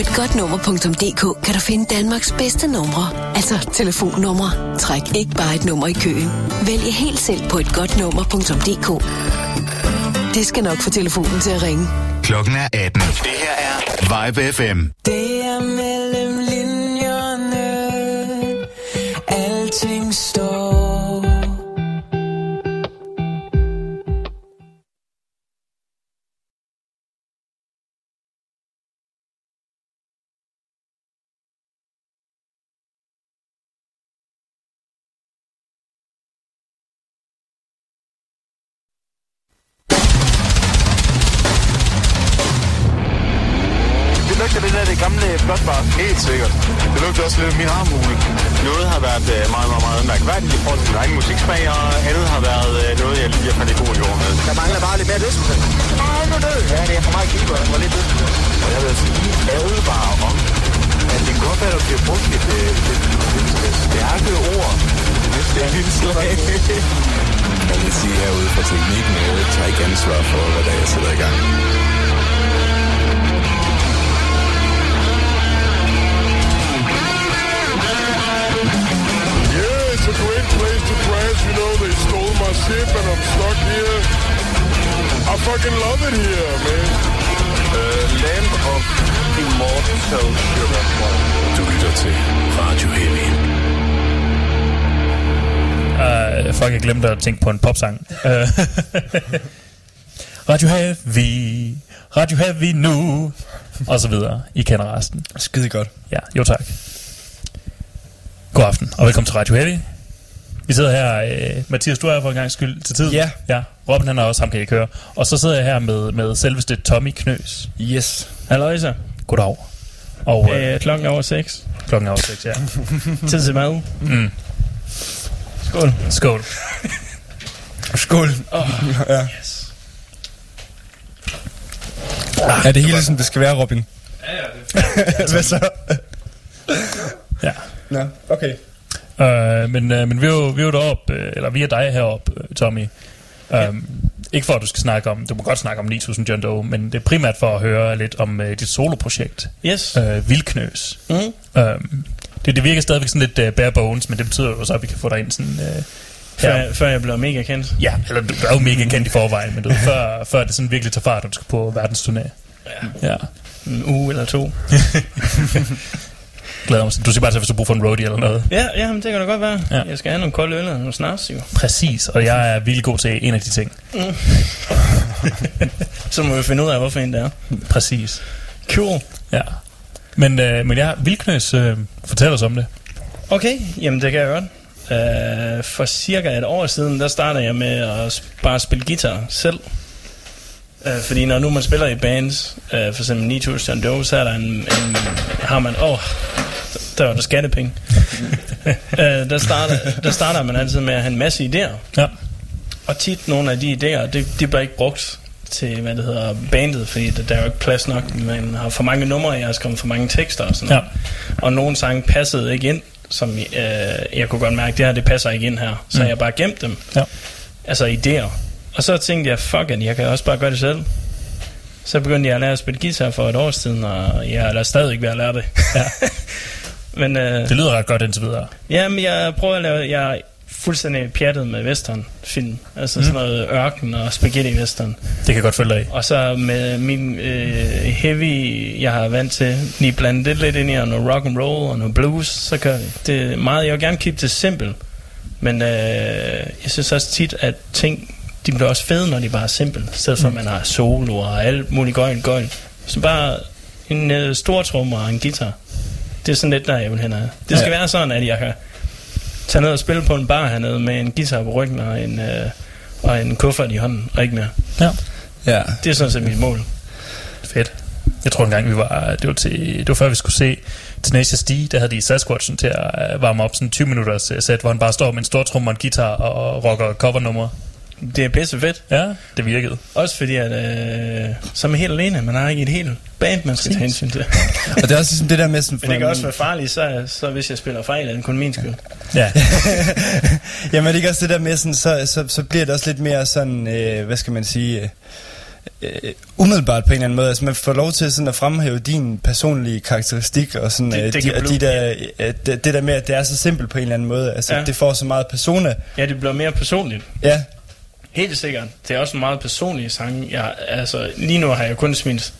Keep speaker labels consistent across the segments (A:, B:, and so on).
A: et godt nummer.dk kan du finde Danmarks bedste numre. Altså telefonnumre. Træk ikke bare et nummer i køen. Vælg helt selv på et godt nummer.dk. Det skal nok få telefonen til at ringe.
B: Klokken er 18. Det her er Vibe FM.
C: Det er mellem linjerne, alting
D: Radio Heavy,
E: Radio Heavy nu, og så videre. I kender resten.
F: Skide godt.
E: Ja, jo tak. God aften, og velkommen til Radio Heavy. Vi sidder her, uh, Mathias, du er her for en gang skyld til tid.
F: Ja.
E: ja. Robin han er også, ham kan I køre. Og så sidder jeg her med, med selveste Tommy Knøs.
F: Yes.
G: Halløjsa.
E: Goddag. Og uh,
G: Øh, klokken er over 6.
E: klokken er over 6, ja.
G: Tid til mad.
E: Mm.
G: Skål.
E: Skål.
F: Skål.
G: Oh,
F: ja.
G: yes.
F: Ah, er det hele, som det skal være, Robin?
G: Ja, ja, det
F: Hvad så?
E: Ja.
F: Nå, okay.
E: Øh, men, øh, men vi er jo, vi er jo deroppe, øh, eller vi er dig heroppe, Tommy. Um, ikke for at du skal snakke om, du må godt snakke om 9000 John Doe, men det er primært for at høre lidt om øh, dit soloprojekt.
G: Yes.
E: Øh, Vildknøs.
G: Mm.
E: Um, det, det virker stadigvæk sådan lidt øh, bare bones, men det betyder jo så, at vi kan få dig ind sådan... Øh,
G: Før,
E: her.
G: før jeg blev mega kendt.
E: Ja, eller du, er jo mega kendt i forvejen, men du, før, før det sådan virkelig tager fart, og du skal på verdensturné.
G: Ja.
E: Ja.
G: En uge eller to.
E: Glæder mig. Du siger bare til, hvis du bruger for en roadie eller noget.
G: Ja, ja men det kan da godt være.
E: Ja.
G: Ja. Jeg skal have nogle kolde øl og nogle snaps, jo.
E: Præcis, og jeg er virkelig god til en af de ting.
G: Mm. Så må vi finde ud af, hvorfor en det er.
E: Præcis.
G: Cool.
E: Ja. Men, øh, men ja, Vildknøs, øh, fortæl os om det.
G: Okay, jamen det kan jeg godt. Uh, for cirka et år siden, der startede jeg med at bare spille guitar selv. Uh, fordi når nu man spiller i bands, uh, for eksempel 9000 Doe, så er der en, en har man, åh, oh, der var der skattepenge. uh, der, starter, der starter man altid med at have en masse idéer.
E: Ja.
G: Og tit nogle af de idéer, det, de bliver ikke brugt til, hvad det hedder, bandet, fordi der, der er jo ikke plads nok. Man har for mange numre, jeg har skrevet for mange tekster og sådan noget.
E: Ja.
G: Og nogle sange passede ikke ind, som øh, jeg kunne godt mærke, det her, det passer ikke ind her. Så
E: Mm.
G: jeg bare gemt dem.
E: Ja.
G: Altså idéer. Og så tænkte jeg, fuck it, jeg kan også bare gøre det selv. Så begyndte jeg at lære at spille guitar for et år siden, og jeg er stadig ved at lære det.
E: Ja.
G: Men, øh,
E: Det lyder ret godt indtil videre.
G: Jamen, jeg prøver at lave... Jeg fuldstændig pjattet med western film. Altså mm. sådan noget ørken og spaghetti western.
E: Det kan godt følge dig i.
G: Og så med min øh, heavy, jeg har vant til, lige blande det lidt ind i, og noget rock and roll og noget blues, så gør det. det er meget, jeg vil gerne keep det simpelt. Men øh, jeg synes også tit, at ting, de bliver også fede, når de bare er simple. I stedet for, at man har solo og alt muligt gøjl, gøjl. Så bare en øh, stor trommer og en guitar. Det er sådan lidt, der jeg vil hen af. Det skal
E: ja.
G: være sådan, at jeg kan tage ned og spille på en bar hernede med en guitar på ryggen og en, øh, og en kuffert i hånden, og ikke mere.
E: Ja.
F: Ja.
G: Det er sådan set mit mål.
E: Fedt. Jeg tror engang, vi var, det var, til, det var før vi skulle se Tenacious D, der havde de Sasquatchen til at øh, varme op sådan 20 minutters øh, sæt, hvor han bare står med en stor trum og en guitar og rocker covernummer.
G: Det er pisse fedt.
E: Ja, det virkede.
G: Også fordi, at øh, så er man helt alene. Man har ikke et helt band, man skal tage hensyn til.
F: Og det er også ligesom det der med sådan...
G: Men det kan også være farligt, så, så hvis jeg spiller fejl, er det kun min skyld.
E: Ja.
F: Jamen det er ikke også det der med sådan, så, så, så bliver det også lidt mere sådan, øh, hvad skal man sige, øh, øh, umiddelbart på en eller anden måde. Altså man får lov til sådan at fremhæve din personlige karakteristik og sådan
G: Det-
F: øh,
G: det
F: de, og de der, øh, det, det der med, at det er så simpelt på en eller anden måde. Altså
G: Ja.
F: det får så meget persona.
G: Ja, det bliver mere personligt.
F: Ja,
G: Helt sikkert. Det er også en meget personlige sang. Jeg, altså, lige nu har jeg kun smidt...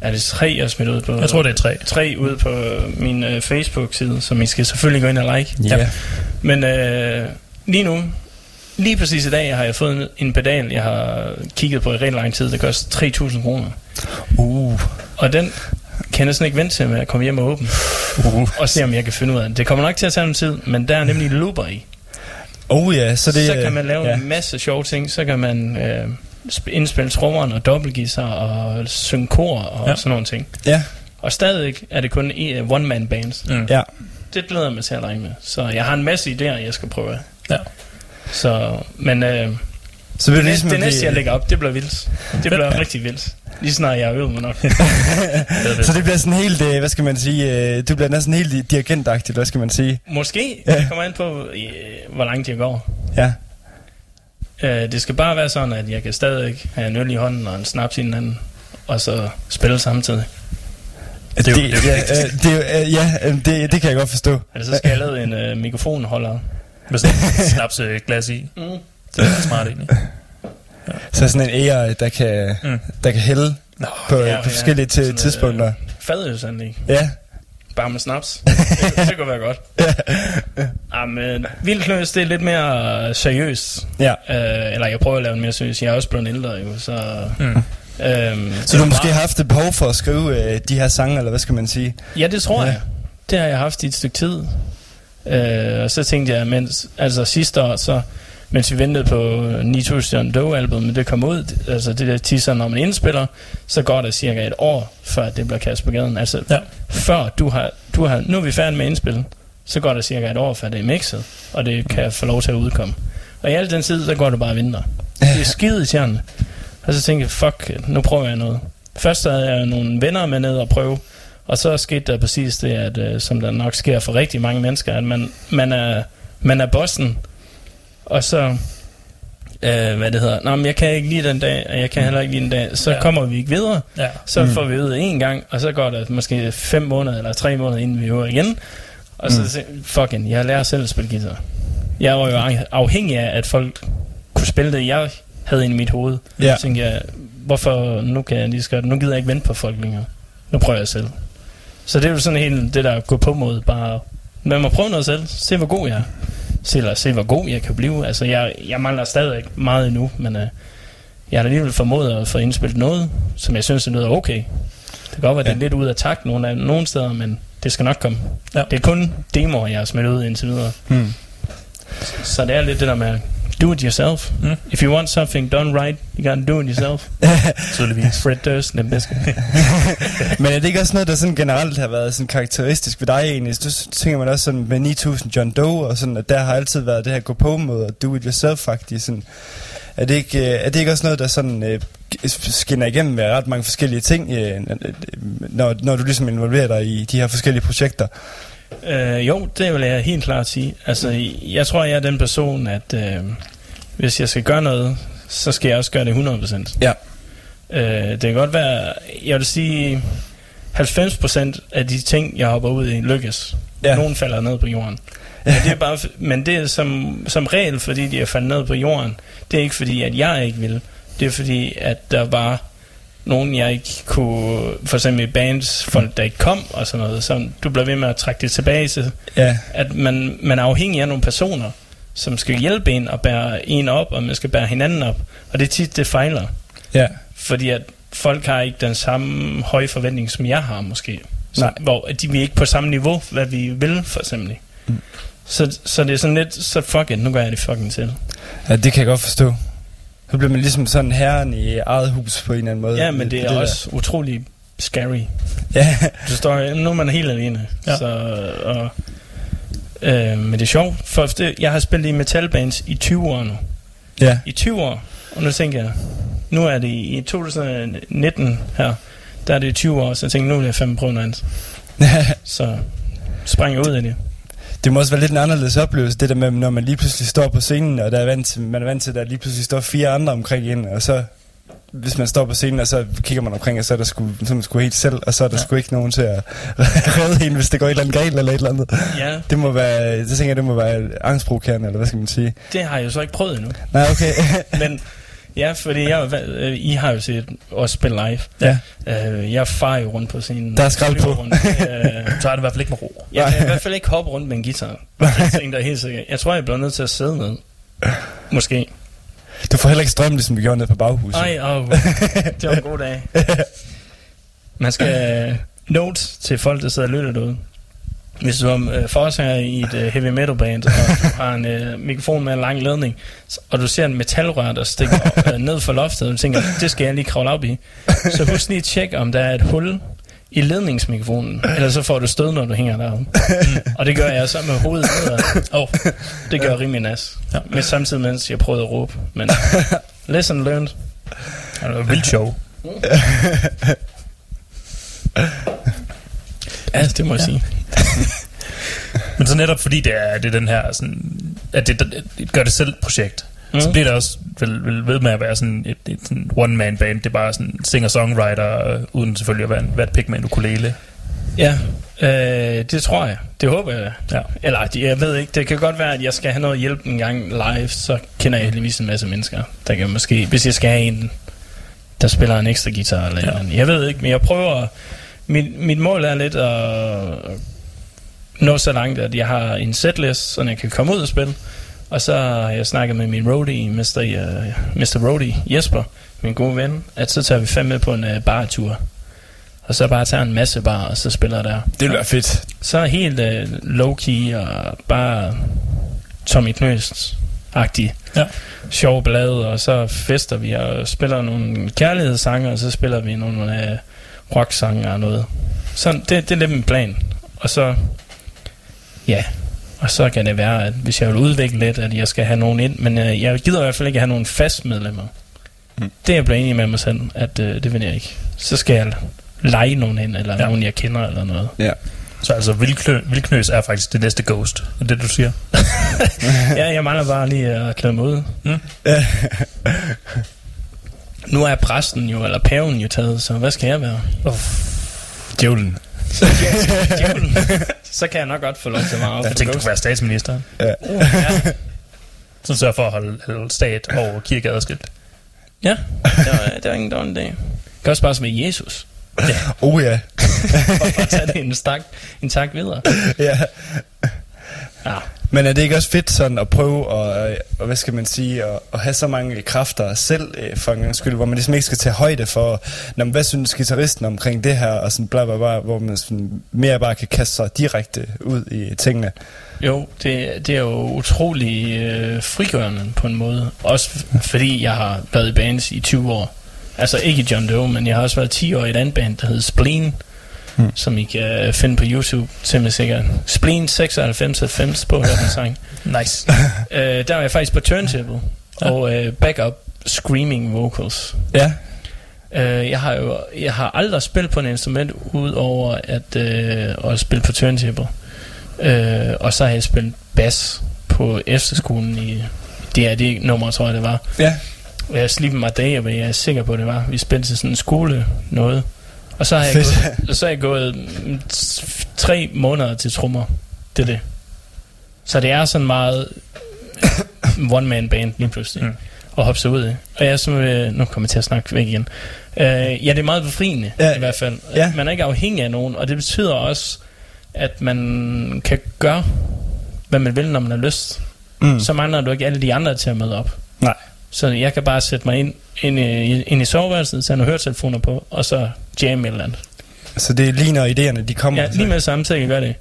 G: Er det tre, jeg har smidt ud på?
E: Jeg tror, det er tre.
G: Tre ud på min øh, Facebook-side, som I skal selvfølgelig gå ind og like.
F: ja.
G: Men øh, lige nu, lige præcis i dag, har jeg fået en, en pedal, jeg har kigget på i rigtig lang tid, der koster 3.000 kroner.
F: Uh.
G: Og den kan jeg næsten ikke vente til med at komme hjem og åbne.
F: Uh.
G: Og se, om jeg kan finde ud af det. Det kommer nok til at tage en tid, men der er nemlig looper i.
F: Oh ja, så det
G: så kan man lave
F: ja.
G: en masse sjove ting. Så kan man øh, sp- indspille trommeren og dobbeltguitar og synge kor og
E: Ja.
G: sådan nogle ting.
F: Ja,
G: Og stadig er det kun uh, one-man bands.
E: Mm.
F: ja.
G: Det glæder jeg mig til at lege med. Så jeg har en masse idéer, jeg skal prøve.
E: Ja.
G: Så, men øh,
F: Så vil
G: det,
F: ligesom
G: det næste, jeg lægger op, det bliver vildt. Det bliver rigtig vildt. Lige snart jeg har øvet mig nok.
F: Så det bliver sådan helt, øh, hvad skal man sige, øh, du bliver næsten helt dirigentagtigt, hvad skal man sige?
G: Måske.
F: Ja.
G: Det kommer an på, øh, hvor langt jeg går.
F: Ja,
G: Øh, det skal bare være sådan, at jeg kan stadig have en øl i hånden og en snaps i den anden, og så spille samtidig.
E: Det
F: ja, øh, det, øh, ja øh, det, det kan jeg godt forstå.
G: Altså, så skal jeg lave en øh, mikrofonholder.
E: Med sådan et snapseglas i.
G: Mm.
E: Det er smart egentlig.
F: Så sådan en AI, der kan,
E: Mm.
F: der kan hælde
E: Nå,
F: på,
G: Ja,
F: ja,
G: ja.
F: på forskellige
G: Sådan
F: ja,
G: noget,
F: tidspunkter.
G: Fadølsanlæg.
F: Ja,
G: Bare med snaps. det, det kunne være godt. Jamen, Vildkløs, det er lidt mere seriøst.
F: ja.
G: Øh, eller jeg prøver at lave den mere seriøst. Jeg er også blevet ældre, jo, så...
E: Mm.
G: Øhm,
F: Så du har måske
G: bare-
F: haft et behov for at skrive øh, de her sange, eller hvad skal man sige?
G: Ja, det tror
F: Ja.
G: jeg. Det har jeg haft i et stykke tid. Øh, og så tænkte jeg, mens, altså sidste år, så, mens vi ventede på 9000 John Doe-album, men det kom ud, altså det der teaser, når man indspiller, så går der cirka et år, før det bliver kastet på gaden. Altså,
E: Ja.
G: før du har, du har, nu er vi færdige med at indspille, så går der cirka et år, før det er mixet, og det kan få lov til at udkomme. Og i al den tid, så går det bare og venter. Det er skide irriterende. Og så tænkte jeg, fuck, nu prøver jeg noget. Først havde jeg nogle venner med ned og prøve, og så skete der præcis det, at, øh, som der nok sker for rigtig mange mennesker, at man, man, er, man er bossen, og så, øh, hvad det hedder, Nå, men jeg kan ikke lide den dag, og jeg kan heller ikke lide den dag, så
E: Ja.
G: kommer vi ikke videre.
E: Ja.
G: Så mm. får vi øvet en gang, og så går der måske fem måneder eller tre måneder, inden vi øver igen. Og så
F: Mm.
G: mm. fucking, jeg lærer selv at spille guitar. Jeg var jo af- afhængig af, at folk kunne spille det, jeg havde inde i mit hoved.
F: Ja.
G: Så tænkte jeg, hvorfor nu kan jeg lige godt, nu gider jeg ikke vente på folk længere. Nu prøver jeg selv. Så det er jo sådan helt det der gå på mod, bare lad mig prøve noget selv, se hvor god jeg er. Se, eller se hvor god jeg kan blive. Altså jeg, jeg mangler stadig meget endnu, men uh, jeg har alligevel formået at få indspillet noget, som jeg synes er noget okay. Det kan godt være, at det er
F: Ja.
G: lidt ud af takt nogle, af, nogle steder, men det skal nok komme.
E: Ja.
G: Det er kun demoer, jeg har smidt ud indtil videre.
F: Hmm.
G: Så det er lidt det der med, do it yourself.
E: Mm.
G: If you want something done right, you gotta do it yourself.
E: Tydeligvis.
G: Fred Durst, den bedste.
F: Men er det ikke også noget, der sådan generelt har været sådan karakteristisk ved dig egentlig? Så tænker man også sådan med 9000 John Doe, og sådan, at der har altid været det her gå på mod og do it yourself faktisk. Sådan. Er, det ikke, øh, er det ikke også noget, der sådan øh, skinner igennem med ret mange forskellige ting, øh, når, når du ligesom involverer dig i de her forskellige projekter?
G: Øh, jo, det vil jeg helt klart sige. Altså, jeg tror, jeg er den person, at øh, hvis jeg skal gøre noget, så skal jeg også gøre det 100%.
F: Ja.
G: Øh, det kan godt være, jeg vil sige, 90% af de ting, jeg hopper ud i, lykkes.
F: Ja.
G: Nogen falder ned på jorden. Men det er, bare, men det er som, som regel, fordi de er faldet ned på jorden. Det er ikke fordi, at jeg ikke vil. Det er fordi, at der var nogen, jeg ikke kunne... For eksempel i bands, folk, der ikke kom og sådan noget. Så du bliver ved med at trække det tilbage til,
F: Ja,
G: at man, man er afhængig af nogle personer, som skal hjælpe en og bære en op, og man skal bære hinanden op. Og det er tit, det fejler.
F: ja.
G: Fordi at folk har ikke den samme høje forventning, som jeg har måske. Så,
F: Nej.
G: Hvor de vi er ikke på samme niveau, hvad vi vil for eksempel.
F: Mm.
G: Så, så det er sådan lidt, så fuck it, nu gør jeg det fucking til.
F: ja, det kan jeg godt forstå. Så bliver man ligesom sådan herren i eget hus på en eller anden måde.
G: Ja, men det er
F: der.
G: også utrolig scary.
F: Ja,
G: Du står, nu er man helt alene.
E: Ja.
G: Ja. Så, og, øh, men det er sjovt, for det, jeg har spillet i metalbands i 20 år nu.
F: ja.
G: I 20 år, og nu tænker jeg, nu er det i 2019 her, der er det 20 år, så jeg tænker, nu vil jeg fandme prøve noget andet. Så sprang jeg ud af det.
F: Det må også være lidt en anderledes oplevelse, det der med, når man lige pludselig står på scenen, og der er vant til, man er vant til, at der lige pludselig står fire andre omkring en, og så hvis man står på scenen, og så kigger man omkring, og så er der sgu, så man sgu helt selv, og så er der ja. sgu ikke nogen til at redde en, hvis det går et eller andet galt eller et eller andet.
G: Ja.
F: Det må være, det tænker jeg, det må være angstprovokerende, eller hvad skal man sige?
G: Det har jeg jo så ikke prøvet endnu.
F: Nej, okay.
G: Men ja, fordi jeg, øh, I har jo set os spille live.
F: ja.
G: Øh, jeg farer jo rundt på scenen.
F: Der er skrald på.
G: Rundt. Øh,
E: Så er det i hvert fald ikke med ro.
G: jeg kan i hvert fald ikke hoppe rundt med en guitar. Det er ting, der er helt sikkert. Jeg tror, jeg bliver nødt til at sidde ned. Måske.
F: Du får heller ikke strøm, ligesom vi gjorde nede på baghuset.
G: Ej, åh, det var en god dag. Man skal note til folk, der sidder og lytter derude. Hvis du er øh, forsanger i et øh, heavy metal band, og du har en øh, mikrofon med en lang ledning, og du ser en metalrør, der stikker øh, ned for loftet, og du tænker, det skal jeg lige kravle op i. Så husk lige at tjekke, om der er et hul i ledningsmikrofonen, ellers så får du stød, når du hænger deroppe. Mm. Og det gør jeg så med hovedet nedad. Oh, det gør rimelig nas. Ja. Men samtidig mens jeg prøvede at råbe. Men lesson learned.
E: Det var vildt show.
G: Ja, det må jeg sige.
E: Men så netop fordi det er, det er den her, sådan, at det, det, det gør det selv projekt, mm. så bliver det også vel, vel ved med at være sådan et, et sådan one-man band. Det er bare sådan singer-songwriter, øh, uden selvfølgelig at være, en, være et med en ukulele.
G: Ja, øh, det tror jeg. Det håber jeg.
E: Ja.
G: Eller jeg ved ikke, det kan godt være, at jeg skal have noget hjælp en gang live, så kender jeg heldigvis en masse mennesker. Der kan måske, hvis jeg skal have en, der spiller en ekstra guitar eller
E: Ja.
G: Jeg ved ikke, men jeg prøver, mit, mit mål er lidt at nå så langt, at jeg har en setlist, så jeg kan komme ud og spille. Og så har jeg snakket med min roadie, Mr. Uh, Mr. Roadie Jesper, min gode ven, at så tager vi fem med på en uh, bartur. Og så bare tager en masse bar, og så spiller der.
F: Det ville være fedt.
G: Så helt uh, low-key og bare Tommy Knøst-agtig.
E: Ja.
G: Sjov blade, og så fester vi og spiller nogle kærlighedssange, og så spiller vi nogle uh, rock-sange og noget. Så det, det er lidt min plan. Og så, ja, og så kan det være, at hvis jeg vil udvikle lidt, at jeg skal have nogen ind, men uh, jeg gider i hvert fald ikke have nogen fast medlemmer.
F: Mm.
G: Det er jeg blevet enig med mig selv, at uh, det vil jeg ikke. Så skal jeg lege nogen ind, eller
E: Ja.
G: nogen jeg kender, eller noget.
F: Ja.
E: Så altså, Vildklø, Vildknøs er faktisk det næste ghost. Er det, du siger?
G: ja, jeg mangler bare lige at klæde mig ud.
E: Mm.
G: Nu er præsten jo, eller paven jo taget, så hvad skal jeg være?
F: Djævlen.
G: Djævlen. så kan jeg nok godt få lov til at være
E: Jeg tænkte, du kunne være statsminister.
F: Ja.
G: Uh, ja.
E: Så sørger for at holde, holde stat og kirke adskilt.
G: ja, det var, det var ingen dårlig dag. Det kan også bare med Jesus.
F: Oh ja.
G: For at tage det en, stak, en tak videre.
F: ja.
G: Ja.
F: Men er det ikke også fedt sådan at prøve at, øh, og hvad skal man sige, at, at have så mange kræfter selv øh, for en gang skyld, hvor man ligesom ikke skal tage højde for, når, hvad synes guitaristen omkring det her, og sådan bla bla bla, hvor man sådan mere bare kan kaste sig direkte ud i tingene.
G: Jo, det, det er jo utrolig øh, frigørende på en måde. Også fordi jeg har været i bands i 20 år. Altså ikke i John Doe, men jeg har også været 10 år i et andet band, der hedder Spleen.
F: Hmm.
G: Som I kan finde på YouTube, til mig sikkert. Spleen 96-90 på at den sang.
E: Nice.
G: øh, der var jeg faktisk på turntable.
E: Ja.
G: Og øh, backup screaming vocals.
F: Ja.
G: Øh, jeg har jo jeg har aldrig spillet på et instrument udover at øh, at spille på turntable. Øh, og så har jeg spillet bass på efterskolen i det er det nummer, tror jeg det var.
F: Ja.
G: Jeg Sleeping My Day, hvad jeg er sikker på, det var. Vi spillede til sådan en skole noget. Og så har jeg, gået, så har jeg gået mm, tre måneder til trommer. Det er det. Så det er sådan meget one-man band lige pludselig.
E: Mm.
G: Og hoppe sig ud i. Og jeg er som, øh, nu kommer jeg til at snakke væk igen. Øh, ja, det er meget befriende
F: Ja.
G: i hvert fald.
F: Ja.
G: Man er ikke afhængig af nogen, og det betyder også, at man kan gøre, hvad man vil, når man har lyst.
F: Mm.
G: Så mangler du ikke alle de andre til at møde op.
F: Nej.
G: Så jeg kan bare sætte mig ind, ind, i, ind i soveværelset, tage nogle høretelefoner på, og så jamme et eller andet.
F: Så det er lige når idéerne de kommer.
G: Ja, lige med det samme, så jeg gøre det.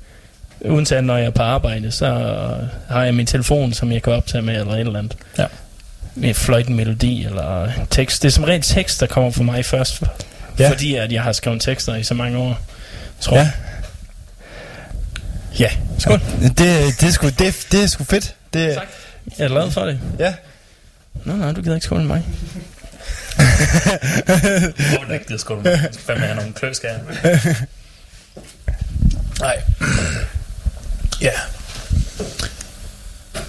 G: Undtagen når jeg er på arbejde, så har jeg min telefon, som jeg kan optage med, eller et eller andet.
E: Ja.
G: Med fløjten melodi, eller tekst. Det er som regel tekst, der kommer fra mig først.
F: Ja.
G: Ja. Fordi at jeg har skrevet tekster i så mange år. Tror
F: Ja.
G: jeg. Ja, skål.
F: Det, det, er sgu, det, det er sgu fedt. Det,
G: Tak. Jeg er glad for det.
F: Ja.
G: Nå, nej, du gider ikke skåle med mig.
E: Hvor jeg ikke gider skåle med? Jeg skal fandme have nogle kløskær. Nej. Ja.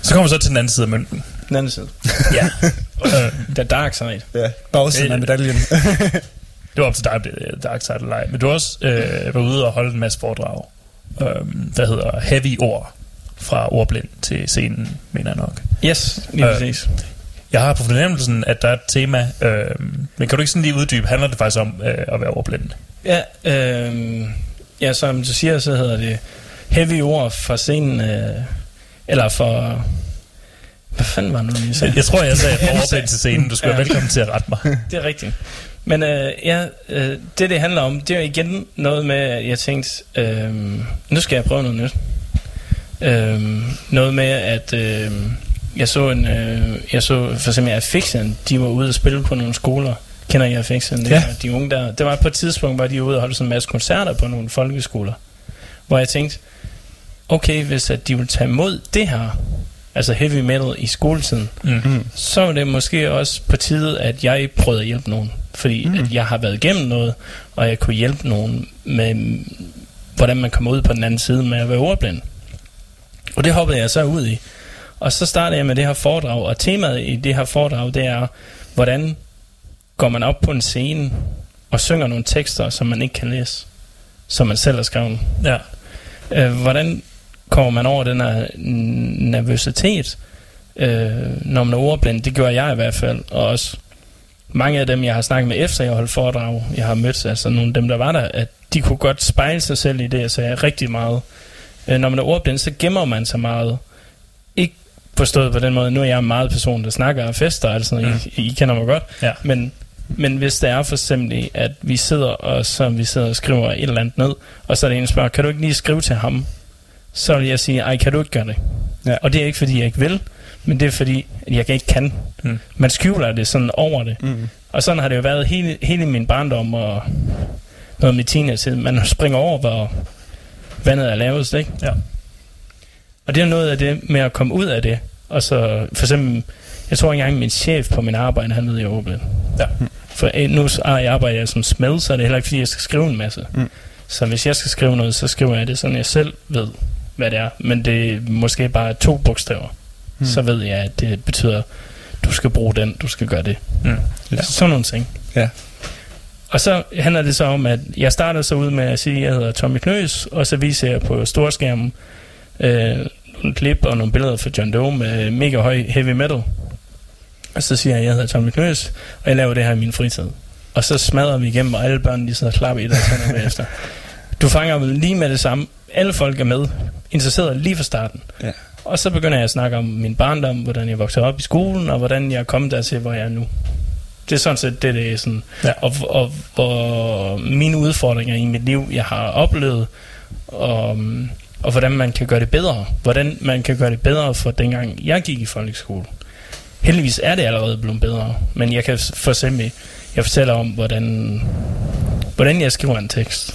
E: Så kommer vi så til den anden side af mønten.
G: Den anden side.
E: Ja. Øh,
G: The Dark Side.
F: Ja, bagsiden af medaljen.
E: det var op til dig, det er Dark Side eller. Men du har også øh, været ude og holde en masse foredrag, øh, der hedder Heavy Ord, fra ordblind til scenen, mener jeg nok.
G: Yes, lige
E: Øh,
G: præcis.
E: Jeg har på fornemmelsen, at der er et tema, øh, men kan du ikke sådan lige uddybe, handler det faktisk om øh, at være ordblind?
G: Ja, øh, ja, som du siger, så hedder det heavy ord for scenen, øh, eller for... Hvad fanden var det nu, jeg sagde?
E: Jeg tror, jeg sagde ordblind til scenen. Du skal være velkommen til at rette mig.
G: Det er rigtigt. Men øh, ja, øh, det det handler om, det er igen noget med, at jeg tænkte, øh, nu skal jeg prøve noget nyt. Øh, noget med, at øh, jeg så en, øh, jeg så for eksempel Affixen, de var ude og spille på nogle skoler. Kender I Affixen? Det
F: Ja.
G: er De unge der. Det var på et tidspunkt, hvor de var ude og holde sådan en masse koncerter på nogle folkeskoler. Hvor jeg tænkte, okay, hvis at de vil tage imod det her, altså heavy metal i skoletiden,
E: Mm.
G: så var det måske også på tide, at jeg prøvede at hjælpe nogen. Fordi mm. at jeg har været igennem noget, og jeg kunne hjælpe nogen med, hvordan man kommer ud på den anden side med at være ordblind. Og det hoppede jeg så ud i. Og så startede jeg med det her foredrag, og temaet i det her foredrag, det er, hvordan går man op på en scene og synger nogle tekster, som man ikke kan læse, som man selv har skrevet.
E: Ja.
G: Øh, hvordan kommer man over den her nervøsitet, øh, når man er ordblind? Det gør jeg i hvert fald, og også mange af dem, jeg har snakket med efter jeg holdt foredrag, jeg har mødt, altså nogle af dem, der var der, at de kunne godt spejle sig selv i det, jeg sagde rigtig meget. Øh, når man er ordblind, så gemmer man sig meget. Forstået på den måde, nu er jeg en meget person, der snakker og fester, altså mm. I, I kender mig godt,
E: Ja.
G: men, men hvis det er for eksempel, at vi sidder og så vi sidder og skriver et eller andet ned, og så er det en, spørger, kan du ikke lige skrive til ham? Så vil jeg sige, ej, kan du ikke gøre det?
F: Ja.
G: Og det er ikke, fordi jeg ikke vil, men det er, fordi at jeg ikke kan.
E: Mm.
G: Man skjuler det sådan over det.
F: Mm.
G: Og sådan har det jo været hele, hele min barndom og noget med teenage Man springer over, hvor vandet er lavest, ikke?
E: Ja.
G: Og det er noget af det med at komme ud af det. Og så for eksempel, jeg tror ikke engang min chef på min arbejde, han ved, jeg er.
E: Ja.
G: For øh, nu ah, jeg arbejder jeg som smed, så er det heller ikke, fordi jeg skal skrive en masse.
F: Mm.
G: Så hvis jeg skal skrive noget, så skriver jeg det sådan, jeg selv ved, hvad det er. Men det er måske bare to bogstaver.
F: Mm.
G: Så ved jeg, at det betyder, du skal bruge den, du skal gøre det.
E: Mm.
G: Ja. Sådan nogle ting.
F: Ja.
G: Og så handler det så om, at jeg starter så ud med at sige, at jeg hedder Tommy Knøs, og så viser jeg på storskærmen øh, nogle klip og nogle billeder fra John Doe med mega høj heavy metal. Og så siger jeg, at jeg hedder Tommy Knøs, og jeg laver det her i min fritid. Og så smadrer vi igennem, og alle børn de sidder og klapper i deres hænder bagefter. Du fanger vel lige med det samme. Alle folk er med, interesseret lige fra starten.
F: Ja.
G: Og så begynder jeg at snakke om min barndom, hvordan jeg voksede op i skolen, og hvordan jeg er kommet dertil, hvor jeg er nu. Det er sådan set det, det er sådan.
E: Ja.
G: Og, og, og mine udfordringer i mit liv, jeg har oplevet, og, og hvordan man kan gøre det bedre. Hvordan man kan gøre det bedre for dengang jeg gik i folkeskole. Heldigvis er det allerede blevet bedre, men jeg kan for eksempel, jeg fortæller om, hvordan, hvordan jeg skriver en tekst,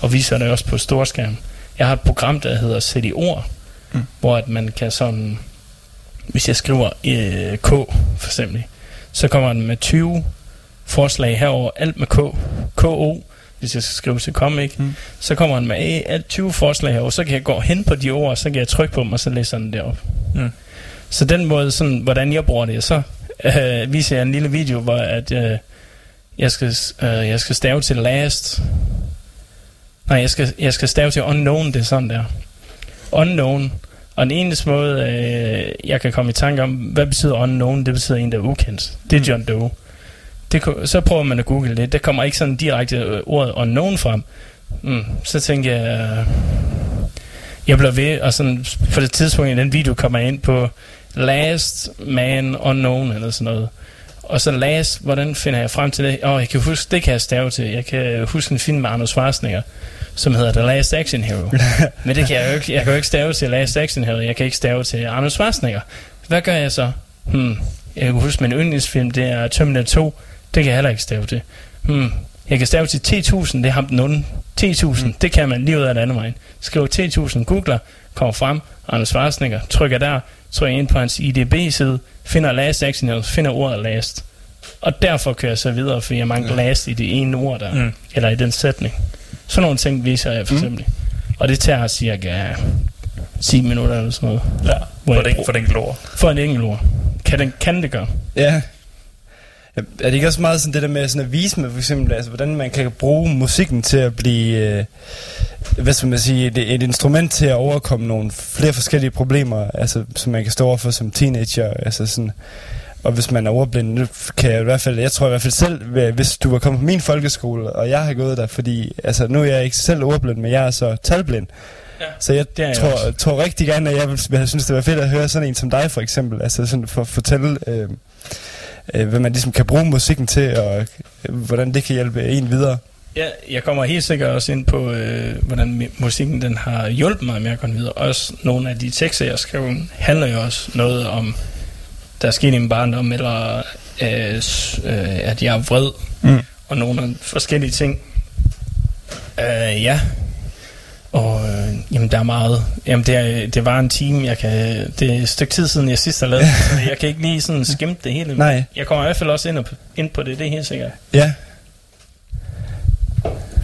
G: og viser det også på storskærm. Jeg har et program, der hedder Sæt i ord, mm. hvor at man kan sådan, hvis jeg skriver øh, K for eksempel, så kommer den med 20 forslag herover, alt med K, KO, hvis jeg skal skrive til comic, mm. så kommer den med alt 20 forslag herover, så kan jeg gå hen på de ord, så kan jeg trykke på dem, og så læser den det op.
E: Mm.
G: Så den måde, sådan, hvordan jeg bruger det, så øh, viser jeg en lille video, hvor at, øh, jeg, skal, øh, jeg skal stave til last. Nej, jeg skal, jeg skal stave til unknown, det er sådan der. Unknown. Og den eneste måde, øh, jeg kan komme i tanke om, hvad betyder unknown, det betyder en, der er ukendt. Det er John Doe. Det, så prøver man at google det. Der kommer ikke sådan direkte øh, ordet unknown frem. Mm, så tænker jeg, øh, jeg bliver ved, og sådan på det tidspunkt i den video kommer jeg ind på Last Man Unknown eller sådan noget. Og så last, hvordan finder jeg frem til det? Åh, oh, jeg kan huske, det kan jeg stave til. Jeg kan huske en film med Arnold Schwarzenegger, som hedder The Last Action Hero. Men det kan jeg jo ikke. Jeg kan jo ikke stave til Last Action Hero. Jeg kan ikke stave til Arnold Schwarzenegger. Hvad gør jeg så? Hmm. Jeg kan huske min yndlingsfilm, det er Terminator 2. Det kan jeg heller ikke stave til. Hmm. Jeg kan stave til T1000, det er ham den onde. T1000, mm. det kan man lige ud af den anden vej. Skriv T1000, googler, kommer frem, Arnold Schwarzenegger, trykker der, trykker ind på hans IDB-side, finder last action finder ordet last. Og derfor kører jeg så videre, fordi jeg mangler last i det ene ord der,
E: Mm.
G: eller i den sætning. Sådan nogle ting viser jeg for eksempel. Mm. Og det tager cirka 10 minutter eller sådan noget.
E: Ja, for den, for den glor.
G: For en enkelt ord. Kan, den, kan det gøre?
F: Ja, Er det ikke også meget sådan det der med sådan at vise med for eksempel, altså hvordan man kan bruge musikken til at blive, øh, hvad skal man sige, et, et instrument til at overkomme nogle flere forskellige problemer, altså som man kan stå overfor som teenager, altså sådan, og hvis man er ordblind, kan jeg i hvert fald, jeg tror i hvert fald selv, hvis du var kommet på min folkeskole, og jeg har gået der, fordi, altså nu er jeg ikke selv ordblind, men jeg er så talblind,
G: Ja,
F: så jeg,
G: jeg
F: tror,
G: også.
F: tror rigtig gerne, at jeg ville synes, det var fedt at høre sådan en som dig, for eksempel. Altså sådan for at fortælle, øh, øh, hvad man ligesom kan bruge musikken til, og øh, hvordan det kan hjælpe en videre.
G: Ja, jeg kommer helt sikkert også ind på, øh, hvordan musikken den har hjulpet mig med at komme videre. Også nogle af de tekster, jeg skrev, handler jo også noget om, der er sket i min barndom, eller øh, øh, at jeg er vred,
F: Mm.
G: og nogle af forskellige ting. Øh, ja, og øh, jamen, der er meget. Jamen, det, er, det var en time, jeg kan... Det er et stykke tid siden, jeg sidst har lavet, så jeg kan ikke lige sådan skimte det hele.
F: Nej.
G: Jeg kommer i hvert fald også ind, og, ind på det, det er helt sikkert.
F: Ja,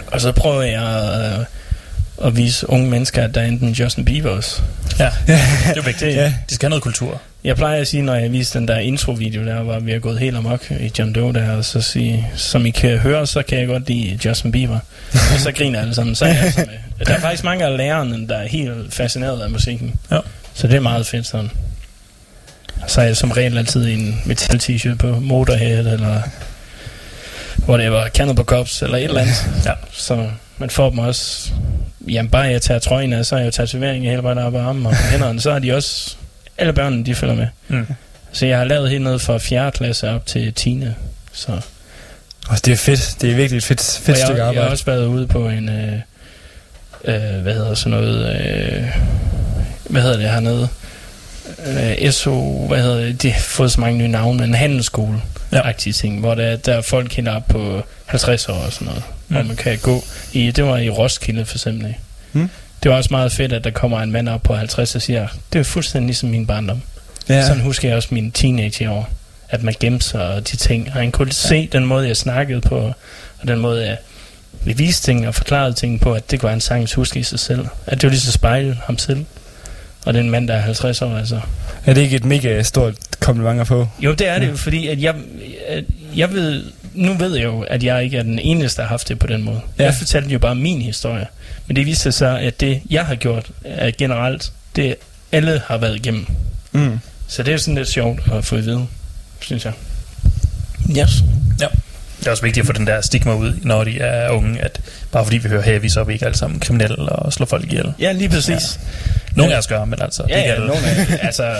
G: Og så prøver jeg øh, at vise unge mennesker, at der er enten Justin Bieber også.
E: Ja, det er vigtigt.
F: Ja.
E: De skal have noget kultur.
G: Jeg plejer at sige, når jeg viser den der intro-video der, hvor vi har gået helt amok i John Doe der, og så sige, som I kan høre, så kan jeg godt lide Justin Bieber. og så griner alle sammen. Så er jeg altså med. Der er faktisk mange af lærerne, der er helt fascineret af musikken.
E: Ja.
G: Så det er meget fedt sådan. Og så er jeg som regel altid i en metal t-shirt på Motorhead, eller whatever, Cannibal Corpse, eller et eller andet.
E: Ja.
G: Så man får dem også... Jamen bare jeg tager trøjen af, så er jeg jo tatovering hele vejen op ad armen og hænderne, så er de også... Alle børnene, de følger med.
E: Mm.
G: Så jeg har lavet helt ned fra 4. klasse op til 10. Så,
F: og det er fedt. Det er virkelig et fedt, fedt
G: og jeg,
F: stykke
G: jeg har
F: arbejde.
G: også været ude på en... Øh, øh, hvad hedder sådan noget... Øh, hvad hedder det hernede? Øh, SO... Hvad hedder det? De har fået så mange nye navne, men en handelsskole.
E: Ja.
G: Ting, hvor der, der er folk helt op på 50 år og sådan noget, mm. hvor man kan gå i, det var i Roskilde for eksempel.
F: Mm.
G: Det var også meget fedt, at der kommer en mand op på 50 og siger, det er fuldstændig ligesom min barndom.
F: Ja.
G: Ja. Sådan husker jeg også mine teenageår, at man gemte sig og de ting. Og han kunne se den måde, jeg snakkede på, og den måde, jeg vi viste ting og forklarede ting på, at det var en sangs huske i sig selv. At det var lige så spejle ham selv. Og den mand, der er 50 år, altså.
F: Er det ikke et mega stort kompliment at få?
G: Jo, det er det jo, fordi at jeg, at jeg ved, nu ved jeg jo, at jeg ikke er den eneste, der har haft det på den måde.
F: Ja.
G: Ja. Jeg fortalte jo bare min historie. Men det viste sig, at det, jeg har gjort, er generelt, det alle har været igennem.
F: Mm.
G: Så det er sådan lidt sjovt at få at vide, synes jeg. Yes.
E: Det er også vigtigt at få den der stigma ud, når de er unge, at bare fordi vi hører heavy, så er vi ikke alle sammen kriminelle og slår folk ihjel.
G: Ja, lige præcis.
E: Nogle
G: Ja.
E: af os gør, men altså
G: Ja, ja, nogle af, altså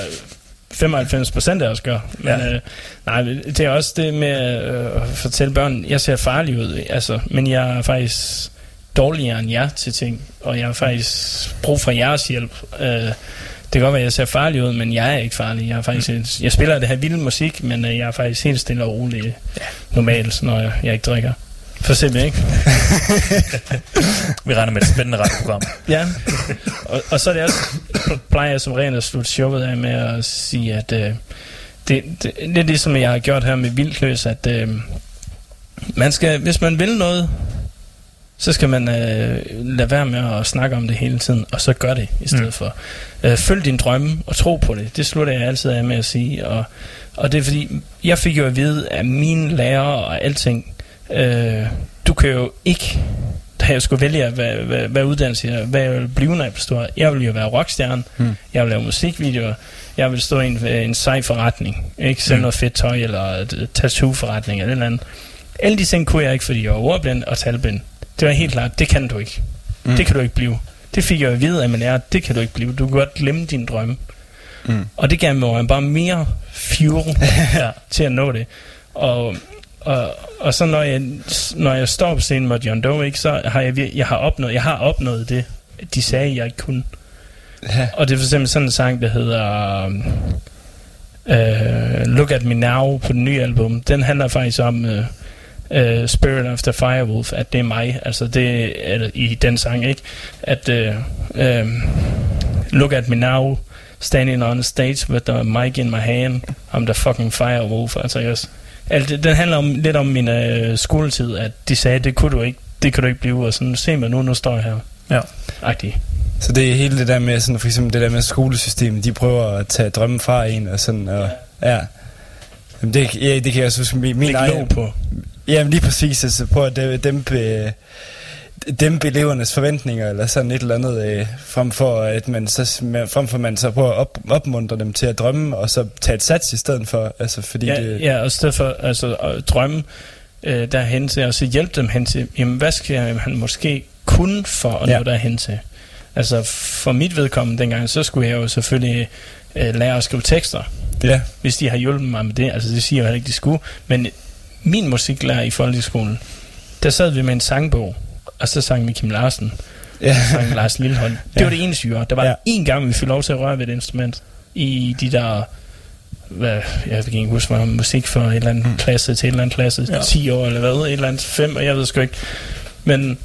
G: 95 procent af os gør. Men
E: Ja.
G: øh, nej, det er også det med øh, at fortælle børn, jeg ser farlig ud, altså, men jeg er faktisk dårligere end jer til ting, og jeg har faktisk brug for jeres hjælp. Øh, det kan godt være, at jeg ser farlig ud, men jeg er ikke farlig. Jeg, er faktisk,
E: Mm.
G: jeg spiller det her vilde musik, men øh, jeg er faktisk helt stille og rolig ja. normalt, når jeg, jeg ikke drikker. For eksempel, ikke?
E: Vi regner med et spændende radioprogram.
G: Ja, og, og så er det også, plejer jeg som regel at slutte showet af med at sige, at øh, det, det, det er ligesom jeg har gjort her med Vildkløs, at øh, man skal, hvis man vil noget, så skal man øh, lade være med at snakke om det hele tiden, og så gør det i stedet
E: Mm.
G: mm. for. Øh, følg din drømme og tro på det. Det slutter jeg altid af med at sige. Og, og det er fordi, jeg fik jo at vide af mine lærere og alting, øh, du kan jo ikke da jeg skulle vælge, hvad, hvad, hvad uddannelse jeg, hvad jeg ville blive, når jeg blev stor. Jeg ville jo være rockstjerne,
F: hmm.
G: jeg ville lave musikvideoer, jeg ville stå i en, en sej forretning, ikke sælge
E: Hmm.
G: noget fedt tøj, eller et tattoo-forretning, eller et eller andet. Alle de ting kunne jeg ikke, fordi jeg var ordblind og talblind. Det var helt klart, det kan du ikke.
F: Mm.
G: Mm. Det kan du ikke blive. Det fik jeg at vide af min lærer, det kan du ikke blive. Du kan godt glemme din drømme.
F: Mm.
G: Og det gav mig bare mere fuel
E: ja.
G: til at nå det. Og, og, og så når jeg, når jeg står på scenen med John Doe, ikke, så har jeg, jeg har opnået, jeg har opnået det, de sagde, jeg ikke kunne.
F: Ja.
G: Og det er for eksempel sådan en sang, der hedder uh, Look At Me Now på den nye album. Den handler faktisk om uh, uh, Spirit of the Firewolf, at det er mig, altså det er i den sang, ikke? At uh, um, Look At Me Now, standing on stage with the mic in my hand, I'm the fucking firewolf, altså jeg også. Alt det, den handler om, lidt om min øh, skoletid, at de sagde, det kunne du ikke, det kan du ikke blive, og sådan, se mig nu, nu står jeg her.
E: Ja.
G: Agtig.
F: Så det er hele det der med, sådan, for eksempel det der med skolesystemet, de prøver at tage drømmen fra en, og sådan, og, ja. Jamen, det, ja, det kan jeg også huske. Min, min egen,
G: på.
F: Jamen lige præcis, altså på at dæ- dæmpe, øh, dæmpe elevernes forventninger, eller sådan et eller andet, øh, frem for at man så, frem for at man så prøver at op, opmuntre dem til at drømme, og så tage et sats i stedet for, altså fordi
G: Ja,
F: det...
G: ja og i stedet for altså, at drømme øh, derhen til, og så hjælpe dem hen til, jamen hvad skal han måske kun for at
F: ja.
G: nå derhen til? Altså for mit vedkommende dengang, så skulle jeg jo selvfølgelig øh, lære at skrive tekster,
F: Ja,
G: hvis de har hjulpet mig med det. Altså det siger jeg jo heller ikke, de skulle. Men min musiklærer i folkeskolen, der sad vi med en sangbog, og så sang vi Kim Larsen,
F: ja,
G: sang Lars Lillehold. Det
F: Ja.
G: var det eneste, vi gjorde. Der var
F: Ja.
G: én gang, vi fik lov til at røre ved et instrument i de der hvad, jeg kan ikke huske, hvad musik for et eller andet
F: Mm.
G: klasse til et eller andet klasse,
E: Ja.
G: ja. 10 år eller hvad, et eller andet 5, og jeg ved sgu ikke. Men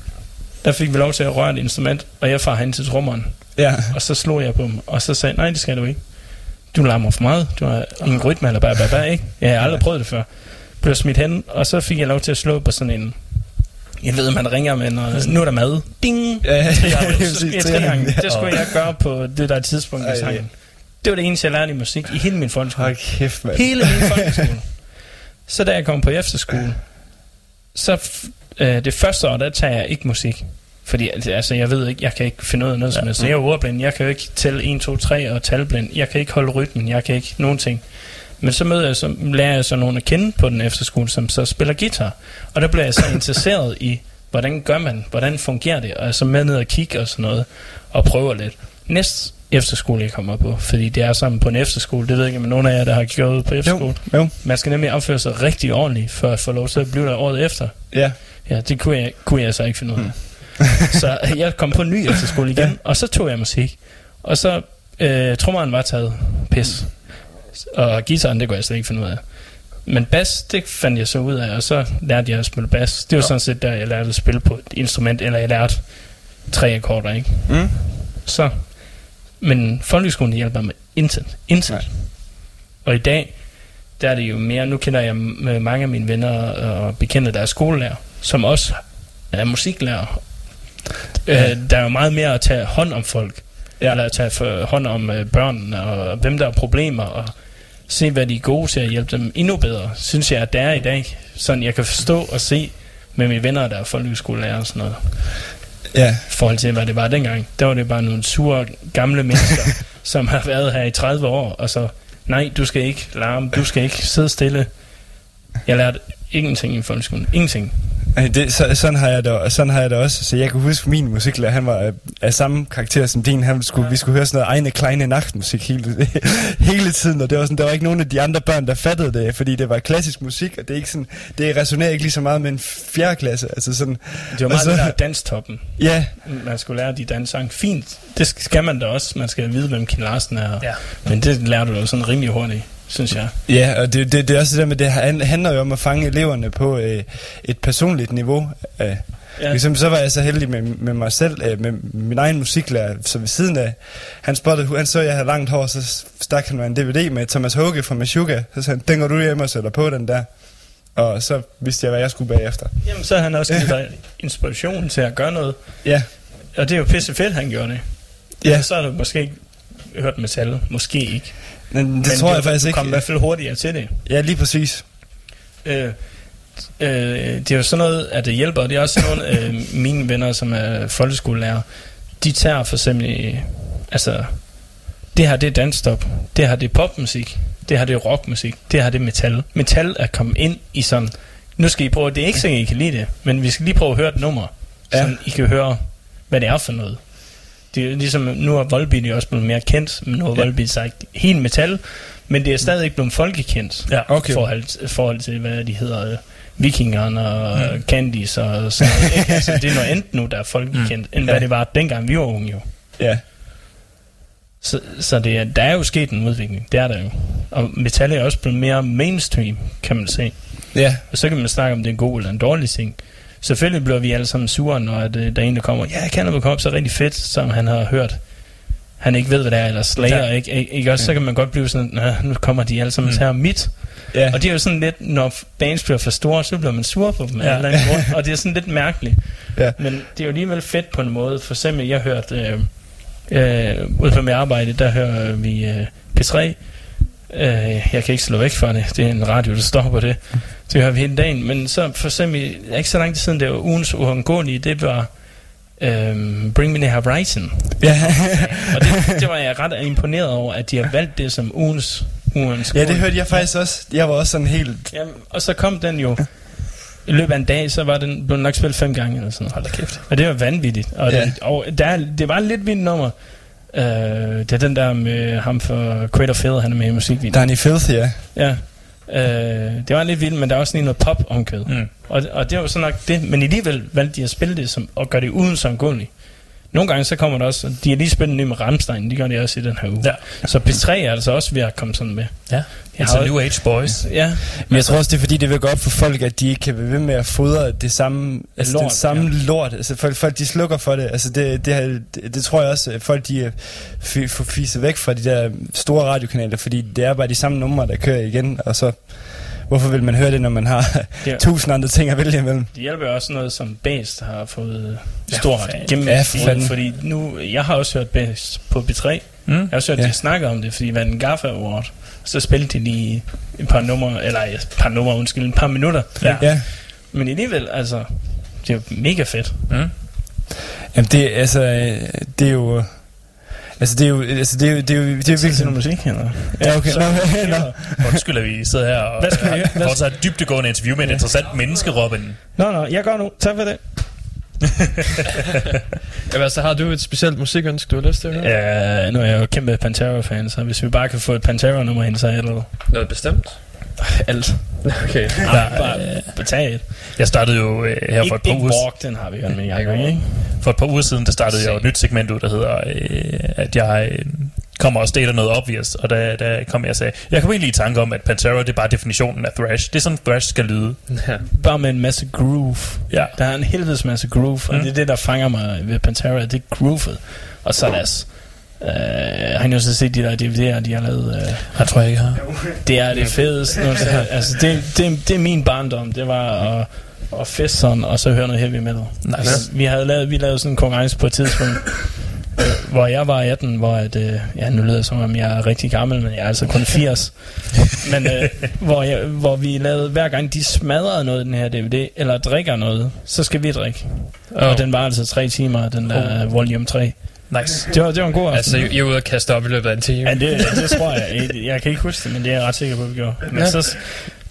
G: der fik vi lov til at røre et instrument, og jeg far hen til trommeren,
F: ja,
G: og så slog jeg på dem, og så sagde nej, det skal du ikke. Du larmer for meget, du har ingen rytme, eller bare, bare, bare, ikke? Jeg har aldrig prøvet det før. Blev smidt hen, og så fik jeg lov til at slå på sådan en, jeg ved, man ringer med, når, nu er der mad. Ding!
F: ja, ja, ja.
G: Det skulle jeg gøre på det der tidspunkt i sangen. Det var det eneste, jeg lærte i musik i hele min folkeskole.
F: Hold kæft, mand.
G: Hele min folkeskole. Så da jeg kom på efterskole, så øh, det første år, der tager jeg ikke musik. Fordi altså, altså, jeg ved ikke, jeg kan ikke finde ud af noget som helst. Jeg er ordblind, jeg kan jo ikke tælle 1, 2, 3 og talblind. Jeg kan ikke holde rytmen, jeg kan ikke nogen ting. Men så møder jeg så, lærer jeg så nogen at kende på den efterskole, som så spiller guitar. Og der bliver jeg så interesseret i, hvordan gør man, hvordan fungerer det, og så med ned og kigge og sådan noget, og prøver lidt. Næste efterskole, jeg kommer på, fordi det er sammen på en efterskole, det ved jeg ikke, om nogen af jer, der har gjort på efterskole.
F: Jo, jo,
G: Man skal nemlig opføre sig rigtig ordentligt, for at få lov til at blive der året efter.
F: ja,
G: Ja, det kunne jeg, kunne jeg så ikke finde ud af. så jeg kom på en ny efterskole igen,
F: Ja.
G: og så tog jeg musik. Og så, øh, trommeren var taget pis. Og guitaren, det kunne jeg slet ikke finde ud af. Men bas, det fandt jeg så ud af, og så lærte jeg at spille bas. Det var sådan set der, jeg lærte at spille på et instrument, eller jeg lærte tre akkorder, ikke?
F: mm.
G: Så, men folkeskolen hjælper med intet. Intet.
F: Nej.
G: Og i dag, der er det jo mere, nu kender jeg m- mange af mine venner og bekendte, der er skolelærer, som også er musiklærer.
F: Ja.
G: Øh, der er jo meget mere at tage hånd om folk,
F: Ja.
G: ja. Eller at tage for, hånd om øh, børnene, og hvem der har problemer, og se, hvad de er gode til at hjælpe dem endnu bedre, synes jeg, at det er i dag. Sådan jeg kan forstå og se med mine venner, der er folkeskolelærer og sådan noget
F: ja,
G: i forhold til, hvad det var dengang. Der var det bare nogle sure, gamle mennesker, som har været her i 30 år, og så, nej, du skal ikke larme, du skal ikke sidde stille. Jeg lærte ingenting i folkeskolen. Ingenting.
F: Det, så, sådan, har jeg det, sådan har jeg det også. Så jeg kan huske, min musiklærer, han var af, af samme karakter som din. Han skulle, vi skulle høre sådan noget egne kleine nachtmusik hele, hele tiden, og det var sådan, der var ikke nogen af de andre børn, der fattede det, fordi det var klassisk musik, og det er ikke sådan, det resonerer ikke lige så meget med en fjerde klasse. Altså sådan,
G: Det var meget
F: så-
G: det der danstoppen.
F: ja,
G: Man skulle lære de dansang. Fint. Det skal man da også. Man skal vide, hvem Kim Larsen er.
E: Ja.
G: Men det lærer du jo sådan rimelig hurtigt, synes jeg.
F: Ja, og det, det, det er også det der med, det han- handler jo om at fange eleverne på øh, et personligt niveau. Øh, ja.
G: Ja.
F: Ligesom så var jeg så heldig med, med mig selv, øh, med min egen musiklærer, så ved siden af, han spottede, han så, at jeg havde langt hår, så stak han mig en DVD med Thomas Håge fra Meshuggah, så sagde han, den går du hjem og sætter på den der. Og så vidste jeg, hvad jeg skulle bagefter.
G: Jamen, så har han også givet dig inspiration til at gøre noget.
F: Ja,
G: Og det er jo pisse fedt, han gjorde det.
F: ja,
G: Så har du måske ikke hørt metal. Måske ikke.
F: Men det
G: Men
F: tror
G: du,
F: jeg faktisk
G: du
F: ikke.
G: kom i hvert fald hurtigere til det.
F: Ja, lige præcis.
G: Øh, øh, det er jo sådan noget, at det hjælper, det er også sådan noget, øh, mine venner, som er folkeskolelærer, de tager for eksempel, altså, det her det er dansstop, det her det er popmusik, det her det er rockmusik, det her det er metal. Metal er kommet ind i sådan, nu skal I prøve, det er ikke så, I kan lide det, men vi skal lige prøve at høre et nummer,
F: Ja.
G: så I kan høre, hvad det er for noget. Det er ligesom, nu er Volbeat jo også blevet mere kendt, men nu har
F: Ja.
G: Volbeat sagt helt metal, men det er stadig ikke blevet folkekendt
E: Ja.
F: Okay.
G: forhold, forhold til, hvad de hedder, øh, vikingerne og mm. Candies og sådan noget. altså, det er noget andet nu, der er folkekendt, end
F: Ja.
G: hvad det var dengang vi var unge jo.
F: Ja,
G: Så, så det er, der er jo sket en udvikling, det er der jo. Og metal er også blevet mere mainstream, kan man se.
F: ja,
G: Og så kan man snakke om, det er en god eller en dårlig ting. Selvfølgelig bliver vi alle sammen sure, når at, øh, der er en, der kommer, ja, komme op, så rigtig fedt, som han har hørt. Han ikke ved, hvad det er, eller slager,
E: Ja.
G: ja. ikke, ikke, ikke også, så kan man godt blive sådan, "Nå, nu kommer de alle sammen
E: Mm.
G: her mit.
F: ja.
G: Og det er jo sådan lidt, når bands bliver for store, så bliver man sur på dem
E: Ja.
G: eller anden grund. Og det er sådan lidt mærkeligt.
F: Ja.
G: Men det er jo alligevel fedt på en måde. For eksempel, jeg hørte, øh, øh, ude på mit arbejde, der hører vi øh, P3, Øh, jeg kan ikke slå væk fra det. Det er en radio, der står på det. Det hører vi hele dagen. Men så for eksempel, ikke så lang tid siden, det var ugens uundgåelige, det var øhm, Bring Me The Horizon.
F: Ja,
G: Og det, det var jeg ret imponeret over, at de har valgt det som ugens ugens
F: ja det hørte jeg faktisk også. Jeg var også sådan helt...
G: Jamen, og så kom den jo i løbet af en dag, så var den blevet nok spillet fem gange eller sådan.
E: Hold da kæft.
G: Og det var vanvittigt. Og,
F: Ja.
G: det, og der, det var lidt vildt nummer. Uh, det er den der med ham for of Filth, han er med i musikvideoen.
F: Danny Filth, ja.
G: Ja. Uh, det var lidt vildt, men der er også lige noget pop omkød.
E: Mm.
G: Og, og det var så nok det. Men alligevel valgte de at spille det som, og gøre det uden som gullig. Nogle gange så kommer der også, de har lige spillet ny med Rammstein, de gør det også i den her uge.
E: Ja.
G: Så P3 er altså også ved at komme sådan med.
E: Ja.
G: Jeg
E: It's a
G: har-
E: new age boys.
G: Ja,
F: Men jeg tror også, det er fordi, det vil gå op for folk, at de ikke kan blive ved med at fodre det samme, altså
G: Lort,
F: den samme ja. lort. Altså folk, folk, de slukker for det. Altså det, det, det, det tror jeg også, at folk de er fi- får fiset væk fra de der store radiokanaler, fordi det er bare de samme numre, der kører igen, og så hvorfor vil man høre det, når man har
G: Ja.
F: tusind andre ting at vælge imellem?
G: Det hjælper jo også noget, som Bast har fået
E: Ja,
G: stor gennem
F: Ja, for fanden.
G: fordi nu, jeg har også hørt Bast på B3. Jeg
E: Mm.
G: har også hørt,
F: Ja.
G: ja. de snakke om det, fordi det var en Gaffa Award. Så spillede de lige et par numre, eller et par numre, undskyld, et par minutter.
E: Ja.
F: Ja.
G: Men alligevel, altså, det er jo mega fedt.
E: Mm.
F: Jamen det, altså, det er jo... Altså det er jo, altså det er jo, det er jo, det er jo virkelig...
G: noget musik, eller?
F: Ja, okay.
G: så-
F: Nå, nå.
E: Undskyld, at vi sidder her og
G: Hvad skal vi? Hvad-
E: får så et dybdegående interview med et interessant menneske, Robin.
G: Nå, nå, jeg går nu. Tak for det.
H: Jamen, altså, har du et specielt musikønske, du har lyst til at høre?
G: Ja, nu er jeg jo kæmpe Pantera-fan, så hvis vi bare kan få et Pantera-nummer ind, så er det
H: Noget bestemt?
G: Alt.
H: Okay.
G: Bare, bare, bare tag et.
E: Jeg startede jo øh, her for et par uger
G: Walk, den har vi hørt med Jacob, ikke?
E: For et par uger siden, der startede jeg jo et nyt segment ud, der hedder, øh, at jeg øh, kommer og deler noget obvious, og der, der kom jeg og sagde, jeg kom egentlig i tanke om, at Pantera, det er bare definitionen af thrash. Det er sådan, thrash skal lyde.
H: Ja.
G: Bare med en masse groove.
E: Ja.
G: Der er en helvedes masse groove, og
E: Mm.
G: det er det, der fanger mig ved Pantera, det er groovet. Og så deres... Øh, har I også set de der DVD'er, de har lavet? Øh,
E: Jeg tror jeg ikke har.
G: det er det fedeste. Nu, altså, det, det, det er min barndom. Det var at, at feste sådan, og så høre noget heavy metal.
E: Nice.
G: Altså, vi havde lavet, vi lavede sådan en konkurrence på et tidspunkt, øh, hvor jeg var 18, hvor at, øh, ja, nu lyder det som om jeg er rigtig gammel, men jeg er altså kun 80. men øh, hvor, jeg, hvor vi lavede, hver gang de smadrede noget i den her DVD, eller drikker noget, så skal vi drikke. Oh. Og den var altså tre timer, den der oh. volume 3.
E: Nice.
G: Det var, det var en god
H: Altså,
G: aften.
H: I I er ude og kaste op i løbet af en time.
G: Ja, det, det tror jeg. Jeg, kan ikke huske det, men det er jeg ret sikker på, at vi gjorde. Men
H: Ja.
G: så,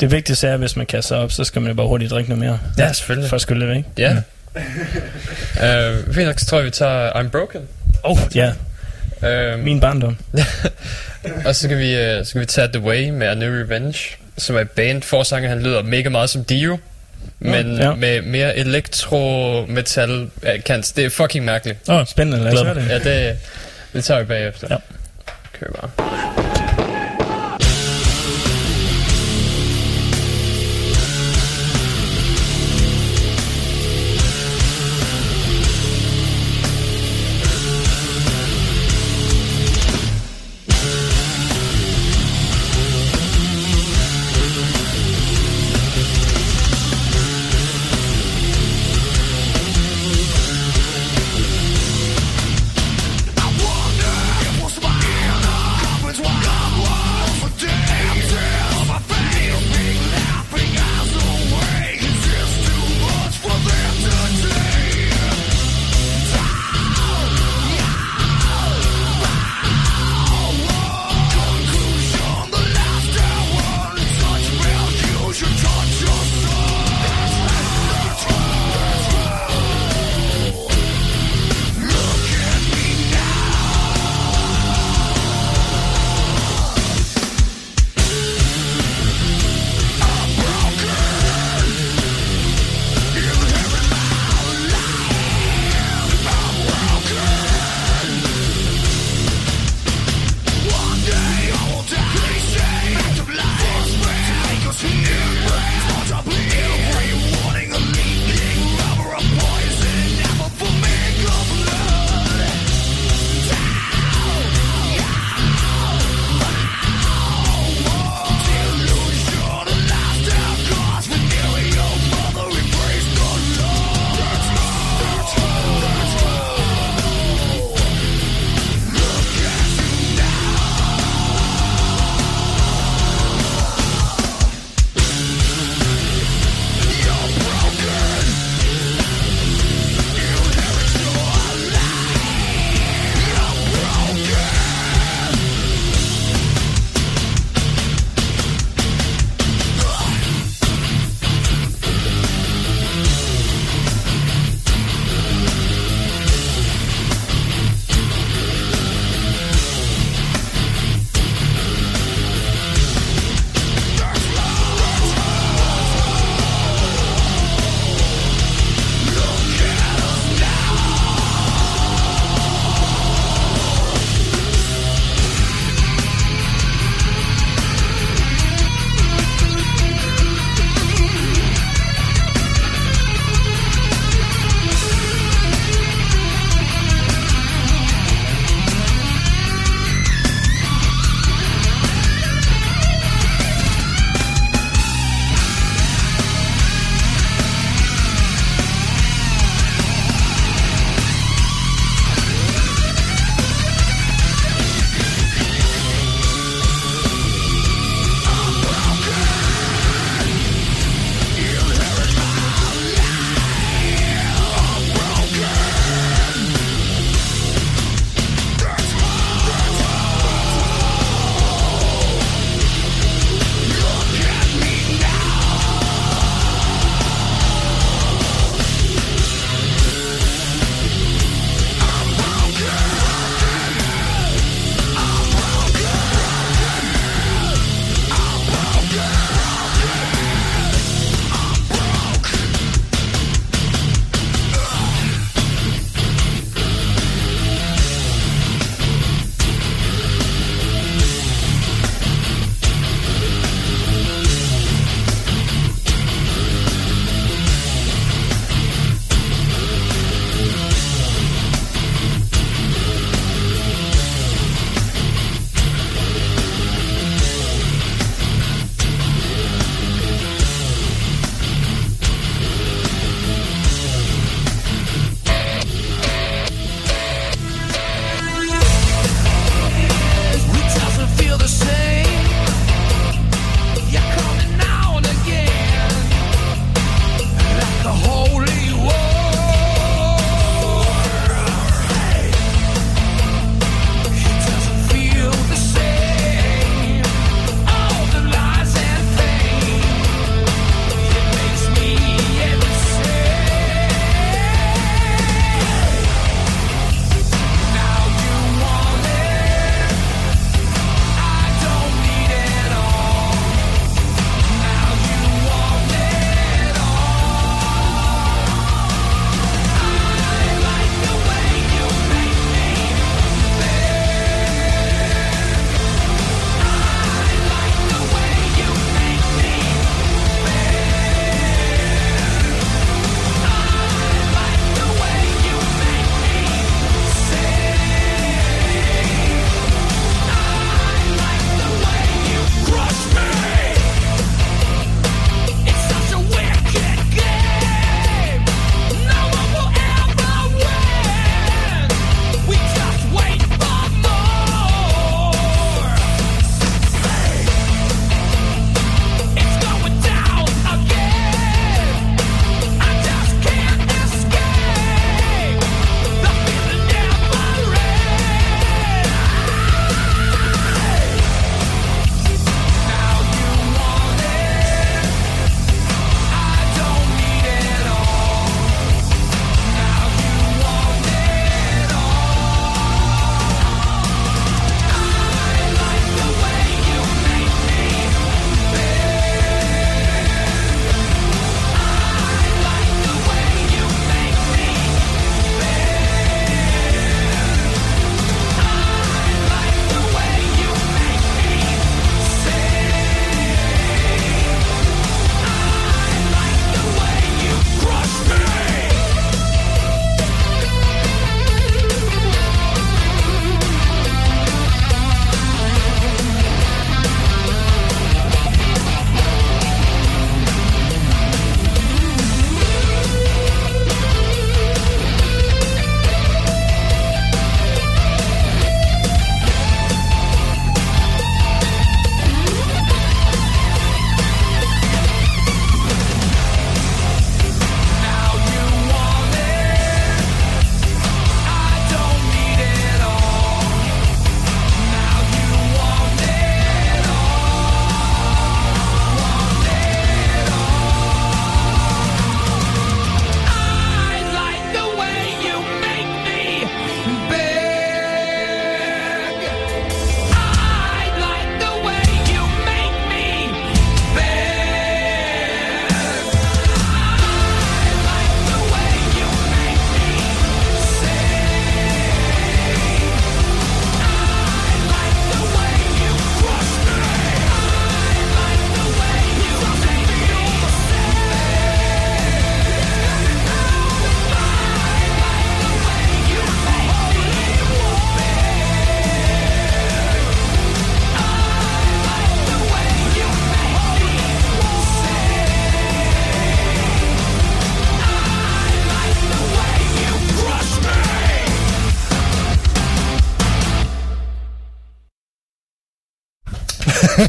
G: det vigtigste er, at hvis man kaster op, så skal man jo bare hurtigt drikke noget mere.
H: Ja, selvfølgelig.
G: For at skylde det væk.
H: Ja. uh, fint nok, så tror jeg, vi tager I'm Broken.
G: Oh, ja.
H: Uh,
G: Min barndom.
H: og så skal, vi, uh, så skal vi tage The Way med A New Revenge, som er et band. Forsanger, han lyder mega meget som Dio. Men
G: ja.
H: med mere elektro-metal kant. Det er fucking mærkeligt.
G: Åh, oh, spændende. Lad os høre det.
H: Ja, det, det tager vi bagefter.
E: Ja.
H: Kører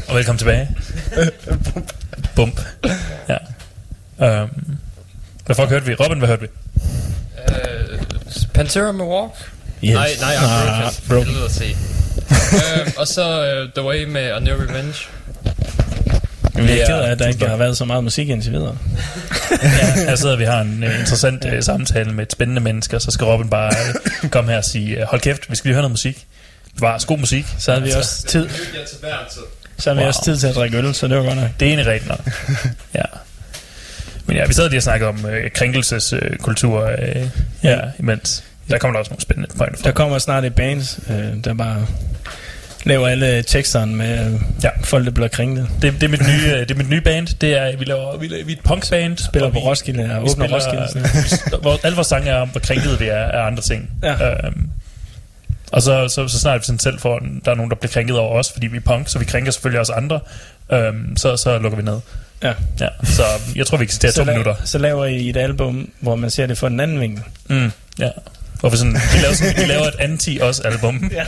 E: og velkommen tilbage. Bump. Ja. Um, hvad fuck hørte vi? Robin, hvad hørte vi?
H: Uh, Pantera med Walk?
E: Yes.
H: Nej, nej, I'm
E: Ah,
H: broken.
E: broken.
H: Helvede at se. uh, og så uh, The Way med A New Revenge.
G: Men vi er ked af, at der ikke har været så meget musik indtil videre.
E: ja, her sidder vi har en uh, interessant uh, samtale med et spændende menneske, og så skal Robin bare uh, komme her og sige, uh, hold kæft, vi skal lige høre noget musik. Bevares god musik.
G: Så havde vi også tid, så havde vi
E: Wow.
G: også tid til at drikke øl, så det var godt nok.
E: Det er egentlig rigtigt nok. Ja. Men ja, vi sad lige og snakkede om øh, krænkelseskultur øh, ja, imens. Der kommer der også nogle spændende pointer fra.
G: Der kommer snart et band, øh, der bare laver alle teksterne med øh,
E: Ja.
G: folk, der bliver krænket.
E: Det, det, er mit nye, øh, det er mit nye band. Det er, vi, laver, vi, laver, vi er et punkband.
G: Spiller på
E: vi,
G: Roskilde og åbner
E: spiller,
G: Roskilde.
E: hvor, alle vores sange er om, hvor krænkede vi er af andre ting.
G: Ja.
E: Øhm, og så, så, så snart vi sådan selv får, der er nogen, der bliver krænket over os, fordi vi er punk, så vi krænker selvfølgelig også andre, øhm, så, så lukker vi ned.
G: Ja.
E: ja. Så jeg tror, vi eksisterer to minutter.
G: så laver I et album, hvor man ser det fra den anden vinkel.
E: Mm, ja. Hvor vi, sådan, vi, laver sådan, vi laver et anti-os-album.
G: Ja.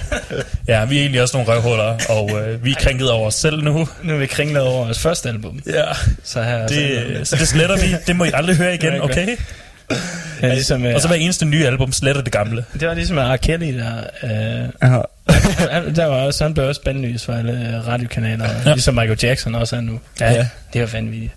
E: ja, vi er egentlig også nogle røvhuller, og øh, vi er krænket over os selv nu.
G: Nu er vi kringlet over vores første album.
E: Ja.
G: Så her
E: Det, så det sletter vi. Det må I aldrig høre igen, okay?
G: Ja, ligesom, øh,
E: Og så hver eneste nye album sletter det gamle.
G: Det var ligesom R. Kelly, der... Øh,
F: Ja.
G: der var også, han blev også bandlys for alle øh, radiokanaler,
E: ja.
G: ligesom Michael Jackson også er nu.
E: Ja, ja.
G: Det var vanvittigt.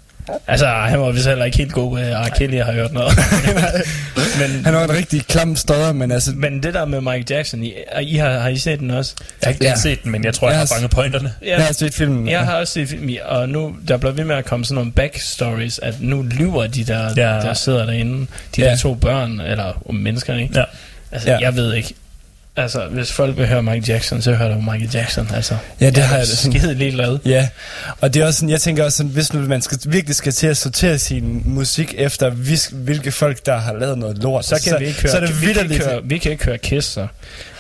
G: Altså, han var vist heller ikke helt god, øh, R. Kelly har hørt noget. men,
F: Han var en rigtig klam stodder, men altså...
G: men det der med Michael Jackson, I, I har, har I set den også?
E: Jeg har ikke
F: Ja.
E: set den, men jeg tror, jeg
F: Jeg
E: har
F: har-
E: fanget pointerne.
F: Jeg har set filmen.
G: Jeg har også set film, i- og nu der bliver ved med at komme sådan nogle backstories, at nu lyver de der,
E: Ja.
G: der sidder derinde, de
F: Ja.
G: der to børn, eller um, mennesker, ikke?
E: Ja.
G: Altså,
F: ja.
G: jeg ved ikke. Altså, hvis folk vil høre Michael Jackson, så hører du Michael Jackson, altså.
F: Ja, det
G: jeg
F: har jeg da sådan-
G: skide ligeglad.
F: Ja, og det er også sådan, jeg tænker også sådan, hvis nu man skal, virkelig skal til at sortere sin musik efter, hvilke folk, der har lavet noget lort,
G: Så kan vi ikke høre,
F: så er det
G: vi, kan ikke høre, vi kan ikke høre Kiss, så.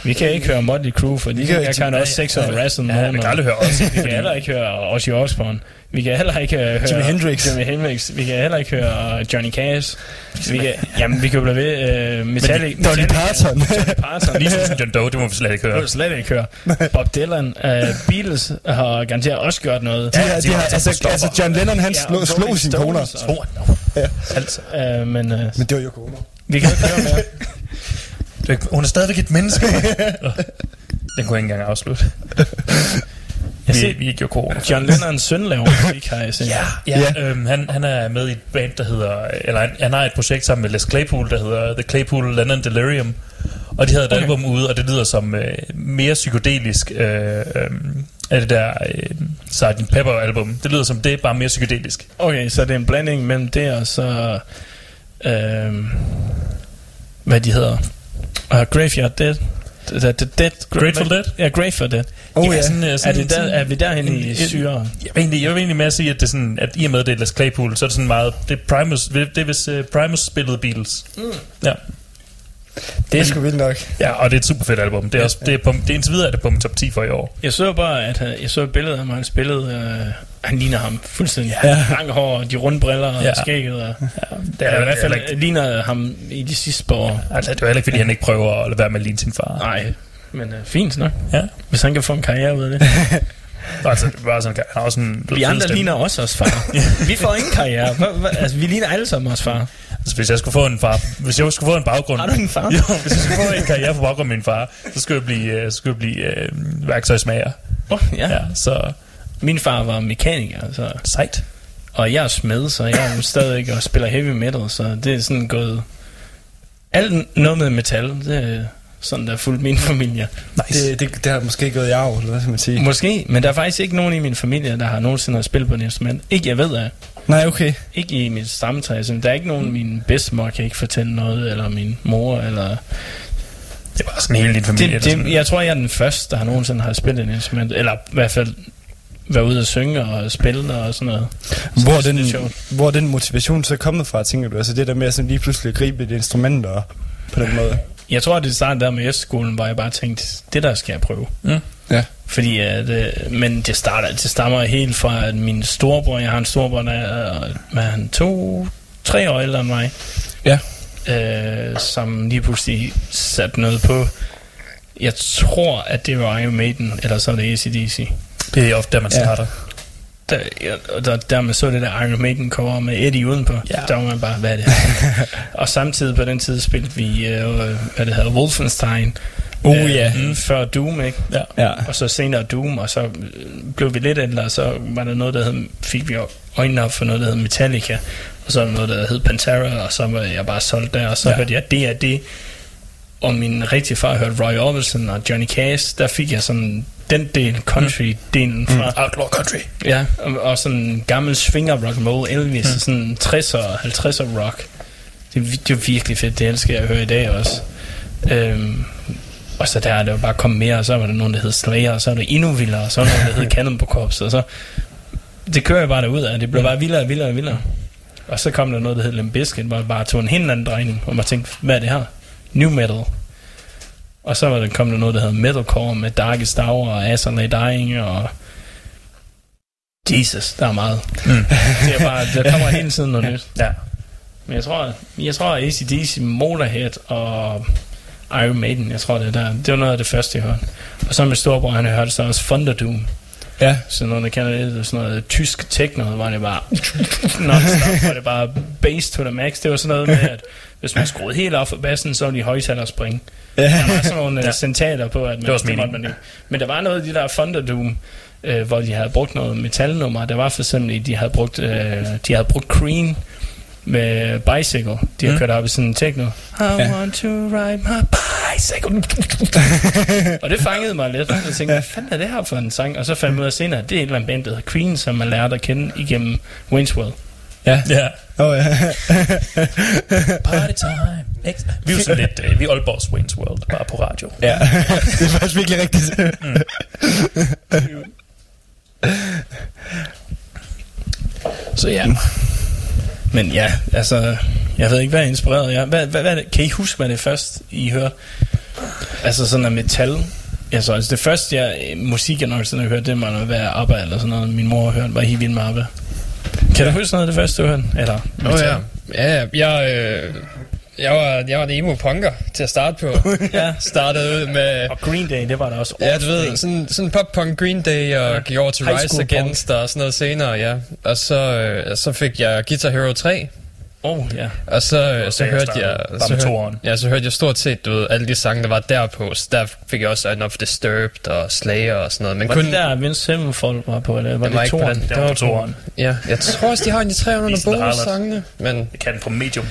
G: Vi kan ikke høre Motley Crue, for
F: kan-
G: jeg kan også sex og wrestle
E: Ja, vi kan aldrig høre os.
G: Vi kan heller ikke høre Ozzy Osbourne. Vi kan heller ikke høre
F: Jimi Hendrix.
G: Jimi Hendrix. Vi kan heller ikke høre Johnny Cash. Vi kan, jamen, vi kan jo blive ved uh, Metallic,
F: Dolly Parton.
G: Dolly Parton.
E: Lige som John Doe, det må vi slet ikke
G: Det
E: høre.
G: vil slet ikke høre. Bob Dylan. Uh, Beatles har garanteret også gjort noget.
F: de, har, de har,
E: altså
F: altså, John Lennon, han
G: Ja,
F: slog, sin
G: Stones
F: koner.
E: jeg. Altså,
G: Uh, men uh,
F: Men det var jo koner.
G: vi kan ikke høre mere.
E: Er hun er stadigvæk et menneske. Den kunne jeg ikke engang afslutte.
G: Jeg
E: Vi,
G: ser,
E: vi er ikke jo kor.
G: John Lennons søn laver musik, har jeg set.
E: Ja, ja. Øhm, han, han er med i et band, der hedder... Eller han, han har et projekt sammen med Les Claypool, der hedder The Claypool Lennon Delirium. Og de havde et okay. album ude, og det lyder som øh, mere psykedelisk øh, øh, af det der øh, Sgt. Pepper-album. Det lyder som det, bare mere psykedelisk.
G: Okay, så det er en blanding mellem det og så... Øh, hvad de hedder? Uh, Graveyard Dead. The, the, dead
E: Grateful Dead?
G: Ja, Grateful Dead.
F: Oh, ja.
E: sådan, øh,
G: Er,
E: sådan,
G: det der, er vi derhen
E: en-
G: i syre?
E: Jeg vil, egentlig, jeg vil egentlig med at sige, at, det er sådan, at i og med, det er Claypool, så er det sådan meget... Det er Primus, det er hvis uh, Primus spillede Beatles. Mm. Ja.
F: Det er sgu vildt nok.
E: ja, og det er et super fedt album. Det er, også, det er, på, det er indtil videre er det på min top 10 for i år.
G: Jeg så bare, at han- jeg så et billede af ham, han spillede... Øh, han ligner ham fuldstændig.
F: Ja.
G: Ja. Lange hår, de runde briller og
E: Ja.
G: ja. skægget. Og,
E: Ja, det
G: ja,
E: er,
G: i hvert fald
E: ikke,
G: ligner ham i de sidste par år.
E: altså, det er heller ikke, fordi han ikke prøver at lade være med at ligne sin far.
G: Nej, men øh, fint nok.
E: Ja.
G: Hvis han kan få en karriere ud af det.
E: Altså, det bare sådan, han har også en
G: Vi andre ligner også os far. vi får ingen karriere. Hva, hva, altså, vi ligner alle sammen os far.
E: Altså, hvis jeg skulle få en far, hvis jeg skulle få en baggrund...
G: Har du en far?
E: Jo, hvis jeg skulle få en karriere på baggrund af min far, så skulle jeg blive, øh, så skulle jeg blive øh, værktøjsmager.
G: Oh, ja.
E: Ja, så
G: Min far var mekaniker, så,
E: sejt.
G: og jeg er smed, så jeg er jo stadigvæk og spiller heavy metal, så det er sådan gået... Alt noget med metal, det er sådan, der er fuldt min familie.
E: Nice.
F: Det, det, det har måske gået i arv, eller hvad skal man sige?
G: Måske, men der er faktisk ikke nogen i min familie, der har nogensinde spillet på et instrument. Ikke jeg ved af.
F: Nej, okay.
G: Ikke i mit stamtræ. Altså, der er ikke nogen, min bedstemor kan ikke fortælle noget, eller min mor, eller...
E: Det var sådan hele din familie.
G: Det,
E: sådan,
G: det, jeg tror, jeg er den første, der har nogensinde har spillet et instrument, eller i hvert fald været ude og synge og spille og sådan noget.
F: Hvor er,
G: det er
F: den,
G: sjovt.
F: hvor er den motivation så kommet fra, tænker du? Altså det der med at sådan lige pludselig gribe et instrument og på den måde.
G: Jeg tror, at det startede der med efterskolen, hvor jeg bare tænkte, det der skal jeg prøve.
E: Mm.
F: Ja.
G: Fordi, at, øh, men det, starter, det stammer helt fra, at min storebror, jeg har en storebror, der er, hvad er han, to, tre år ældre end mig.
F: Ja.
G: Øh, som lige pludselig satte noget på. Jeg tror, at det var Iron Maiden, eller så er det ACDC.
E: Det Det er ofte der, man
F: Ja.
E: starter.
G: Der, ja, og der, der man så det der Iron Maiden cover med Eddie udenpå,
E: Ja.
G: ja. der var man bare, hvad er det og samtidig på den tid spillede vi, øh, hvad det hedder, Wolfenstein.
F: Uh,
G: øh,
F: ja.
G: mm. Før Doom, ikke?
E: Ja.
F: Ja.
G: Og så senere Doom, og så øh, blev vi lidt ældre, og så var der noget, der hed, fik vi øjnene op for noget, der hed Metallica, og så var der noget, der hed Pantera, og så var jeg bare solgt der, og så
E: Ja.
G: hørte jeg det og det, og min rigtige far hørte Roy Orbison og Johnny Cash, der fik jeg sådan den del, country-delen fra.
E: Outlaw Country.
G: Ja, og, og sådan gammel swinger rock and roll, Elvis, mm. sådan 60'er og 50'er rock. Det, det er virkelig fedt, det elsker jeg at høre i dag også. Øhm, og så der er det jo bare kommet mere, og så var der nogen, der hed Slayer, og så var det endnu vildere, og så var der nogen, der hed Cannibal Corpse, og så... Det kører jo bare derud af, det blev bare vildere og vildere og vildere. Og så kom der noget, der hed Limp Bizkit, hvor bare tog en helt anden drejning, og man tænkte, hvad er det her? New Metal. Og så var der, kom der noget, der hed Metalcore med Darkest Hour og As I Lay Dying og... Jesus, der er meget.
E: Mm.
G: det er bare, der kommer hele tiden noget nyt.
E: Ja.
G: Men jeg tror, jeg tror at ACDC, Motorhead og Iron Maiden, jeg tror det er der. Det var noget af det første, jeg hørte. Og så med storebror, han hørte så også Thunderdome.
F: Ja.
G: Så nogen, der kender det, det var sådan noget tysk techno, hvor det bare non-stop, hvor det bare bass to the max. Det var sådan noget med, at hvis man skruede helt op for bassen, så ville de højtaler springe.
F: Ja.
G: Der var sådan nogle
E: Ja.
G: ja. centater på, at man,
E: Det var meningen.
G: man ikke. Men der var noget af de der Thunderdome, øh, hvor de havde brugt noget metalnummer. Der var for eksempel, de havde brugt, øh, de havde brugt Cream med Bicycle. De har
E: Mm.
G: kørt op i sådan en techno. I
F: Ja.
G: want to ride my bicycle. og det fangede mig lidt. Jeg tænkte, hvad fanden er det her for en sang? Og så fandt jeg ud af senere, at det er et eller andet band, der hedder Queen, som man lærte at kende igennem Winswell.
F: Ja.
E: Ja.
F: Oh, ja.
E: Party time. Vi er jo sådan lidt, øh, vi er Aalborgs Wayne's World, bare på radio.
F: ja. det er faktisk virkelig rigtigt.
G: Så ja. Men ja, altså, jeg ved ikke, hvad er inspireret jer. Hvad, hvad, hvad er? Kan I huske, hvad det første, I hørte? Altså sådan af metal. Altså, altså det første jeg, musik, jeg nogensinde har hørt, det må noget være ABBA eller sådan noget. Min mor har hørt, var helt vild med ABBA. Kan du huske noget af det første, du hørte? Eller
H: Åh oh, ja. Ja, ja. Jeg, øh, jeg, var, jeg var en emo-punker til at starte på.
G: ja.
H: Startede ud med...
G: Og Green Day, det var der også.
H: Ja, du ved, sådan, sådan pop-punk Green Day, og
G: Ja.
H: gik over til
G: High
H: Rise Against og sådan noget senere, ja. Og så, øh, så fik jeg Guitar Hero 3,
G: Oh, ja.
H: og så, øh, så
E: jeg
H: hørte jeg... Så hørte, ja, så hørte jeg stort set, du ved, alle de sange, der var derpå. Så der fik jeg også Enough Disturbed og Slayer og sådan noget. Men
G: Var
H: kun,
G: det der Vince Sevenfold var på, eller var
H: Den var
G: det
H: den.
E: Det var på.
H: Ja, jeg tror også, de har en i 300
E: Beast and the
H: bonus
E: Harlot.
H: sangene, men
E: Det kan den på medium.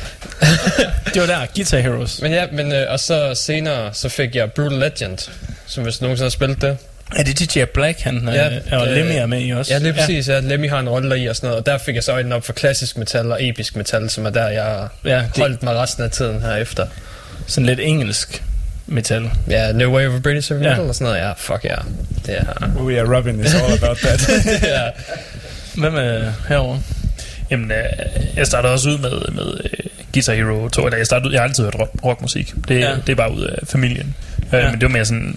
G: Det var der, Guitar Heroes.
H: Men ja, men øh, og så senere, så fik jeg Brutal Legend, som hvis nogen har spillet det.
G: Er det DJ Black, han
H: Ja,
G: ja, og
H: det-
G: Lemmy er med i også?
H: Ja, lige præcis. Ja. Lemmy har en rolle der i og sådan noget, og der fik jeg så øjnene op for klassisk metal og episk metal, som er der, jeg har
G: Ja, det,
H: holdt mig resten af tiden herefter.
G: sådan lidt engelsk metal.
H: Ja, No Way of British Heavy
G: Ja.
H: Metal og sådan noget, ja, fuck ja. Det er...
F: Oh yeah, Robin is all about that.
H: ja.
G: Hvem er herovre?
E: Jamen, øh, jeg startede også ud med, med øh, Guitar Hero 2, eller jeg startede ud, jeg har altid hørt rock, rockmusik. Det,
G: Ja.
E: ja. det er bare ud af familien. Ja.
G: Ja.
E: Øh, men det var mere sådan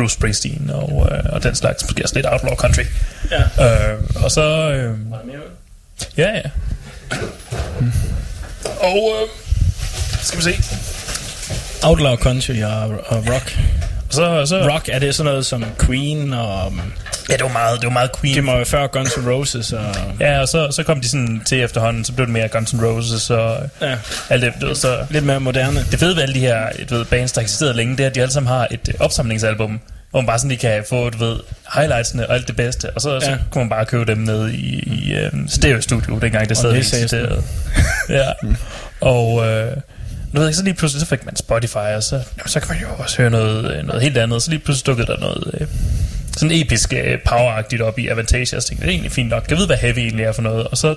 E: Bruce Springsteen og, øh, og den slags, måske også lidt outlaw country.
G: Ja.
E: Øh, og så... Øh, ja, ja. Og øh, skal vi se.
G: Outlaw Country og, og rock.
E: Og så, så,
G: Rock, er det sådan noget som Queen og... um,
E: ja, det var meget, det var meget Queen.
G: Det må være før Guns N' Roses og...
E: Ja, og så, så kom de sådan til efterhånden, så blev det mere Guns N' Roses og
G: Ja,
E: alt det, ved, så...
G: lidt mere moderne.
E: Det fede ved alle de her du ved, bands, der har eksisteret længe, det er, at de alle sammen har et øh, opsamlingsalbum, hvor man bare sådan lige kan få, du ved, highlightsene og alt det bedste, og så, ja. så kunne man bare købe dem ned i, i øh, stereo-studio, dengang det
G: Og
E: stadig
G: læse
E: eksisterede. ja. Og øh, du ved ikke, så lige pludselig så fik man Spotify, og så, jamen, så kan man jo også høre noget, øh, noget helt andet, så lige pludselig dukkede der noget øh, sådan episk øh, poweragtigt op i Avantage, og så tænkte, det er egentlig fint nok, jeg ved, hvad heavy egentlig er for noget, og så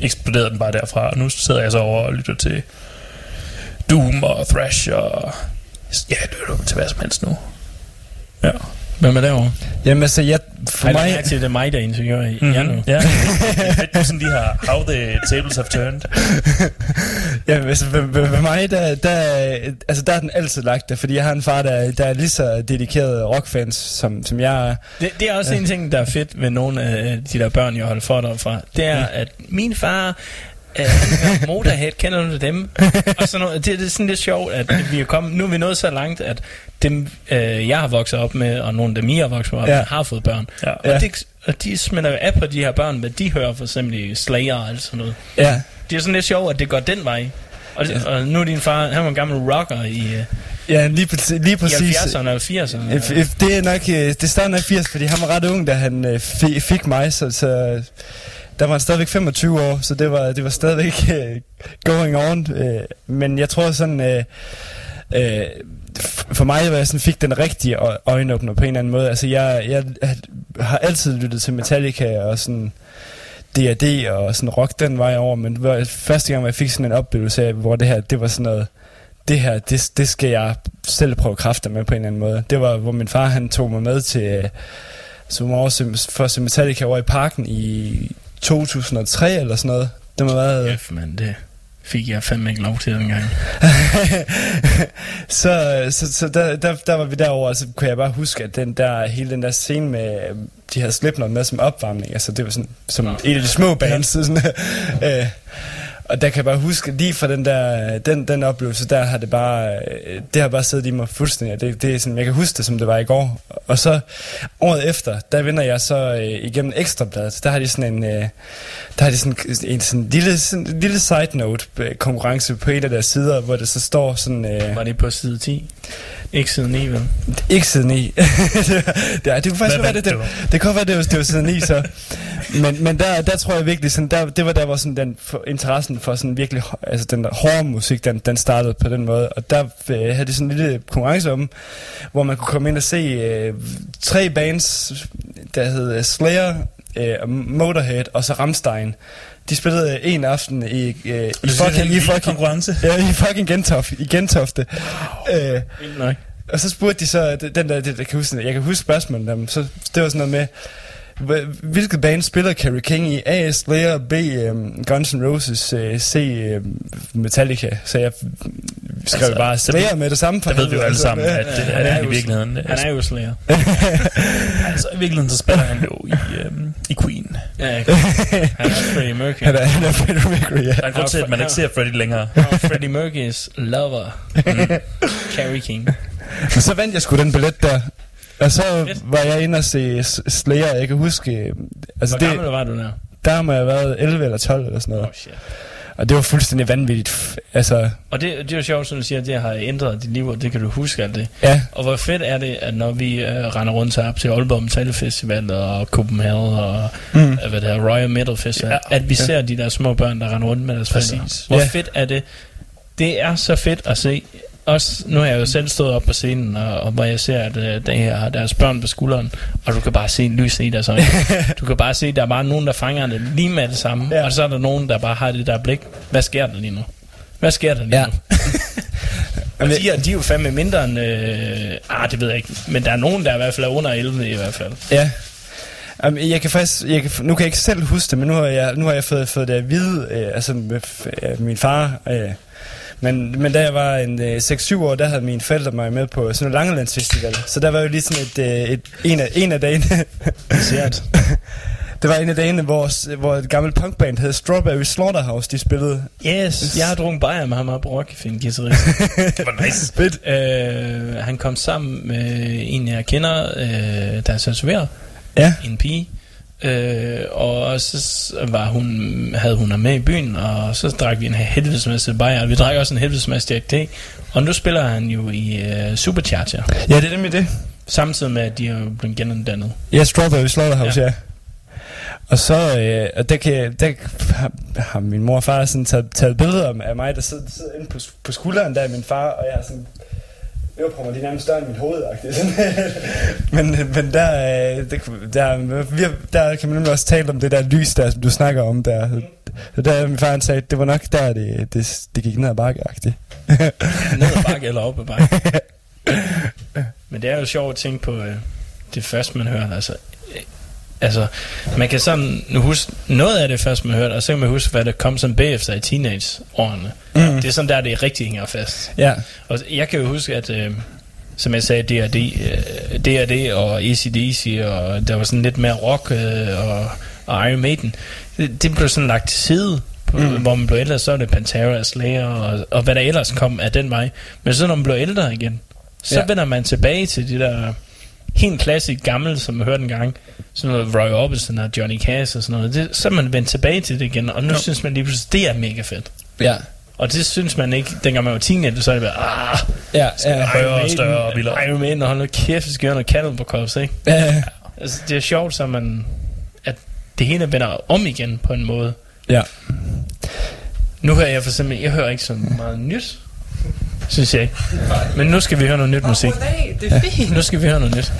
E: eksploderede den bare derfra, og nu sidder jeg så over og lytter til Doom og Thrash og... Ja, jeg lytter til hvad som helst nu. Ja.
G: Hvem er derovre?
F: Jamen altså, jeg, for
G: Ej,
F: mig...
G: til, det er mig, der interviewer i mm-hmm.
E: Mm-hmm. Ja, det er sådan lige har How the Tables Have Turned.
F: Jamen, altså, ved mig, der, der, altså, der er den altid lagt der, fordi jeg har en far, der, der er lige så dedikeret rockfans, som, som jeg er.
G: Det, det er også en ting, der er fedt ved nogle af de der børn, jeg holder for dig fra. Det er, at min far øh, hører Motorhead, kender du dem? Og sådan noget. Det, det er sådan lidt sjovt, at vi er kommet, nu er vi nået så langt, at dem, øh, jeg har vokset op med, og nogle af dem, I har vokset op
F: Ja.
G: med, har fået børn.
E: Ja.
G: Og,
F: Ja.
G: det, og de smitter jo af på de her børn, hvad de hører for eksempel i Slayer og alt sådan noget.
F: Ja,
G: Det er sådan lidt sjovt, at det går den vej. Og, det, og nu er din far, han var en gammel rocker i, øh,
F: ja lige, præcis, lige
G: i
F: præcis.
G: 70'erne eller 80'erne.
F: If, if, det er nok, øh, det starter nok 80, fordi han var ret ung, da han øh, fi- fik mig, så, så der var han stadigvæk 25 år, så det var, det var stadigvæk øh, going on. Øh, men jeg tror sådan, øh, f- for mig var jeg sådan, fik den rigtige øjenåbner på en eller anden måde. Altså jeg, jeg har altid lyttet til Metallica og sådan D&D og sådan rock den vej over, men det var første gang, hvor jeg fik sådan en oplevelse af, hvor det her, det var sådan noget, det her, det, det skal jeg selv prøve kræfter med på en eller anden måde. Det var, hvor min far, han tog mig med til, som også for at se Metallica over i parken i 2003 eller sådan noget. Det må have været...
G: F, man, det fik jeg fandme ikke lov til dengang.
F: så så, så der, der, der var vi derovre, og så kunne jeg bare huske, at den der, hele den der scene med, øh, de havde Slipknot med som opvarmning, altså det var sådan, som et af de små bands, sådan, øh, og der kan jeg bare huske, lige fra den der, den, den oplevelse, der har det bare, øh, det har bare siddet i mig fuldstændig, det, det er sådan, jeg kan huske det, som det var i går, og så året efter, der vinder jeg så øh, igennem Ekstrabladet, der har de sådan en, øh, der har de sådan en sådan lille, sådan, lille side note øh, konkurrence på en af deres sider, hvor det så står sådan, øh,
G: Var det på side 10? Ikke side 9, vel?
F: ikke siden 9. det, ja, det kunne faktisk
E: Hvad
F: være, det, det,
E: du?
F: det kunne være, det var, det var siden 9, så. Men, men der, der tror jeg virkelig, sådan, der, det var der, hvor sådan den for, interessen for sådan virkelig, altså den hårde musik, den, den startede på den måde. Og der øh, havde de sådan en lille konkurrence om, hvor man kunne komme ind og se øh, tre bands, der hed øh, Slayer, øh, Motorhead og så Rammstein. De spillede øh, en aften i, øh, i,
E: det
F: fucking, i, fucking,
E: konkurrence.
F: ja, i fucking Gentofte. I Gentofte. Øh,
G: Vildt nok.
F: og så spurgte de så, den der, det, jeg, kan huske, jeg kan huske spørgsmålet dem, så det var sådan noget med, hvilket band spiller Carrie King i? A. Slayer, B. Um, Guns N' Roses, uh, C. Um, Metallica. Så jeg skrev
E: Altså,
F: bare
E: der
F: Slayer
E: ved-
F: med det samme. for
E: Der ved vi jo alle
F: altså.
E: sammen, at,
F: Ja.
E: det,
G: Han
E: at
G: er
E: i virkeligheden...
G: Han er jo slayer.
E: altså, i virkeligheden så spiller han jo i, øhm, i Queen.
G: Ja, han er Freddie Mercury.
F: Han er, han er Freddie Mercury, ja.
E: Der er en grund til, at man ikke ser Freddie længere.
G: Freddie Mercury's lover. Mm. Carrie King.
F: Så vandt jeg sgu den billet der. Og så var jeg inde og se Slayer, jeg kan huske... øh, Altså
G: Hvor
F: det,
G: gammel var du der?
F: der må jeg have været 11 eller 12 eller sådan noget.
G: Oh shit.
F: Og det var fuldstændig vanvittigt. Altså,
G: Og det, det er jo sjovt, som du siger, at det har ændret dit liv, og det kan du huske alt det.
F: ja.
G: Og hvor fedt er det, at når vi øh, render rundt op til Aalborg Metal Festival og Copenhagen og
F: Mm.
G: øh, hvad det er, Royal Metal Festival,
E: Ja.
G: ja. at vi ser de der små børn, der render rundt med deres
E: Præcis.
G: forældre. Hvor
F: Ja.
G: fedt er det? Det er så fedt at se. Også, nu har jeg jo selv stået op på scenen, og, og hvor jeg ser, at øh, der er deres børn på skulderen, og du kan bare se lyset i deres øjne. du kan bare se, at der er bare nogen, der fanger det lige med det samme,
F: Ja.
G: og så er der nogen, der bare har det der blik. Hvad sker der lige nu? Hvad sker der lige
F: Ja.
G: nu? Og de er, de er jo fandme mindre end... Øh, ah, det ved jeg ikke. Men der er nogen, der i hvert fald er under 11 i hvert fald.
F: Ja. Um, jeg kan faktisk, jeg kan, nu kan jeg ikke selv huske det, men nu har jeg, nu har jeg fået, fået det at vide, øh, altså øh, min far. Øh, men, men da jeg var en øh, 6-7 år, der havde mine forældre mig med på sådan en Langelandsfestival. Så der var jo lige sådan et, øh, et en, af, en af dagene,
G: Sært.
F: det var en af dagene, hvor, hvor et gammelt punkband hed Strawberry Slaughterhouse, de spillede.
G: Yes, jeg har drukket bajer med ham op Rockefin, guitarist.
E: Det var nice.
F: Fedt.
G: øh, han kom sammen med en, jeg kender, øh, der er tatoveret.
F: Ja.
G: En pige. Øh, og så var hun, havde hun ham med i byen, og så drak vi en helvedes masse bajer. Vi drak også en helvedes masse Jack D. Og nu spiller han jo i øh, Supercharger.
F: Ja, det er nemlig det.
G: Samtidig med, at de er jo blevet gendannet.
F: Ja, Strawberry Slaughterhouse, ja.
G: Ja.
F: Og så, øh, og der, kan, der har, har min mor og far sådan taget, taget billeder af- af mig, der sidder, sidder inde på, på skulderen der af min far, og jeg er sådan, øreprummer, de er nærmest større end mit hoved, men, men der, øh, der, der, der kan man nemlig også tale om det der lys der, som du snakker om der. Så der min far sagde, det var nok der, det, det, det gik ned ad bakke-agtigt.
G: Ned ad bakke eller op ad bakke. Men det er jo sjovt at tænke på øh, det første, man hører. Altså, altså, man kan sådan nu huske noget af det første, man hørte, og så kan man huske, hvad der kom som bagefter i teenageårene.
F: Mm.
G: Det er sådan der, det rigtig hænger fast.
F: Ja,
G: Og jeg kan jo huske, at øh, som jeg sagde, D&D, øh, D&D og ACDC, og der var sådan lidt mere rock øh, og, og Iron Maiden. Det, det blev sådan lagt til side, på, mm. hvor man blev ældre, så var det Pantera, Slayer og, og hvad der ellers kom af den vej. Men så når man blev ældre igen, Så
F: ja.
G: vender man tilbage til de der helt klassisk gamle, som jeg hørte en gang. Sådan noget Roy Orbison og Johnny Cash og sådan noget. Det, så er man vendt tilbage til det igen, og nu
E: ja.
G: synes man lige pludselig, det er mega fedt.
F: Ja.
G: Og det synes man ikke, dengang man var teenager, så er det bare, ah,
F: Ja, ja.
E: Højere og større og vildere.
G: Iron Maiden, og hold nu kæft, vi skal gøre noget Cannibal Corpse, ikke?
F: Ja.
G: Altså, det er sjovt, så man, at det hele vender om igen på en måde.
F: Ja.
G: Nu hører jeg for eksempel, jeg hører ikke så meget nyt, synes jeg ikke. Men nu skal vi høre noget nyt musik.
H: Det er fint.
G: Nu skal vi høre noget nyt.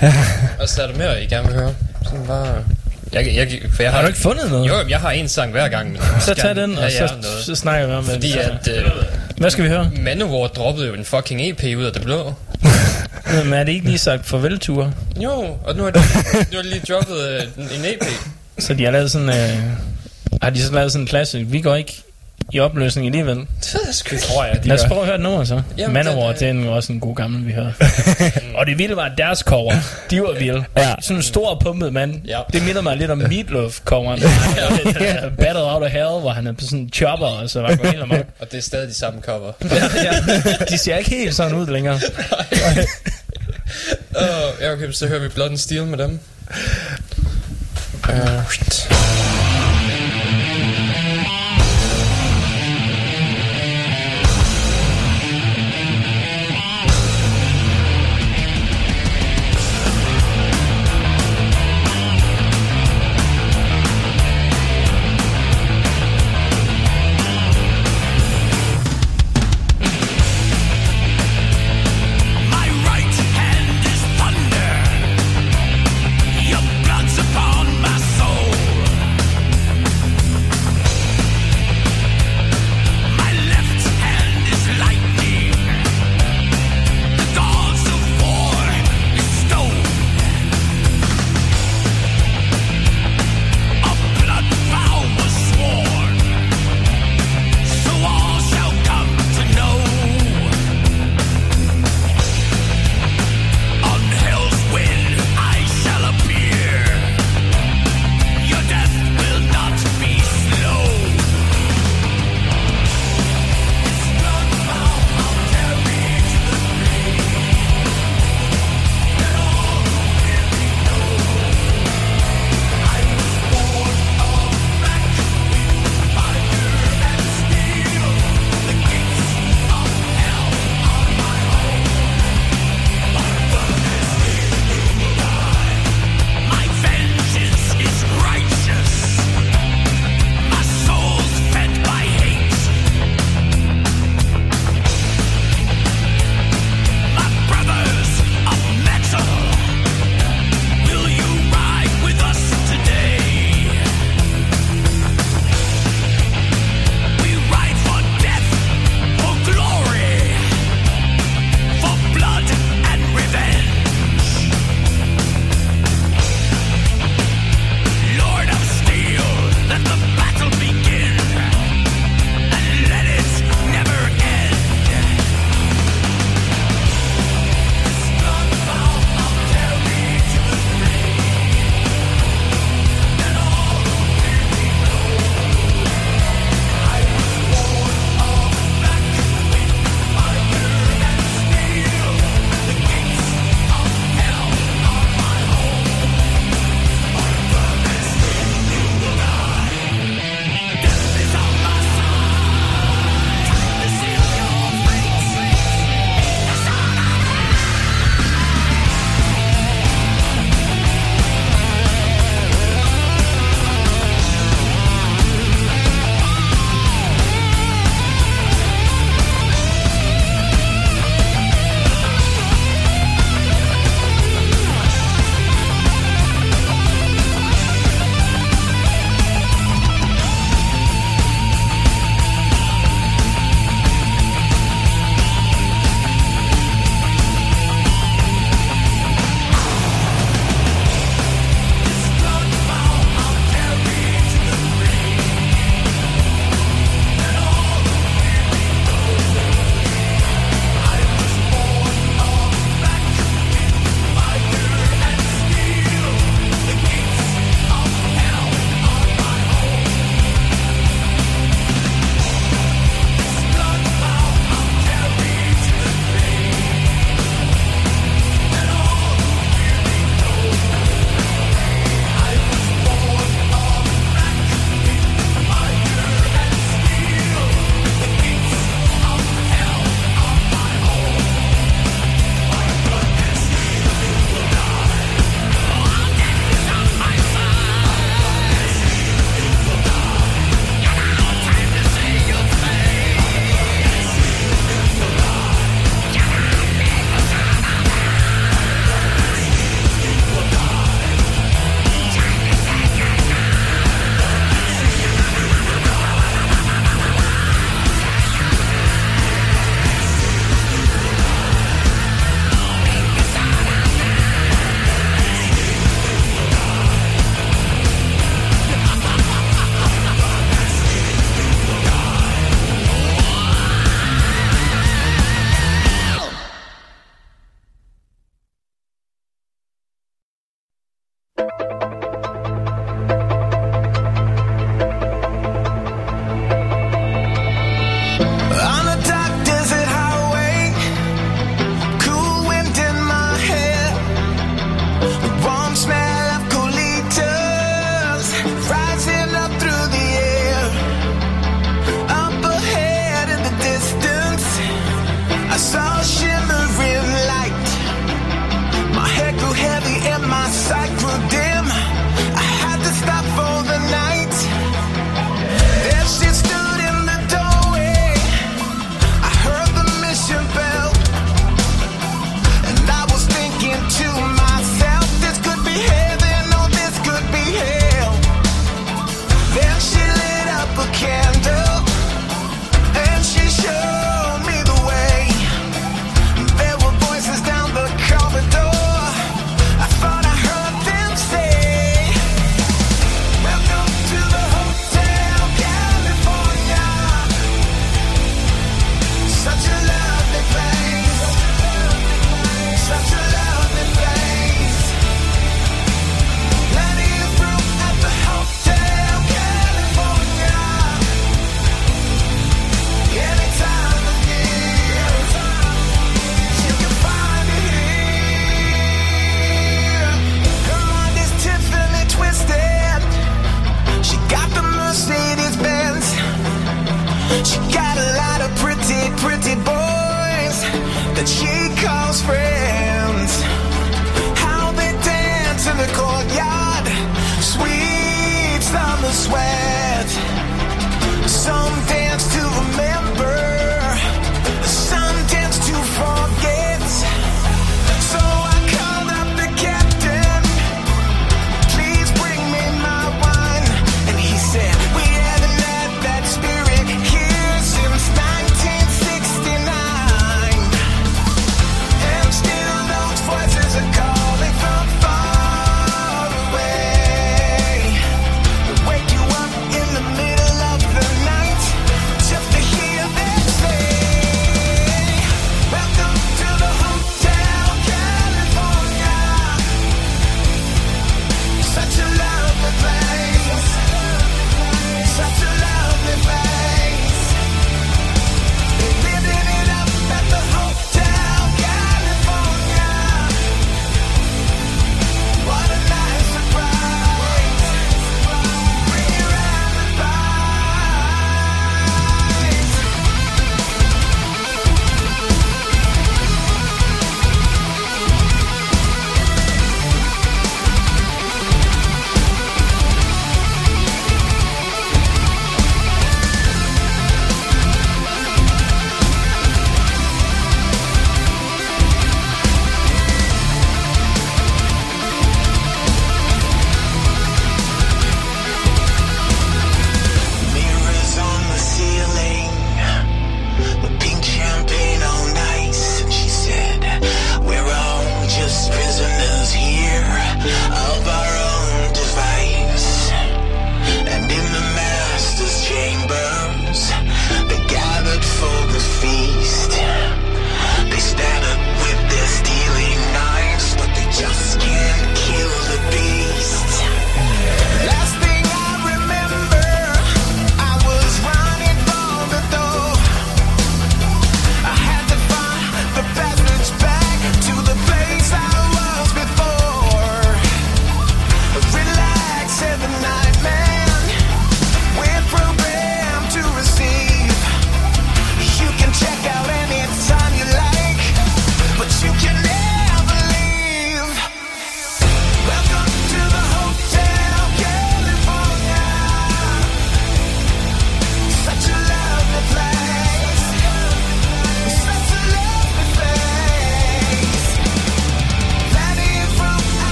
H: Og så er der mere, I gerne vil høre. Sådan bare... Jeg, jeg, for jeg
G: Har du ikke fundet noget?
H: Jo, jeg har en sang hver gang. Men
G: Så tag den, og så, så snakker vi om det.
H: Fordi at øh,
G: Hvad skal vi høre?
H: Manowar droppede jo en fucking EP ud af det blå.
G: Men er det ikke lige sagt farvel-ture?
H: Jo, og nu har de, nu har de lige droppet øh, en, EP.
G: Så de har lavet sådan... Øh, har de så lavet sådan en klasse? Vi går ikke i opløsning alligevel.
H: Det er sgu ikke.
E: Tror jeg, de
G: Lad os prøve at høre den nummer så.
H: Jamen,
G: Manowar,
H: den,
G: det er jo også en god gammel, vi hører. og det vilde var, at deres cover, de var vilde.
F: Ja.
G: Sådan en stor pumpet mand.
H: Ja.
G: Det minder mig lidt om Meatloaf-coveren. ja. Battle Out of Hell, hvor han er på sådan en chopper, og så var helt amok.
H: Og det er stadig de samme cover.
G: ja, ja. De ser ikke helt sådan ud længere.
H: Uh, ja, okay, så hører vi Blood and Steel med dem. Uh,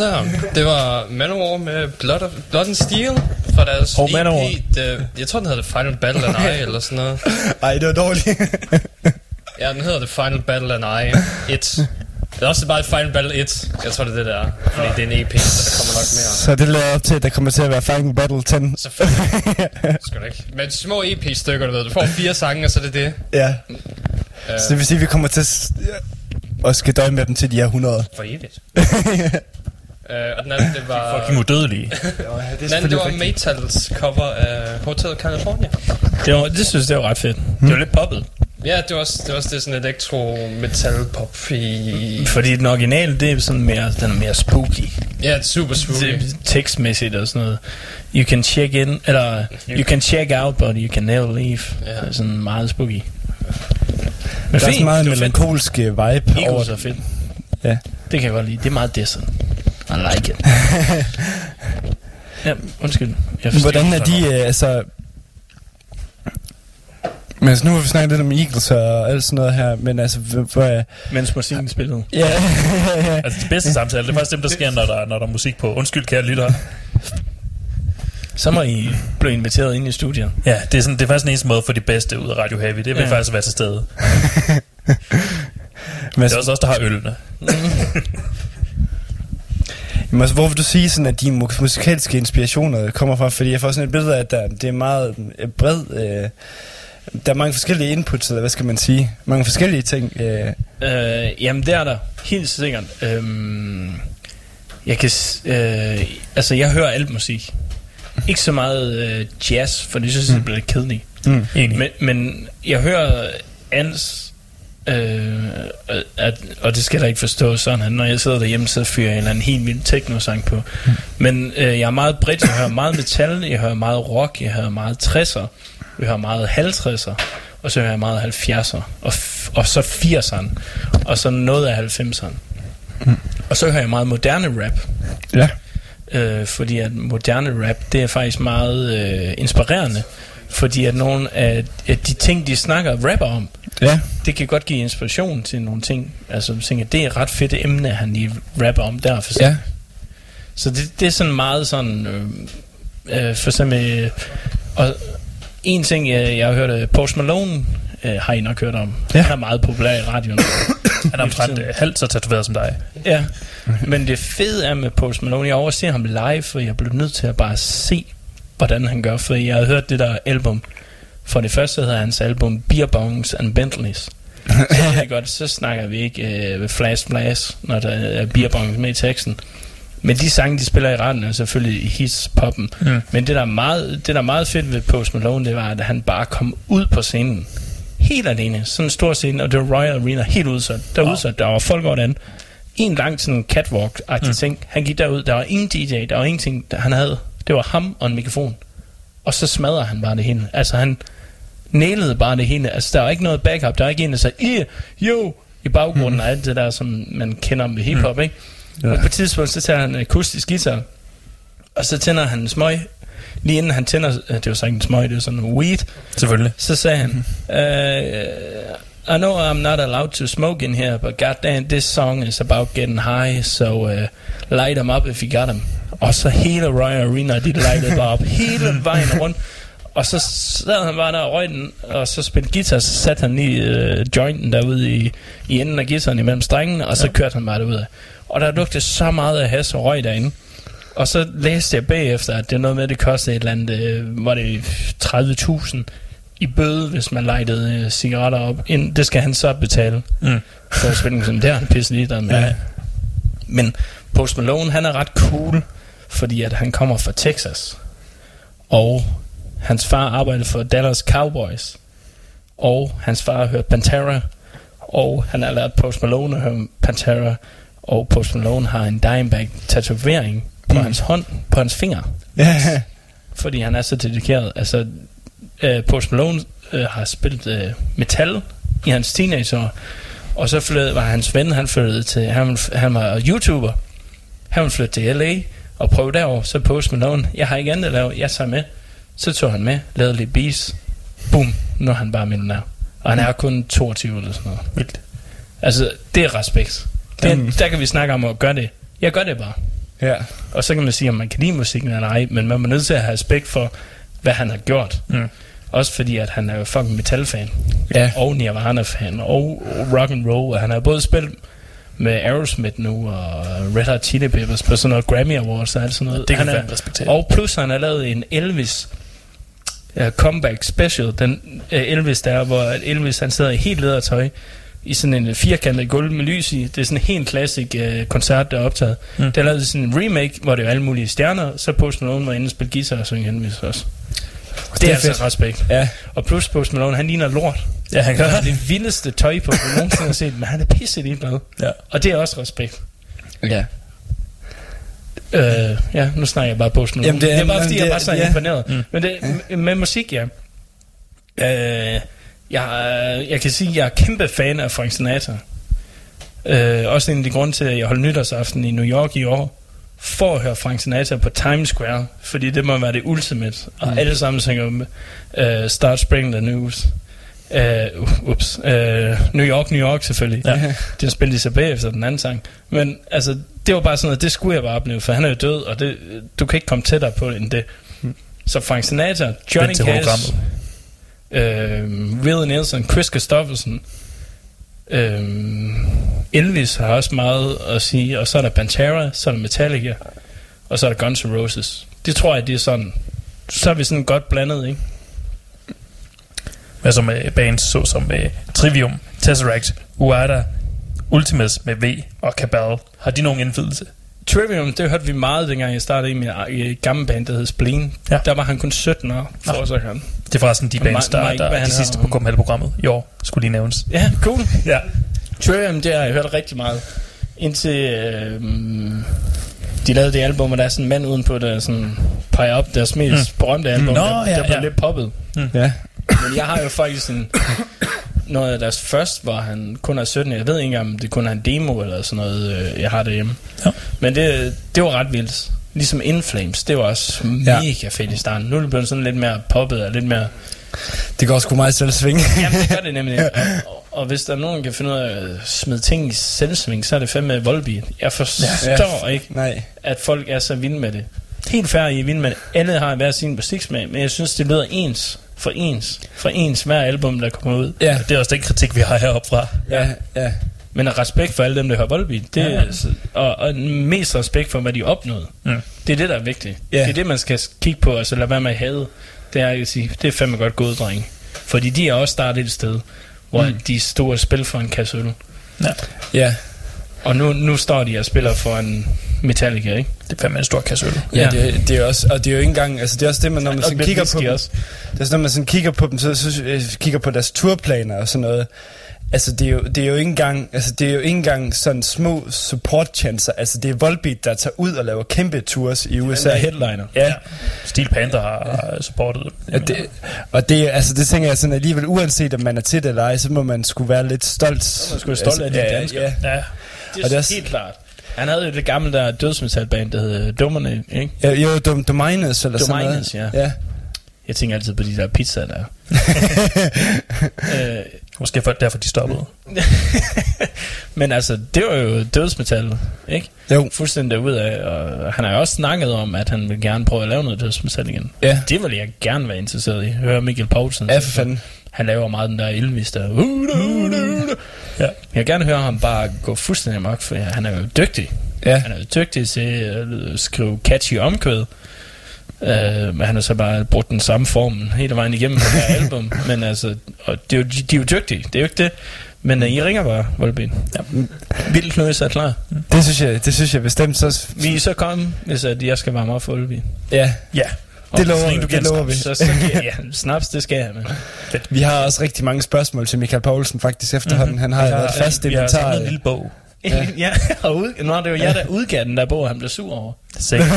H: Sådan der. Det var Manowar med Blood, of, Blood and Steel fra deres
G: Manowar.
H: EP. The, jeg tror, den hedder The Final Battle and I, eller sådan noget.
F: Ej, det var dårligt.
H: Ja, den hedder The Final Battle and I. It. Det er også bare Final Battle 1. Jeg tror, det er det der. Fordi det er en EP, så der kommer nok mere.
F: så det lader op til, at der kommer til at være Final Battle 10.
H: Selvfølgelig. Skal ikke. Men små EP-stykker, du ved. Du får fire sange, og så er det det.
F: ja.
H: Uh,
F: Så det vil sige, at vi kommer til at og skal døje med dem til de er 100.
H: for evigt. uh, og den anden, det var...
E: Fucking udødelige.
H: Den anden, det var Metals cover af Hotel California.
G: Det, var, det synes jeg var ret fedt. Det var lidt poppet.
H: Ja, det var også, det var også det sådan elektro metal pop i...
G: Fordi den originale, det er sådan mere, den er mere spooky.
H: Ja, det er super spooky.
G: Det, tekstmæssigt og sådan noget. You can check in, eller you can check out, but you can never leave.
H: Ja.
G: Det er sådan meget spooky. Men
F: Der er sådan
G: fint,
F: meget
G: det
F: melankolsk øh, vibe over
G: Eagles
F: det.
G: er fedt.
F: Ja.
G: Det kan jeg godt lide. Det er meget Disney. I like it. ja, undskyld. Jeg
F: Hvordan er de, øh, altså... Men altså, nu har vi snakket lidt om Eagles og alt sådan noget her, men altså, hvor er...
G: Mens musikken spillede.
F: Ja,
E: Altså, de bedste samtaler, det er faktisk dem, der sker, når der, når der er musik på. Undskyld, kære lytter.
G: Så må I blive inviteret ind i studiet.
E: Ja, det er, sådan, det er faktisk den eneste måde at få de bedste ud af Radio Heavy. Det vil
G: Ja.
E: faktisk at være til stede.
F: men
E: Det er også os, der har ølene.
F: Men altså, hvor vil du sige sådan, at de mu- musikalske inspirationer kommer fra? Fordi jeg får sådan et billede af, at der, det er meget øh, bred... Øh, der er mange forskellige inputs, eller hvad skal man sige? Mange forskellige ting. Øh,
G: Øh, jamen, det er der. Helt sikkert. Øhm, jeg kan... Øh, altså, jeg hører alt musik. Ikke så meget øh, jazz, for det synes jeg, det bliver lidt kedeligt.
F: mm.
E: Enig.
G: Men, men jeg hører Ans... Øh, at, og det skal der ikke forstå sådan, at når jeg sidder derhjemme, så fyrer jeg en eller anden helt vild techno-sang på. Men øh, jeg er meget bredt, jeg hører meget metal, jeg hører meget rock, jeg hører meget 60'er, jeg hører meget 50'er, og så hører jeg meget 70'er, og, og så 80'erne, og så noget af 90'erne. Og så hører jeg meget moderne rap,
F: Ja.
G: øh, fordi at moderne rap, det er faktisk meget øh, inspirerende, fordi at nogle af at de ting, de snakker rapper om,
F: Ja.
G: det kan godt give inspiration til nogle ting. Altså, jeg tænker, det er et ret fedt emne, han lige rapper om der. For
F: Ja.
G: Så det, det er sådan meget sådan, øh, øh, for eksempel, øh, og en ting, jeg, jeg har hørt, øh, Post Malone, øh, har I nok hørt om.
F: Ja.
G: Han er meget populær i radioen.
E: Han er omtrent øh, halvt så tatoveret som dig.
G: ja, men det fede er med Post Malone, jeg overser ham live, for jeg blev nødt til at bare se, hvordan han gør, for jeg havde hørt det der album. For det første hedder hans album Beer Bongs and Bentleys. Så det godt, så snakker vi ikke øh, flash flash, når der er beer bongs med i teksten. Men de sange, de spiller i retten, er selvfølgelig hits poppen.
E: Mm.
G: Men det der, er meget, det, der er meget fedt ved Post Malone, det var, at han bare kom ud på scenen. Helt alene. Sådan en stor scene, og det var Royal Arena helt udsat. Der, wow. udsat, der var folk over den. En lang sådan catwalk-agtig mm. ting. Han gik derud, der var ingen DJ, der var ingenting, han havde. Det var ham og en mikrofon. Og så smadrer han bare det hele. Altså han nailede bare det hele. Altså der var ikke noget backup. Der var ikke en, der sagde, "Yeah, jo, i baggrunden mm. og alt det der, som man kender med hiphop, mm. ikke?
F: Ja.
G: Og på et tidspunkt, så tager han en akustisk guitar, og så tænder han en smøg. Lige inden han tænder, øh, det var så ikke en smøg, det var sådan en weed,
E: Selvfølgelig.
G: så sagde han, uh, I know I'm not allowed to smoke in here, but goddamn, this song is about getting high, so uh, light them up if you got them. Og så hele Royal Arena, de lightede bare op hele vejen rundt. Og så sad han bare der og røg den, og så spillede guitar, så satte han lige øh, jointen derude i, i enden af guitaren imellem strengene, og så ja. kørte han bare derud. Og der lugtede så meget af has og røg derinde. Og så læste jeg bagefter, at det er noget med, at det kostede et eller andet, øh, var det 30.000 i bøde, hvis man lejtede øh, cigaretter op. Ind, det skal han så betale.
E: Mm.
G: For at spille sådan, det er han pisse ligeglad med. Ja. Men Post Malone, han er ret cool, fordi at han kommer fra Texas. Og hans far arbejdede for Dallas Cowboys. Og hans far har hørt Pantera. Og han har lært Post Malone at høre Pantera. Og Post Malone har en Dimebag tatovering på mm. hans hånd, på hans finger.
F: Ja.
G: Fordi han er så dedikeret. Altså, øh, Post Malone øh, har spillet øh, metal i hans teenageår. Og så flyttede, var hans ven, han flyttede til, han, han var YouTuber. Han ville flytte til LA og prøve derovre. Så Post Malone, jeg har ikke andet at lave, jeg tager med. Så tog han med, lavede lidt beats. Boom, nu er han bare millionær. Og han er kun 22 eller sådan noget.
E: Vildt.
G: Altså, det er respekt. Det, der kan vi snakke om at gøre det. Jeg gør det bare.
F: Ja.
G: Og så kan man sige, om man kan lide musikken eller ej, men man er nødt til at have respekt for, hvad han har gjort.
E: Mm.
G: Også fordi, at han er jo fucking metal-fan.
F: Ja.
G: Og Nirvana-fan. Og rock and roll. Og han har både spillet med Aerosmith nu, og Red Hot Chili Peppers på sådan noget Grammy Awards og alt sådan noget.
E: Det kan
G: han
E: fandme respektere.
G: Og plus han har lavet en Elvis uh, comeback special. Den uh, Elvis der, hvor Elvis han sidder i helt ledertøj i sådan en firkantet gulv med lys i. Det er sådan en helt klassisk uh, koncert, der er optaget.
E: Mm.
G: Der er lavet sådan en remake, hvor det er alle mulige stjerner. Så Post Malone var inde og spille guitar og synge Elvis også. Det, det er,
F: er
G: altså respekt.
F: Ja.
G: Og plus Post Malone, han ligner lort.
E: Ja, han
G: Han har
E: det.
G: vildeste tøj på, du nogensinde har set, men han er pisse ligeglad.
E: Ja.
G: Og det er også respekt.
F: Ja.
G: Øh, ja, nu snakker jeg bare Post Malone.
F: Jamen, det er-
G: det er bare fordi,
F: det
G: jeg bare så
F: ja.
G: imponeret.
E: Mm.
G: Men det, med, med musik, ja. Øh, jeg, jeg kan sige, at jeg er kæmpe fan af Frank Sinatra. Øh, også en af de grunde til, at jeg holdt nytårsaften i New York i år, for at høre Frank Sinatra på Times Square, fordi det må være det ultimate. Og
F: Mm.
G: alle sammen synger om uh, Start Spreading the News. Uh, ups. Uh, New York, New York selvfølgelig.
E: Ja.
G: Den spillede de så bagefter den anden sang. Men altså, det var bare sådan noget, det skulle jeg bare opleve, for han er jo død, og det, du kan ikke komme tættere på end det. Så Frank Sinatra, Johnny Cash, øh, Willie Nelson, Chris Christofferson, øh, Elvis har også meget at sige, og så er der Pantera, så er der Metallica, og så er der Guns N' Roses. Det tror jeg, det er sådan, så er vi sådan godt blandet, ikke?
E: Hvad så med bands så som med Trivium, Tesseract, Uada, Ultimates med V og Cabal. Har de nogen indflydelse?
G: Trivium, det hørte vi meget, dengang jeg startede i min gammel band, der hed Spleen.
E: Ja.
G: Der var han kun 17 år, for
E: Nå.
G: så han.
E: Det er forresten de
G: Og
E: bands, der,
G: Mike,
E: der er
G: han
E: de sidste på Copenhagen-programmet i år, skulle lige nævnes.
G: Ja, cool.
E: Ja.
G: Trivium, det har jeg hørt rigtig meget. Indtil øh, de lavede det album, og der er sådan en mand udenpå, der sådan peger op deres mest mm. berømte album,
E: Nå,
G: der,
E: ja,
G: der blev
E: ja.
G: lidt poppet.
F: Ja.
G: Men jeg har jo faktisk en, noget af deres først, hvor han kun er 17. Jeg ved ikke engang, om det kun er en demo eller sådan noget, øh, jeg har derhjemme.
E: Ja.
G: Men det, det var ret vildt. Ligesom In Flames, det var også
F: Ja.
G: mega fedt i starten. Nu er det blevet sådan lidt mere poppet og lidt mere...
F: Det går sgu meget selvsving.
G: Jamen, det gør det nemlig. Og, og, hvis der er nogen, der kan finde ud af at smide ting i selvsving, så er det fandme Volbeat. Jeg forstår ikke,
F: Nej.
G: at folk er så vilde med det. Helt færdig i vilde med det. Alle har hver sin musiksmag, men jeg synes, det lyder ens for ens. For ens hver album, der kommer ud.
F: Ja.
E: Det er også den kritik, vi har heroppe fra.
F: Ja, ja.
G: Men af respekt for alle dem, der hører Volbeat. Det ja. og, og mest respekt for, hvad de opnåede.
E: Mm.
G: Det er det, der er vigtigt.
F: Ja.
G: Det er det, man skal kigge på, og så lade være med at hade. Det er at sige, det er fandme godt gået, dreng. Fordi de er også startet et sted, hvor mm. de stod og spillede for en kasse øl.
E: Ja.
F: Ja.
G: Og nu, nu står de og spiller for en Metallica, ikke?
E: Det er fandme en stor kasse øl.
F: Ja,
G: Ja.
F: det, det er også, og det er jo ikke engang, altså det er også det, man, når man sådan kigger på dem,
G: også.
F: det er sådan, når man sådan kigger på dem, så, så øh, kigger på deres turplaner og sådan noget, altså det er jo, det er jo ikke engang, altså det er jo ikke engang sådan små support chancer, altså det er Volbeat, der tager ud og laver kæmpe tours i USA.
G: Er headliner.
F: Ja,
E: Steel Panther har supportet det.
F: og det, og det, altså det tænker jeg sådan alligevel, uanset om man er til det eller ej, så må man skulle være lidt stolt.
G: man sgu være stolt af de
F: ja,
G: danskere.
F: Ja,
E: Ja,
G: Det er,
F: Og det er
G: helt klart. Han havde jo det gamle der dødsmetalband, der hed Dominate, ikke?
F: ja, jo, Dom, Dominus eller sådan noget.
G: Dominus, ja.
F: ja.
G: Jeg tænker altid på de der pizzaer der. øh,
E: måske for, derfor de stoppede.
G: men altså, det var jo dødsmetal, ikke?
F: Jo.
G: Fuldstændig derudad, og han har jo også snakket om, at han vil gerne prøve at lave noget dødsmetal igen.
F: Ja.
G: Det vil jeg gerne være interesseret i. Høre Mikkel Poulsen.
F: Ja, for fanden.
G: Han laver meget den der Elvis der. Uh.
E: Ja.
G: Jeg vil gerne høre ham bare gå fuldstændig amok, for han er jo dygtig.
F: Ja.
G: Han er jo dygtig til at skrive catchy omkvæd. Uh, men han har så bare brugt den samme form hele vejen igennem på det her album. Men altså, og det er jo, de, de er jo dygtige, det er jo ikke det. Men uh, I ringer bare, Volbeat. Ja. Vildt løs er klar.
F: Det synes jeg, det synes jeg bestemt så...
G: Vi er så komme, hvis at jeg skal varme op for Volbeat.
F: Ja,
E: Ja,
F: det lover, vi,
E: du
F: det lover
E: en
F: vi.
G: Så, så giver jeg snaps, det skal jeg med.
F: Vi har også rigtig mange spørgsmål til Michael Poulsen faktisk efterhånden. Mm-hmm. Han har jo været fast
E: vi har
F: inventar.
E: samlet en lille bog.
G: Ja, ja og ud, nu er det jo jeg, der udgav den der bog, han blev sur over.
E: Sikkert.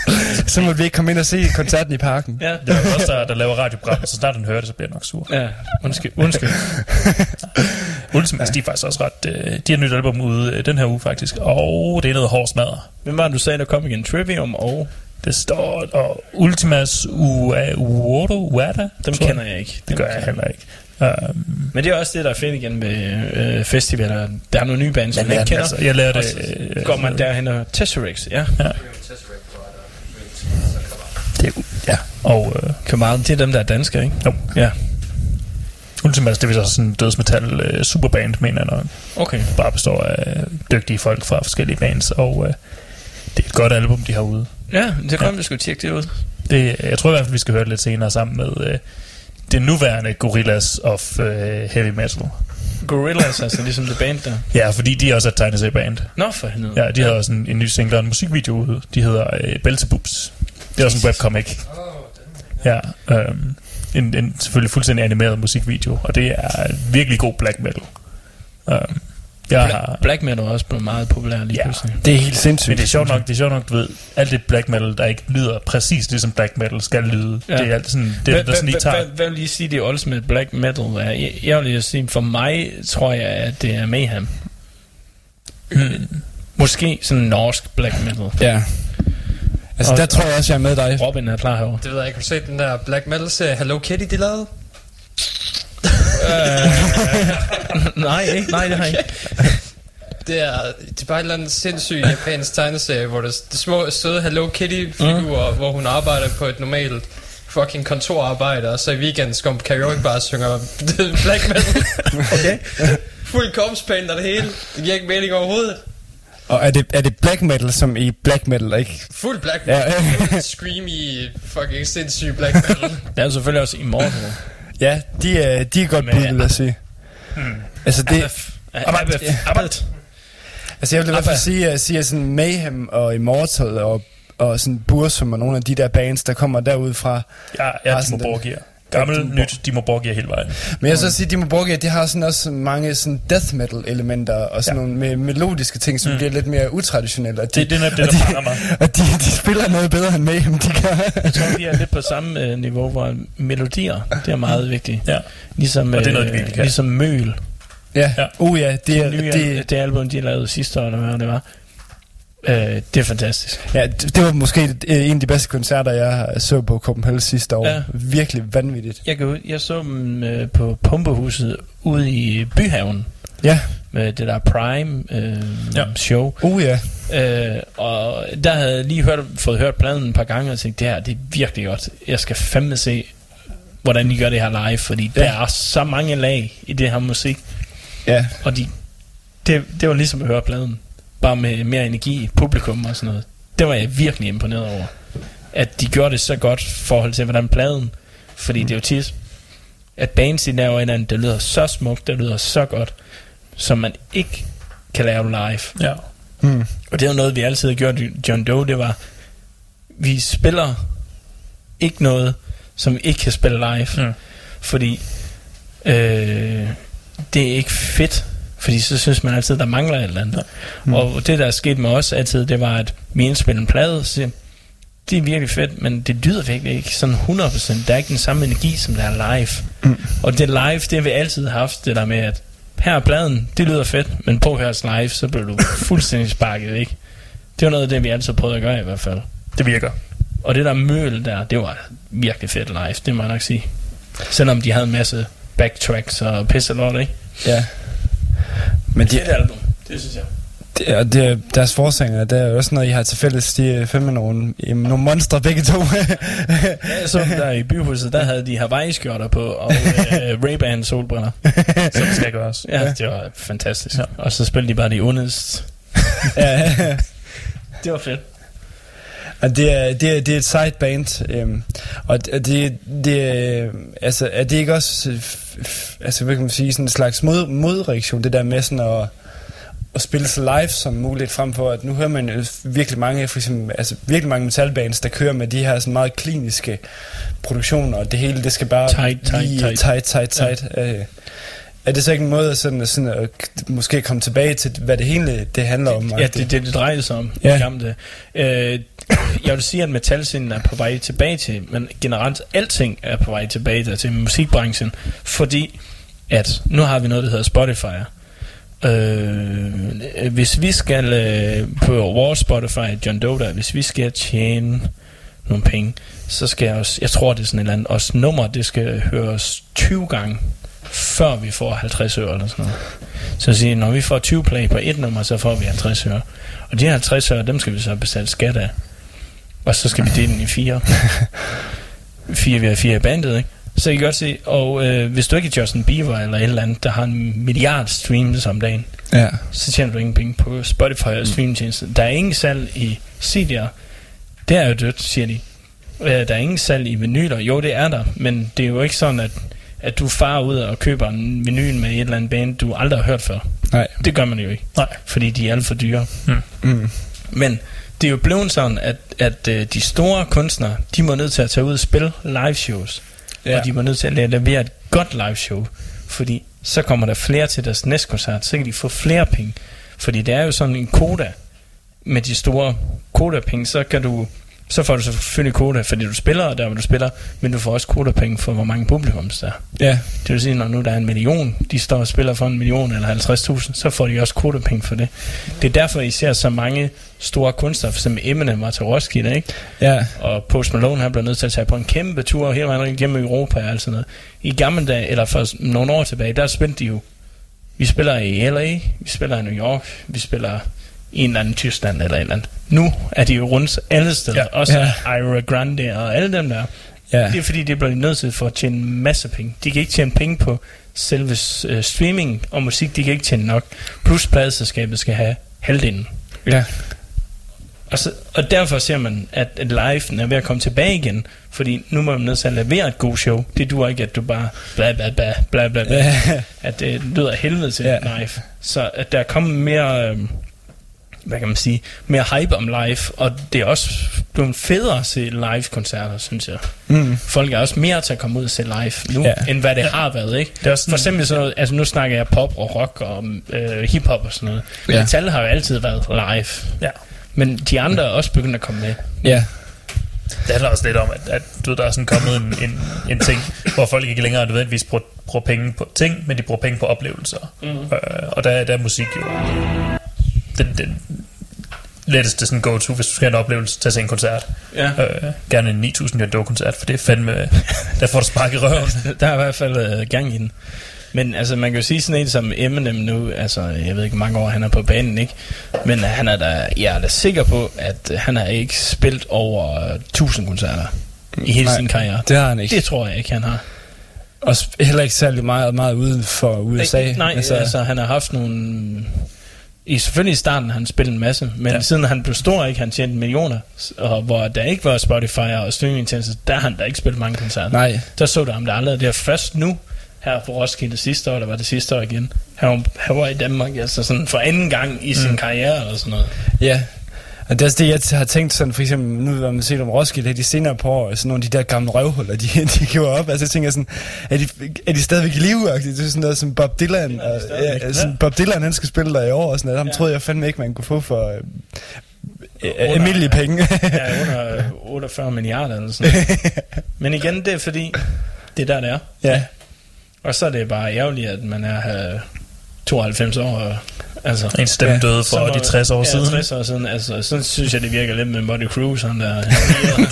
F: så må vi ikke komme ind og se koncerten i parken.
G: Ja,
E: Det er jo også der, der laver radioprogram, så snart han hører det, så bliver han nok sur.
G: ja undskyld. undskyld.
E: Ultimates, de er faktisk også ret... Øh, de har nyt album ude øh, den her uge, faktisk. Og det er noget hård smadder.
G: Hvem var det, du sagde, der kom igen? Trivium og...
E: Det står... Og Ultimas Uada, Uada
G: Dem kender jeg ikke.
E: Det gør jeg heller ikke. Um,
G: Men det er også det, der er fedt igen med øh, festivaler. Der er nogle nye bands, man ikke kender.
E: altså, jeg.
G: Og så
E: øh,
G: går man derhen og Tesserix, ja.
E: Det, ja, og... Øh,
G: København, det er dem, der er danske, ikke?
E: Jo.
G: Ja.
E: Ultimates, det er også sådan en dødsmetal øh, superband, mener jeg nok.
G: Okay.
E: Bare består af dygtige folk fra forskellige bands, og øh, det er et godt album, de har ude.
G: Ja, det kommer ja. vi skulle tjekke det ud.
E: Det, jeg tror i hvert fald, vi skal høre det lidt senere sammen med øh, det nuværende Gorillas of øh, Heavy Metal.
G: Gorillaz, altså ligesom det band der.
E: Ja, fordi de også er et tegneserieband.
G: Nå, for helvede.
E: Ja, de har også en, en ny single og en musikvideo ude. De hedder øh, Belzebubs. Det er også en webcomic. Ja, øhm, en, en selvfølgelig fuldstændig animeret musikvideo, og det er virkelig god black metal. Øhm, jeg har,
G: Black metal er også blevet meget populær lige
E: Ja.
G: pludselig.
F: Det er helt sindssygt.
E: men det er sjovt nok, det er sjovt nok, du ved, alt det black metal, der ikke lyder præcis ligesom black metal skal lyde.
G: Ja.
E: Det er alt sådan, det,
G: Hvad-
E: der sådan lige tager...
G: hvad- vil lige sige, det er ultimate black metal? er? Jeg, jeg vil lige sige, for mig tror jeg, at det er Mayhem.
E: Mm.
G: Måske sådan norsk black metal.
F: Ja. Altså,
G: Og-
F: der tror jeg også, jeg er med dig.
G: Robin er klar herovre.
H: Det ved jeg ikke. Har du set den der Black Metal serie Hello Kitty, de lavede?
G: nej, ikke? Nej, det har jeg ikke.
H: Det er, det er bare et eller andet sindssygt japansk tegneserie, hvor der er små søde Hello Kitty-figurer, mm. hvor hun arbejder på et normalt fucking kontorarbejde, og så i weekenden skal hun på karaoke bare og synger black metal.
G: Okay.
H: Fuld korpspaint og det hele. Det giver ikke mening overhovedet.
F: Og er det, er det black metal som i black metal, ikke?
H: Fuld black
F: Ja.
H: metal. Screamy, fucking sindssyg black metal.
G: Der er selvfølgelig også Immortal.
F: Ja, de er, de er godt bud, vil jeg sige. Altså, det, ja.
G: Abbott.
F: altså jeg vil i hvert fald sige, at sige sådan Mayhem og Immortal og, og sådan Bursum og nogle af de der bands, der kommer derud fra.
E: Ja, ja Dimo
F: den-
E: Borgia. Gammel,
F: Dimo
E: nyt Dimo Borgia hele vejen.
F: Men jeg så sige, at Dimo Borgia, de har sådan også mange sådan death metal elementer og sådan
E: Ja.
F: nogle me- melodiske ting, som mm. bliver lidt mere utraditionelle. Og de,
E: Det, det er det, der
F: de,
E: fanger mig.
F: Og de, de spiller noget bedre end Mayhem, de gør.
G: Jeg tror, vi er lidt på samme øh, niveau, hvor melodier, det er meget vigtigt.
E: Ja.
G: Ligesom,
E: Og det er noget,
G: øh,
E: de virkelig kan.
G: ligesom Møl.
F: Ja,
E: Ja.
F: ja. Uh, ja, det,
G: Det,
F: er,
G: nye,
F: det,
G: det, det album, de lavede sidste år, eller hvad det var. Øh, det er fantastisk.
F: ja, det, det var måske øh, en af de bedste koncerter, jeg så på Copenhagen sidste år.
G: Ja.
F: Virkelig vanvittigt.
G: Jeg, kan, jeg så dem øh, på Pumpehuset ude i Byhaven
F: Ja,
G: med det der Prime øh,
E: Ja.
G: show.
F: uh ja.
G: Øh, og der havde jeg lige hørt, fået hørt pladen et par gange og tænkt, det her det er virkelig godt. Jeg skal fandme se, hvordan de gør det her live, fordi. Ja. der er så mange lag i det her musik.
F: Ja,
G: Og de, det, det var ligesom at høre pladen. Bare med mere energi, publikum og sådan noget. Det var jeg virkelig imponeret over. At de gjorde det så godt i forhold til, hvordan pladen... Fordi det er jo tit, at bands de laver en anden, det lyder så smukt, det lyder så godt, som man ikke kan lave live.
E: Ja.
F: mm.
G: Og det er jo noget, vi altid har gjort i John Doe, det var, vi spiller ikke noget, som vi ikke kan spille live.
E: Mm.
G: Fordi øh, det er ikke fedt. Fordi så synes man altid, der mangler et eller andet. Mm. Og det, der er sket med os altid, det var, at vi indspillede en plade, og siger, det er virkelig fedt, men det lyder virkelig ikke sådan 100%. Der er ikke den samme energi, som der er live. Mm. Og det live, det har vi altid haft, det der med, at her er pladen, det lyder fedt, men på at høre os live, så bliver du fuldstændig sparket væk. Det var noget af det, vi altid prøvede at gøre i hvert fald.
E: Det virker.
G: Og det der møl der, det var virkelig fedt live, det må jeg nok sige. Selvom de havde en masse backtracks og pisse lort, ikke?
F: ja. Men de,
G: Det album, det synes jeg.
F: det, er- det, er- deres forsanger, det er jo også noget, I har til fælles. De er fandme nogle, jamen, nogle monstre begge to.
G: Ja, så der i byhuset, der havde de Hawaii-skjorter på, og øh, Ray-Ban solbriller.
E: Så det skal gøres.
G: Ja, det var fantastisk. Ja. Og så spillede de bare de ondest.
F: ja,
G: Det var fedt.
F: Og det er, det er, det er et side band, øhm, og det, det, er, altså, er det ikke også, øh, altså, hvad kan man sige, sådan en slags mod, modreaktion, det der med sådan at, at spille så live som muligt, frem for at nu hører man jo virkelig mange, for eksempel, altså virkelig mange metalbands, der kører med de her sådan meget kliniske produktioner, og det hele, det skal bare
G: Tight, tight,
F: lige
G: tight.
F: tight, tight, tight. Ja. Øh, er det så ikke en måde sådan, at, sådan at måske komme tilbage til, hvad det hele det handler om?
G: Ja, det det, det drejer sig om. Ja. Gamle. Øh, jeg vil sige, at metalscenen er på vej tilbage til, men generelt alting er på vej tilbage der, til musikbranchen, fordi at nu har vi noget, der hedder Spotify. Øh, hvis vi skal øh, på vores Spotify, John Doe der, hvis vi skal tjene nogle penge, så skal jeg også, jeg tror det er sådan et eller andet, også nummer, det skal høres 20 gange, før vi får 50 øre eller sådan noget. Så at sige, når vi får 20 play på et nummer, så får vi 50 øre. Og de her 50 øre, dem skal vi så betale skat af. Og så skal vi dele den i fire. fire, vi har fire i bandet, ikke? Så I kan godt se, og øh, hvis du ikke er Justin Bieber eller et eller andet, der har en milliard streams om dagen,
F: Ja.
G: så tjener du ingen penge på Spotify og streamtjenester. Der er ingen salg i CD'er. Det er jo dødt, siger de. Øh, Der er ingen salg i vinyler. Jo, det er der, men det er jo ikke sådan, at, at du farer ud og køber en vinyl med et eller andet band, du aldrig har hørt før.
F: Nej.
G: Det gør man jo ikke.
E: Nej.
G: Fordi de er alt for dyre.
F: Mm.
G: Men det er jo blevet sådan, at, at øh, de store kunstnere, de må nødt til at tage ud og spille live shows. Ja. Og de må nødt til at levere et godt live show. Fordi så kommer der flere til deres næste koncert, så kan de få flere penge. Fordi det er jo sådan en koda med de store koda-penge, så kan du så får du selvfølgelig koda, fordi du spiller der, hvor du spiller, men du får også koda-penge for, hvor mange publikums der er.
F: Ja.
G: Det vil sige, når nu der er en million, de står og spiller for en million eller 50.000, så får de også kodepenge for det. Det er derfor, I ser så mange store kunstnere, som Eminem var til Roskilde, ikke?
F: Ja.
G: Og Post Malone har blevet nødt til at tage på en kæmpe tur hele vejen rundt gennem Europa og alt sådan noget. I gamle dage, eller for nogle år tilbage, der spændte de jo, vi spiller i LA, vi spiller i New York, vi spiller i en eller anden Tyskland eller et eller andet. Nu er de jo rundt alle steder, ja. også
F: Ja.
G: Ira Grande og alle dem der.
F: Ja.
G: Det er fordi, det bliver de nødt til for at tjene en masse penge. De kan ikke tjene penge på selve øh, streaming og musik, de kan ikke tjene nok. Plus pladeselskabet skal have halvdelen.
F: Ja.
G: Og, så, og derfor ser man, at, at live er ved at komme tilbage igen. Fordi nu må man nødt til at levere et godt show. Det duer ikke, at du bare bla bla bla bla bla, bla.
F: Ja.
G: At det lyder helvede til
F: Ja.
G: live. Så at der er kommet mere... Øh, hvad kan man sige, mere hype om live, og det er også blevet federe at se live-koncerter, synes jeg.
F: Mm.
G: Folk er også mere til at komme ud og se live nu,
F: Ja.
G: end hvad det ja. har været, ikke?
E: Det er også sådan-
G: For eksempel sådan noget, altså nu snakker jeg pop og rock og øh, hiphop og sådan noget.
F: Ja.
G: Ja. Metal har jo altid været live.
E: Ja.
G: Men de andre er også begyndt at komme med.
F: Ja.
E: Det handler også lidt om, at, at du, ved, der er sådan kommet en, en, en ting, hvor folk ikke længere nødvendigvis bruger, bruger penge på ting, men de bruger penge på oplevelser. Mm. Øh, og der, der er musik jo den, den letteste sådan go-to, hvis du skal have en oplevelse til at se en koncert.
G: Ja.
E: Øh, gerne en 9000 John Doe-koncert, for det er fandme... der får du spark i røven.
G: Der er i hvert fald øh, gang i den. Men altså, man kan jo sige sådan en som Eminem nu, altså, jeg ved ikke, hvor mange år han er på banen, ikke? Men han er da, jeg er da sikker på, at øh, han har ikke spillet over øh, 1000 koncerter i hele
F: Nej,
G: sin karriere.
F: Det har han ikke.
G: Det tror jeg ikke, han har.
F: Og heller ikke særlig meget, meget uden for USA.
G: Nej altså, altså, han har haft nogle... I selvfølgelig i starten han spillet en masse, men ja. Siden han blev stor, ikke, han tjente millioner, og hvor der ikke var Spotify og streamingtjenester, der har han da ikke spillet mange koncerter.
F: Nej.
G: Der så du ham der aldrig. Det er først nu, her på Roskilde sidste år, der var det sidste år igen. Han var, han var i Danmark, altså sådan for anden gang i sin mm. karriere eller sådan noget.
F: Ja. Og det er også det, jeg har tænkt sådan, for eksempel, nu har man set om Roskilde, de senere på år, sådan nogle af de der gamle røvhuller, de, de giver op. Altså, jeg tænker sådan, er de, er de stadigvæk i live? Det er sådan noget som Bob Dylan. Og, ja, sådan, Bob Dylan, han skal spille der i år og sådan noget. Ham
G: Ja.
F: troede jeg fandme ikke, man kunne få for øh, øh, almindelige penge.
G: Ja, under 48 milliarder eller sådan. Men igen, det er fordi, det er der, det er.
F: ja.
G: Og så er det bare ærgerligt, at man er øh, 92 år. Og, altså,
E: En stemme
F: Ja,
E: døde for de 60 år
G: ja,
E: siden.
G: 60 år siden. Altså, sådan synes jeg, det virker lidt med Buddy Cruz, han der.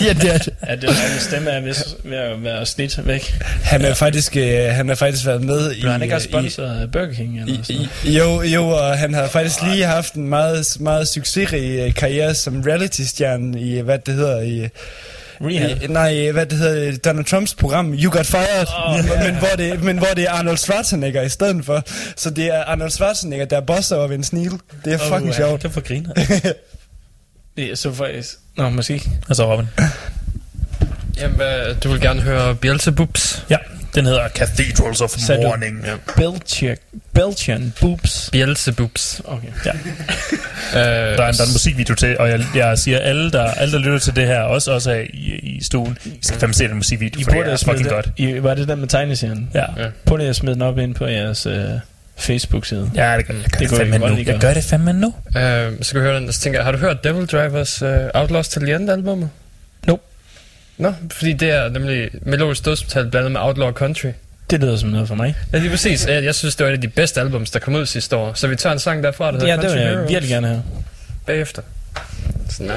F: ja, det er det.
G: at det der stemme er vist ved at være slidt væk.
F: Han er faktisk, øh, han har faktisk været med i...
G: Blev han ikke også
F: i-
G: sponsoret af Burger King? Eller sådan
F: I, i, jo, jo, og han har faktisk lige haft en meget, meget succesrig øh, karriere som reality-stjerne i, hvad det hedder, i,
G: Rehab.
F: i, nej, hvad det hedder, Donald Trumps program, You Got Fired, oh,
G: ja.
F: men, hvor det, men hvor det er Arnold Schwarzenegger i stedet for. Så det er Arnold Schwarzenegger, der er boss over Vince Neil. Det er fucking
G: ja.
F: sjovt.
E: Det for griner.
G: Det er så faktisk... Nå, måske.
E: Altså Robin.
H: Jamen, du vil gerne høre Beelzebubs?
E: Ja, den hedder Cathedrals of
G: Sagde
E: Morning. Ja.
G: Belgian, Belgian boobs.
H: Beelzebubs.
G: Okay.
E: Ja.
H: Øh,
E: Der er, en, der er en musikvideo til, og jeg, jeg siger, alle der, alle, der lytter til det her, også, også er i, i stuen, I skal fandme se den musikvideo,
G: I
E: for det er fucking
G: det,
E: godt.
G: I, var det der med tegneserien?
E: Ja.
H: Ja.
G: Prøv lige at smide den op ind på jeres øh, Facebook-side.
E: Ja, det gør, jeg gør
G: Det
E: det, fandme nu. Jeg
G: gøre.
E: gør det fandme nu.
H: Øh, så skal vi høre den, så tænker jeg, har du hørt Devil Drivers uh, Outlaws til the End albumet?
G: Nope.
H: Nå, fordi det er nemlig Melodisk Dødsmetal blandet med Outlaw Country.
G: Det lyder som noget for mig.
H: Ja, lige præcis. Jeg, jeg synes, det var et af de bedste albums, der kom ud sidste år. Så vi tager en sang derfra, der hedder
G: Ja, det vil jeg virkelig gerne have.
H: bagefter. Sådan er.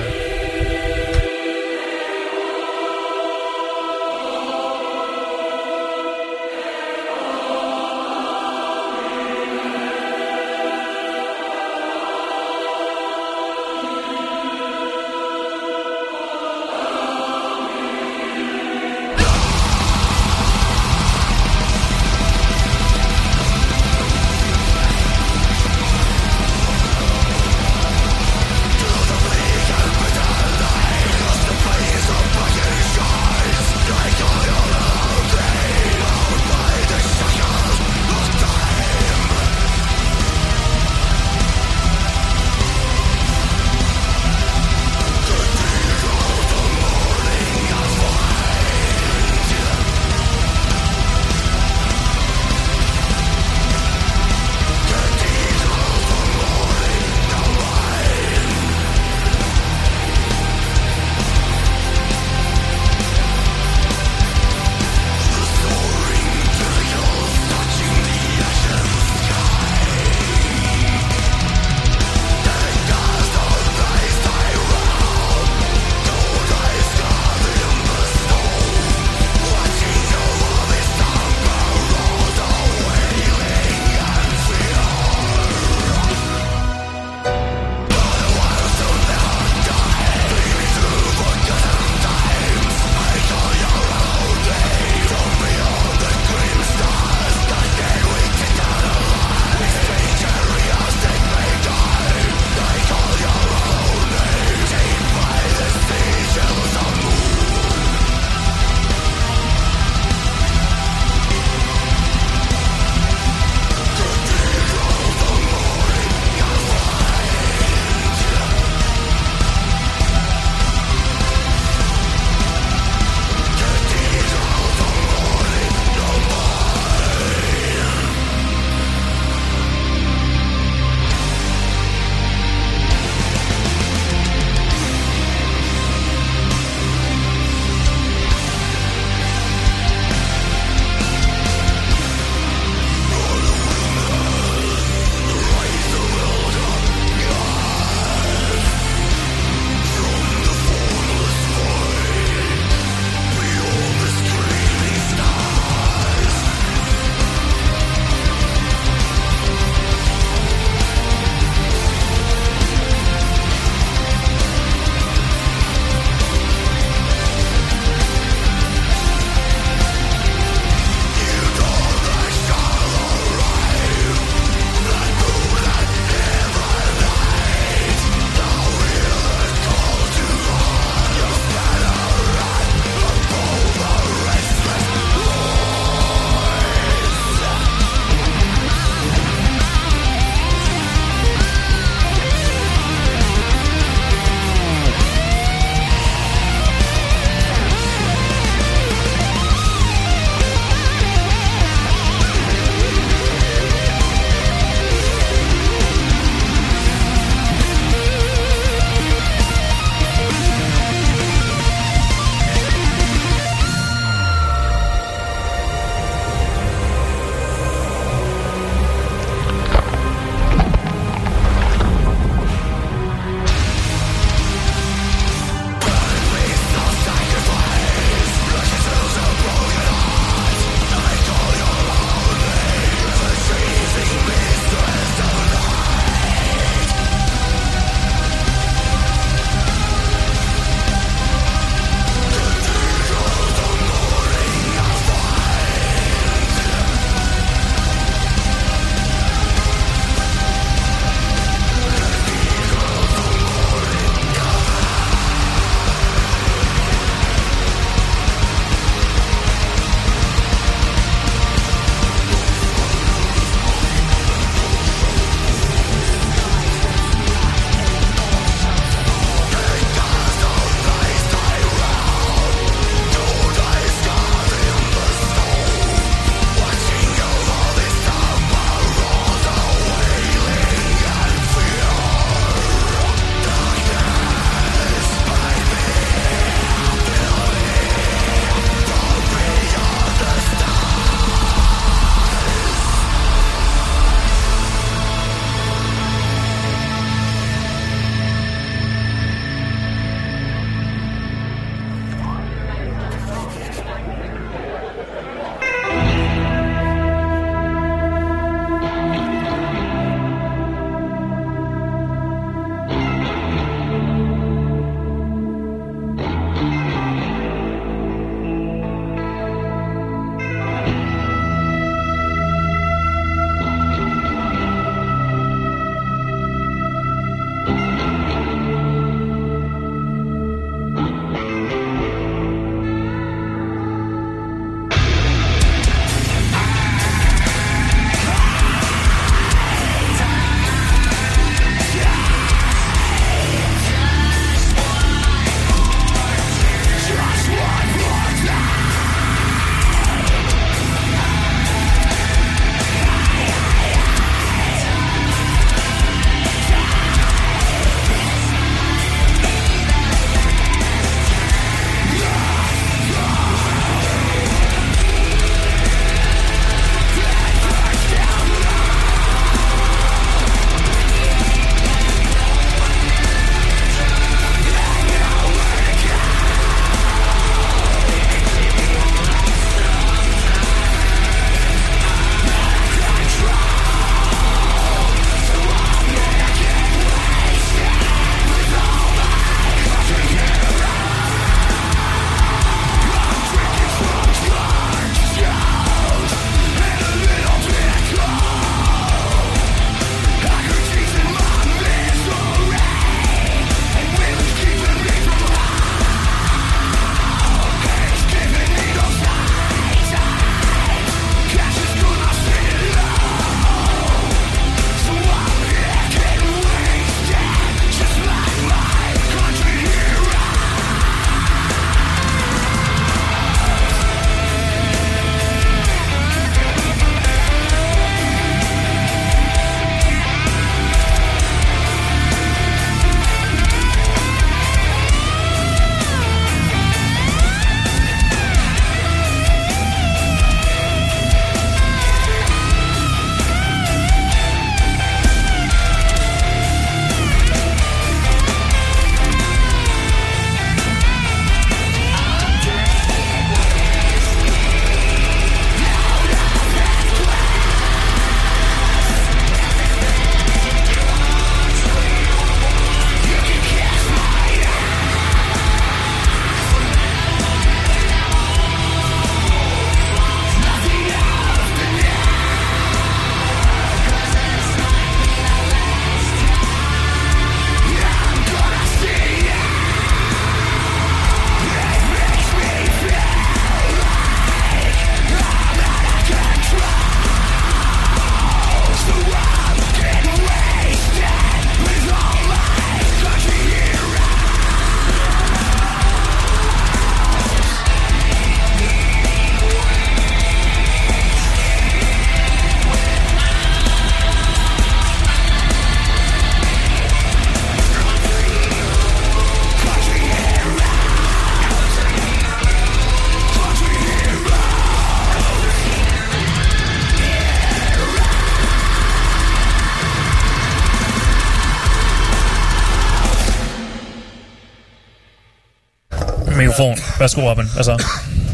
E: Mikrofon. Værsgo, Robin. Hvad så?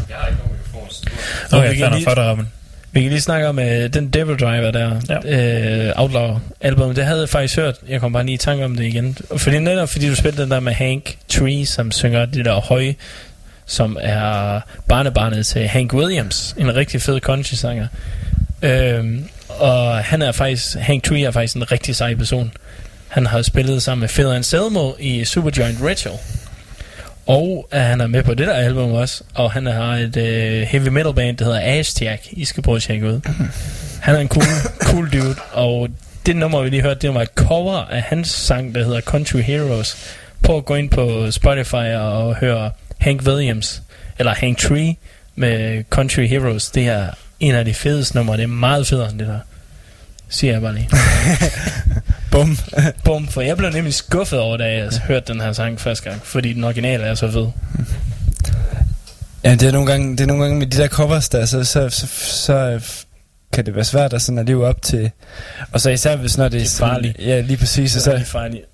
H: Jeg har ikke nogen mikrofon.
E: Okay,
G: vi kan
E: fair
G: lige-
E: for dig, Robin.
G: Vi kan lige snakke om uh, den Devil Driver der, ja. uh, Outlaw album. Det havde jeg faktisk hørt. Jeg kom bare lige i tanke om det igen. Fordi netop fordi du spillede den der med Hank Tree, som synger det der høje, som er barnebarnet til Hank Williams, en rigtig fed country-sanger. Øhm, og han er faktisk, Hank Tree er faktisk en rigtig sej person. Han har spillet sammen med Phil Anselmo i Supergiant Ritual. Og uh, han er med på det der album også. Og han har et uh, heavy metal band, der hedder Ashjack. I skal prøve at tjekke ud. Han er en cool, cool dude. Og det nummer, vi lige hørte, det var et cover af hans sang, der hedder Country Heroes. Prøv at gå ind på Spotify og høre Hank Williams, eller Hank Tree med Country Heroes. Det er en af de fedeste numre. Det er meget federe end det der. Siger jeg bare lige.
F: Bum.
G: Bum, for jeg blev nemlig skuffet over, da jeg hørte den her sang første gang, fordi den originale er så fed.
F: Ja, det er nogle gange, det er nogle gange med de der covers der, så, så, så, så kan det være svært at, sådan at leve op til. Og så især hvis når det,
G: Det er farligt.
F: Ja, lige præcis.
G: Så er
F: så,
G: det farligt.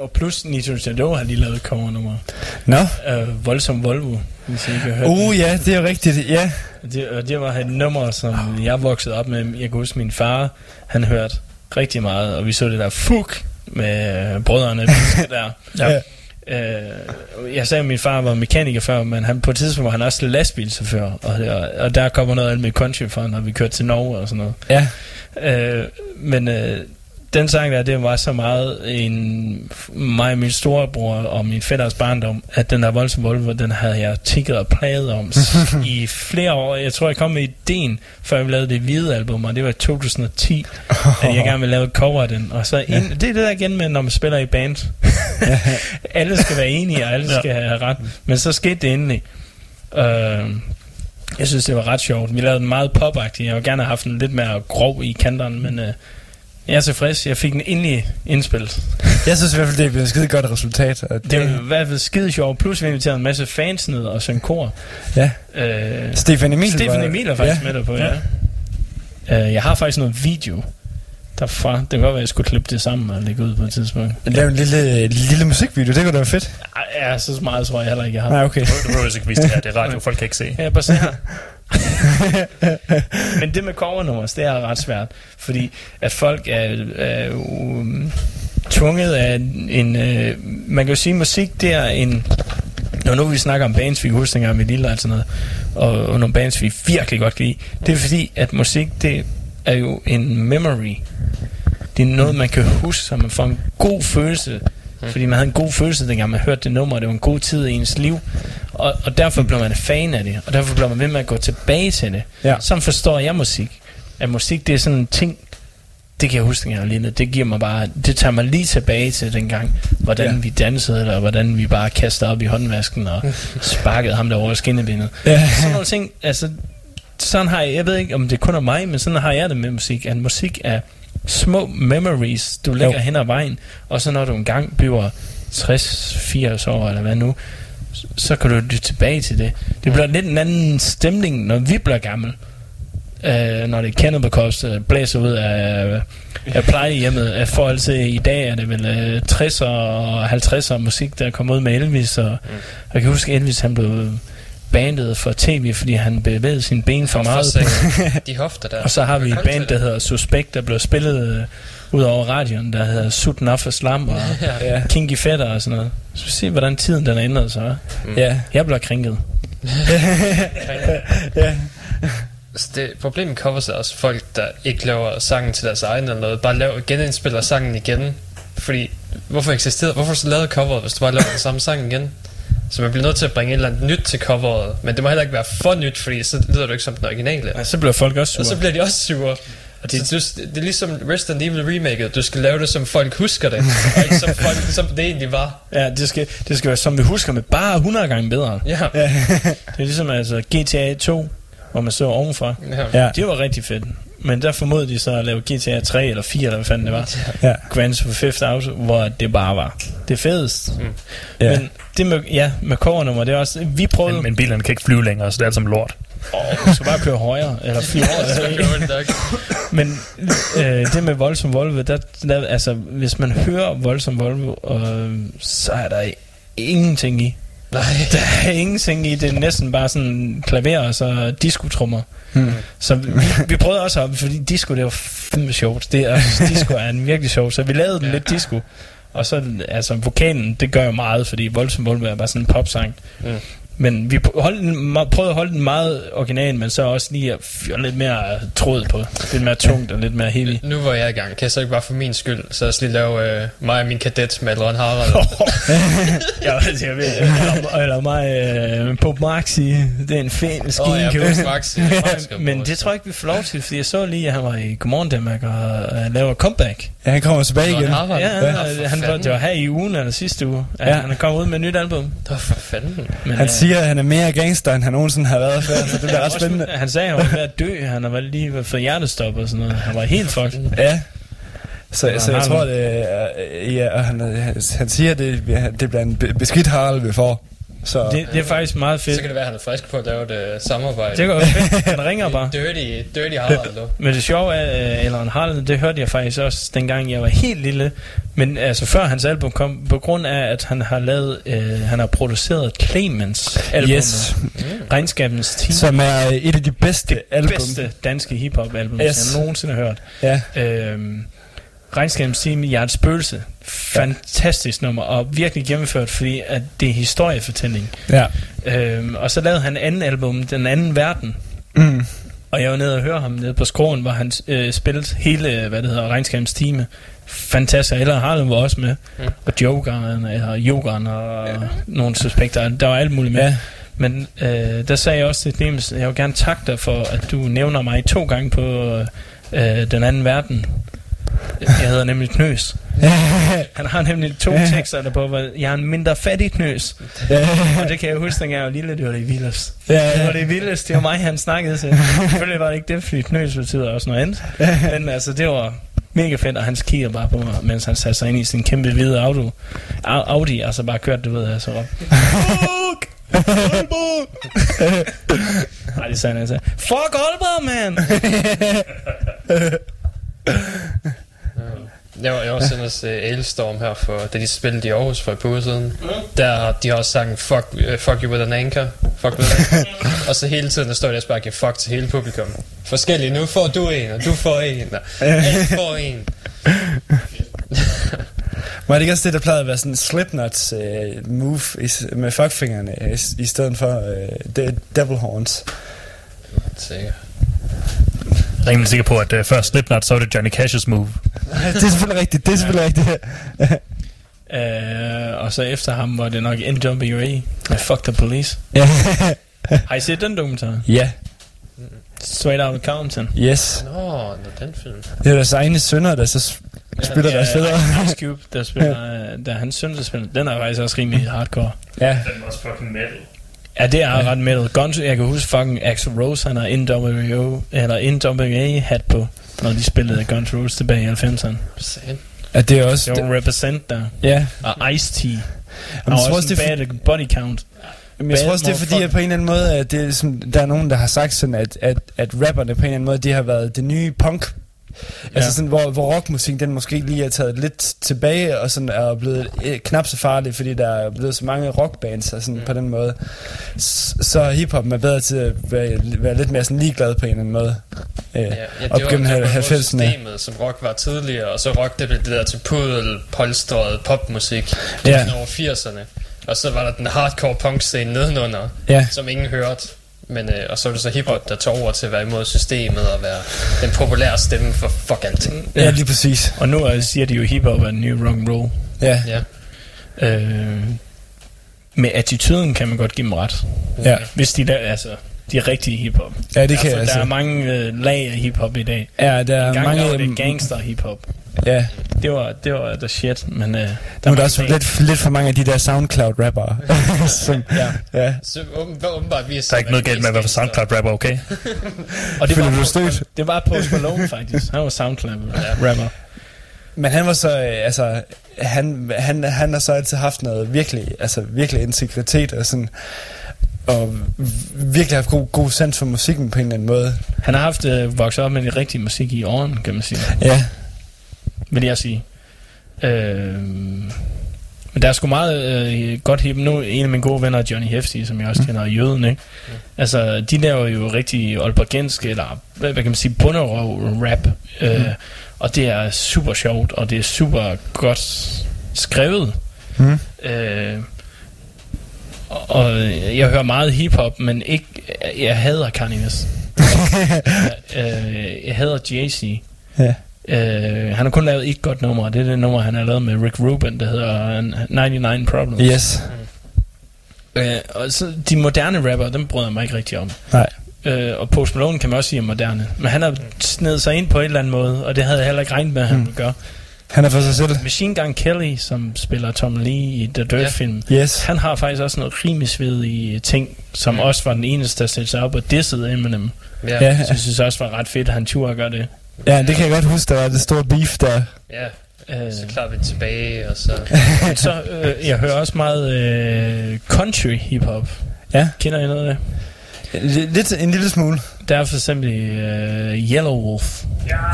G: Og plus Nitro Shadow har lige lavet et covernummer.
F: Nå,
G: Øh, Voldsom Volvo, hvis I ikke har hørt
F: uh,
G: det.
F: ja, det er jo rigtigt. Ja,
G: Det, og det var et nummer, som jeg voksede op med. Jeg kan huske, min far, han hørte rigtig meget, og vi så det der Fuck med øh, brødrene der.
F: ja.
G: Øh, jeg sagde, at min far var mekaniker før, men han, på et tidspunkt var han også lastbilchauffør, og, og, og der kommer noget alt med country for, når vi kørte til Norge og sådan noget.
F: ja.
G: Øh, men øh, den sang der, det var så meget en, mig og min storebror og min fætters barndom, at den der voldsomme Volvo, den havde jeg tigget og plaget om i flere år. Jeg tror, jeg kom med ideen, før vi lavede det hvide album, og det var i 2010, at jeg gerne ville lave et cover af den. Og så ind, det er det der igen med, når man spiller i band. alle skal være enige, og alle
E: Ja.
G: skal have ret. Men så skete det endelig. Øh, jeg synes, det var ret sjovt. Vi lavede den meget popagtig. Jeg ville gerne have haft den lidt mere grov i kanterne, men øh, jeg er tilfreds. Jeg fik den endelig indspillet.
F: Jeg synes i hvert fald, det er blevet et skide godt resultat. Og det,
G: Det var i hvert fald skide sjovt. Plus vi inviterede en masse fans ned og sang kor.
F: ja.
G: Øh,
F: Stefan Emil
G: Stefan Emil er faktisk
F: ja.
G: med der på, ja. Øh, jeg har faktisk noget video derfra. Det kan godt være, at jeg skulle klippe det sammen og lægge ud på et tidspunkt.
F: Lave en lille, lille musikvideo, det kunne da være fedt.
G: Ej, Ja, så meget tror jeg heller ikke, jeg har.
F: Nej, okay.
E: Du behøver ikke vise det her. Det er radio. Folk kan ikke se.
G: Ja, bare se her. Men det med covernummer, det er ret svært. Fordi at folk er, er um, tvunget af en... Øh, man kan jo sige, at musik det er en... Når nu vi snakker om bands, vi husker huske dengang med Lille og sådan noget, og, og nogle bands, vi virkelig godt kan lide, det er fordi, at musik, det er jo en memory. Det er noget, man kan huske, så man får en god følelse. Fordi man havde en god følelse, dengang man hørte det nummer, og det var en god tid i ens liv. Og, og derfor blev man fan af det, og derfor blev man ved med at gå tilbage til det.
F: Ja.
G: Sådan forstår jeg musik. At musik, det er sådan en ting, det kan jeg huske, jeg lille. Det giver mig bare, det tager mig lige tilbage til dengang, hvordan
F: Ja.
G: vi dansede, eller hvordan vi bare kastede op i håndvasken og sparkede ham der over skinnebindet.
F: Ja.
G: Sådan nogle ting, altså, sådan har jeg, jeg ved ikke, om det kun er mig, men sådan har jeg det med musik, at musik er små memories, du lægger
F: Jo.
G: hen ad vejen, og så når du engang bliver 60-80 år, eller hvad nu, så kan du lytte tilbage til det. Det bliver lidt en anden stemning, når vi bliver gammel. Uh, når det er Cannibal uh, blæser ud af, af plejehjemmet. Uh, forhold til i dag er det vel uh, 60'er og 50'er musik, der kommer ud med Elvis. Og, mm. Jeg kan huske, Elvis han blev bandet for tv, fordi han bevægede sine ben for meget.
H: For de hofter der.
G: Og så har vi et band, der hedder Suspekt, der blev spillet øh, ud over radioen, der hedder Sut for Slam og
H: Ja.
G: Kinky Fetter og sådan noget. Så vi se, hvordan tiden den ændret sig. hva'?
F: Ja.
G: Jeg bliver krænket.
F: ja.
H: Altså, det, problemet med covers er også folk, der ikke laver sangen til deres egen eller noget, bare laver, genindspiller sangen igen. Fordi, hvorfor eksisterer, hvorfor så lavet coveret, hvis du bare laver den samme sang igen? Så man bliver nødt til at bringe et eller andet nyt til coveret, men det må heller ikke være for nyt, fordi så lyder du ikke som den originale.
G: Ja, så bliver folk også sure.
H: Og så bliver de også sure. Og det, det, det er ligesom Resident Evil Remake, du skal lave det, som folk husker det, og ikke som, folk, som det egentlig var.
G: Ja, det skal, det skal være som vi husker med bare 100 gange bedre.
H: Ja.
G: Det er ligesom altså GTA 2, hvor man så ovenfra.
H: Ja.
F: Ja.
G: Det var rigtig fedt. Men der formodede de så at lave GTA 3 eller 4, eller hvad fanden det var.
F: Ja.
G: Grand Theft Fifth Auto, hvor det bare var det fedeste. Mm.
F: Ja.
G: Men det med, ja, med covernummer, det er også, vi prøvede,
E: Men, men bilerne kan ikke flyve længere, så det er alt som lort.
G: Åh, du skal bare køre højere, eller flyve over. Men øh, det med voldsom Volvo, der, der, altså, hvis man hører voldsom Volvo, øh, så er der ingenting i.
H: Nej.
G: Der er ingenting i det, er næsten bare sådan klaver og så diskotrummer.
F: Hmm.
G: Så vi, vi prøvede også at, fordi disco det var fandme sjovt. Det er, disco er en virkelig sjov, så vi lavede den lidt disco. Og så, altså, vokalen, det gør jo meget, fordi Voldsom Volvo er bare sådan en popsang.
H: Mm.
G: Men vi holdt den, me- prøvede at holde den meget original, men så også lige at fyre lidt mere tråd på. Lidt mere tungt og lidt mere heavy.
H: Nu hvor jeg er i gang, kan jeg så ikke bare for min skyld, så også lige lave øh, mig og min kadet med Adrian Harald.
G: ja, altså, jeg ved, eller, eller mig øh, på Maxi, det er en fin maskine.
H: Åh, ja,
G: jeg-
H: Maxi.
G: Men det tror jeg ikke, vi får lov til, fordi jeg så lige, at han var i Godmorgen Danmark og uh, laver comeback.
F: Ja, han kommer tilbage igen.
G: Ja, ja, han var, det var her i ugen eller sidste uge,
F: Ja.
G: han er kommet ud med et nyt album.
H: Det var for fanden.
G: Men,
F: Han
G: øh,
F: siger, at han er mere gangster, end han nogensinde har været før, så det bliver ret
G: også-
F: spændende.
G: Han sagde, at han var ved at dø. Han var lige ved at få hjertestop og sådan noget. Han var helt fucked.
F: Ja. Så, så jeg
G: har
F: tror, det ja, og han, han, siger, at det, det bliver en be- beskidt Harald, vi får. Så,
G: Det, det er faktisk meget fedt.
H: Så kan det være, at han er frisk på at lave et øh, samarbejde.
G: Det går jo fedt. Han ringer bare.
H: Dirty, dirty Harald.
G: Men det sjove er, øh, eller en Harald, det hørte jeg faktisk også, dengang jeg var helt lille. Men altså før hans album kom, på grund af, at han har lavet, øh, han har produceret Clemens album.
F: Yes.
G: Regnskabens Team.
F: som er et af de bedste
G: det
F: album.
G: bedste danske hiphop album,
F: Yes.
G: yes. jeg nogensinde har hørt.
F: Ja.
G: Øhm, Regnskabens Team, Hjertets Spøgelse. Fantastisk nummer, og virkelig gennemført, fordi at det er historiefortælling.
F: Ja.
G: Øhm, og så lavede han anden album, Den Anden Verden.
F: Mm.
G: Og jeg var nede og høre ham nede på skroen, hvor han øh, spillede hele, hvad det hedder, regnskabens time. Fantastisk. Eller Harlem var også med.
H: Mm.
G: Og Jokeren, eller Jokeren og ja. nogle suspekter. Der var alt muligt med.
F: Ja.
G: Men øh, der sagde jeg også til Clemens, jeg vil gerne takke dig for, at du nævner mig to gange på øh, den anden verden. Jeg hedder nemlig Knøs. Han har nemlig to tekster der på, hvor jeg er en mindre fattig knøs. Og det kan jeg huske, dengang jeg var lille, det var det
F: ja.
G: Det var det i Vilders, det var mig, han snakkede til. Selvfølgelig var det ikke det, fordi knøs betyder også noget andet. Men altså, det var mega fedt, og han kigger bare på mig, mens han satte sig ind i sin kæmpe hvide auto. Au- Audi, altså bare kørt, du ved, altså råb. Fuck! Aalborg! Nej, det sagde han altså. Fuck Aalborg, man!
H: Jeg var, jeg var sendt os uh, Ailstorm her, for, da de spillede i Aarhus for et par uger siden. Der har de har også sagt, fuck, uh, fuck you with an anchor. Fuck with an og så hele tiden, der står de også bare og giver fuck til hele publikum. Forskellige, nu får du en, og du får en, og alle får en.
F: Var det ikke også det, der plejede at være sådan Slipknots uh, move i, med fuckfingrene, i, i stedet for uh, de, devil horns?
H: Sikkert.
E: Er rimelig sikker på, at uh, før Slipknot, så var det Johnny Cash's move.
F: det er selvfølgelig rigtigt, det er selvfølgelig rigtigt.
G: Uh, og så efter ham var det nok NWA med Fuck the Police.
F: Ja.
G: Har I set den dokumentar?
F: ja,
G: Straight Outta Compton.
F: yes.
H: Nå, nå, den film.
F: Det er deres egne sønner, der så spiller deres fædre.
G: Ice Cube, der spiller, øh, der er hans søn, der spiller. Den er faktisk også rimelig hardcore.
F: Ja,
E: Den var også fucking metal.
G: Ja, det er ret metal. Guns, jeg kan huske fucking Axl Rose, han har NWO, eller NWA hat på, når de spillede Guns Roses tilbage i 90'erne.
H: Satan.
F: at det er også...
G: Det var represent der.
F: ja,
G: Og Ice-T.
F: Jamen,
G: Og
F: jeg tror
G: også
F: også, det er
G: bad body count.
F: Men jeg tror også, det er fordi, at på en eller anden måde, at det som, der er nogen, der har sagt sådan, at, at, at rapperne på en eller anden måde, de har været det nye punk. Ja. Altså sådan, hvor, hvor rockmusik, den måske lige er taget lidt tilbage, og sådan er blevet eh, knap så farlig, fordi der er blevet så mange rockbands, og sådan mm. på den måde. S- så hiphop er bedre til at være, være lidt mere sådan ligeglad på en eller anden måde. Øh,
H: Ja, ja,
F: op
H: det var,
F: gennem
H: det var både
F: 90'erne.
H: systemet, som rock var tidligere, og så rock, det blev det der til pudel, polstret popmusik
F: Ja.
H: ja. over 80'erne. Og så var der den hardcore punk scene nedenunder,
F: Ja.
H: som ingen hørte. Men, øh, og så var det så hiphop, der tog over til at være imod systemet og være den populære stemme for fuck alting.
F: Ja, lige præcis.
G: Og nu øh, siger de jo, hiphop er den nye rock and roll.
F: Ja,
H: Ja.
G: Øh, med attituden kan man godt give dem ret.
F: ja.
G: Hvis de der, altså, de er rigtige hiphop.
F: Ja, det kan
G: altså,
F: jeg
G: Der
F: altså.
G: er mange øh, lag af hiphop i dag.
F: Ja, der er mange...
G: var det gangster hiphop.
F: Ja,
G: Det var, det var the shit, men øh, der
F: nu er der også lidt, lidt for mange af de der SoundCloud-rappere. som,
G: Ja.
F: ja.
H: Så åben, åbenbart vi er
E: Der er ikke noget galt med at være SoundCloud-rapper, okay?
G: Og det
F: Føler
G: var,
F: du stødt?
G: det var Post Malone faktisk. Han var SoundCloud-rapper.
F: Men han var så, øh, altså, han, han, han har så altid haft noget virkelig, altså virkelig integritet og sådan, og virkelig haft god, god sans for musikken på en eller anden måde.
G: Han har haft øh, vokset op med den rigtige musik i årene, kan man sige.
F: Ja,
G: Vil jeg sige. Øh, men der er sgu meget øh, godt hip. Nu en af mine gode venner er Johnny Hefti, som jeg også kender, mm. jøden, ikke? Mm. Altså, de laver jo rigtig aalborgensk, eller hvad, hvad kan man sige, bunderøv-rap. Øh, og det er super sjovt, og det er super godt skrevet.
F: Mm.
G: Øh, og jeg hører meget hiphop, men ikke, jeg hader Kanye West. jeg, øh, jeg hader Jay-Z.
F: Ja.
G: Øh, han har kun lavet et godt nummer, og det er det nummer, han har lavet med Rick Rubin, der hedder 99 Problems.
F: Yes.
G: Øh, og så de moderne rapper, dem bryder jeg mig ikke rigtig om.
F: Nej.
G: Øh, og Post Malone kan man også sige er moderne. Men han har snedet sig ind på en eller anden måde, og det havde jeg heller ikke regnet med, at han
F: Mm.
G: ville gøre.
F: Han er for sig selv.
G: Machine Gun Kelly, som spiller Tom Lee i The Dirt-film,
F: Yes.
G: han har faktisk også noget rimesvedige ting, som
H: Ja.
G: også var den eneste, der stillede sig op og dissede Eminem.
H: Ja,
F: Ja,
G: Så jeg synes også var ret fedt, at han turde gøre det.
F: ja, det kan jeg godt huske, der var det store beef der.
H: ja.
G: Øh,
H: Så klarer vi tilbage, og så...
G: så øh, jeg hører også meget øh, country hiphop.
F: Ja.
G: Kender I noget af det?
F: Lidt, en lille smule.
G: Der er for eksempel øh, Yellow Wolf.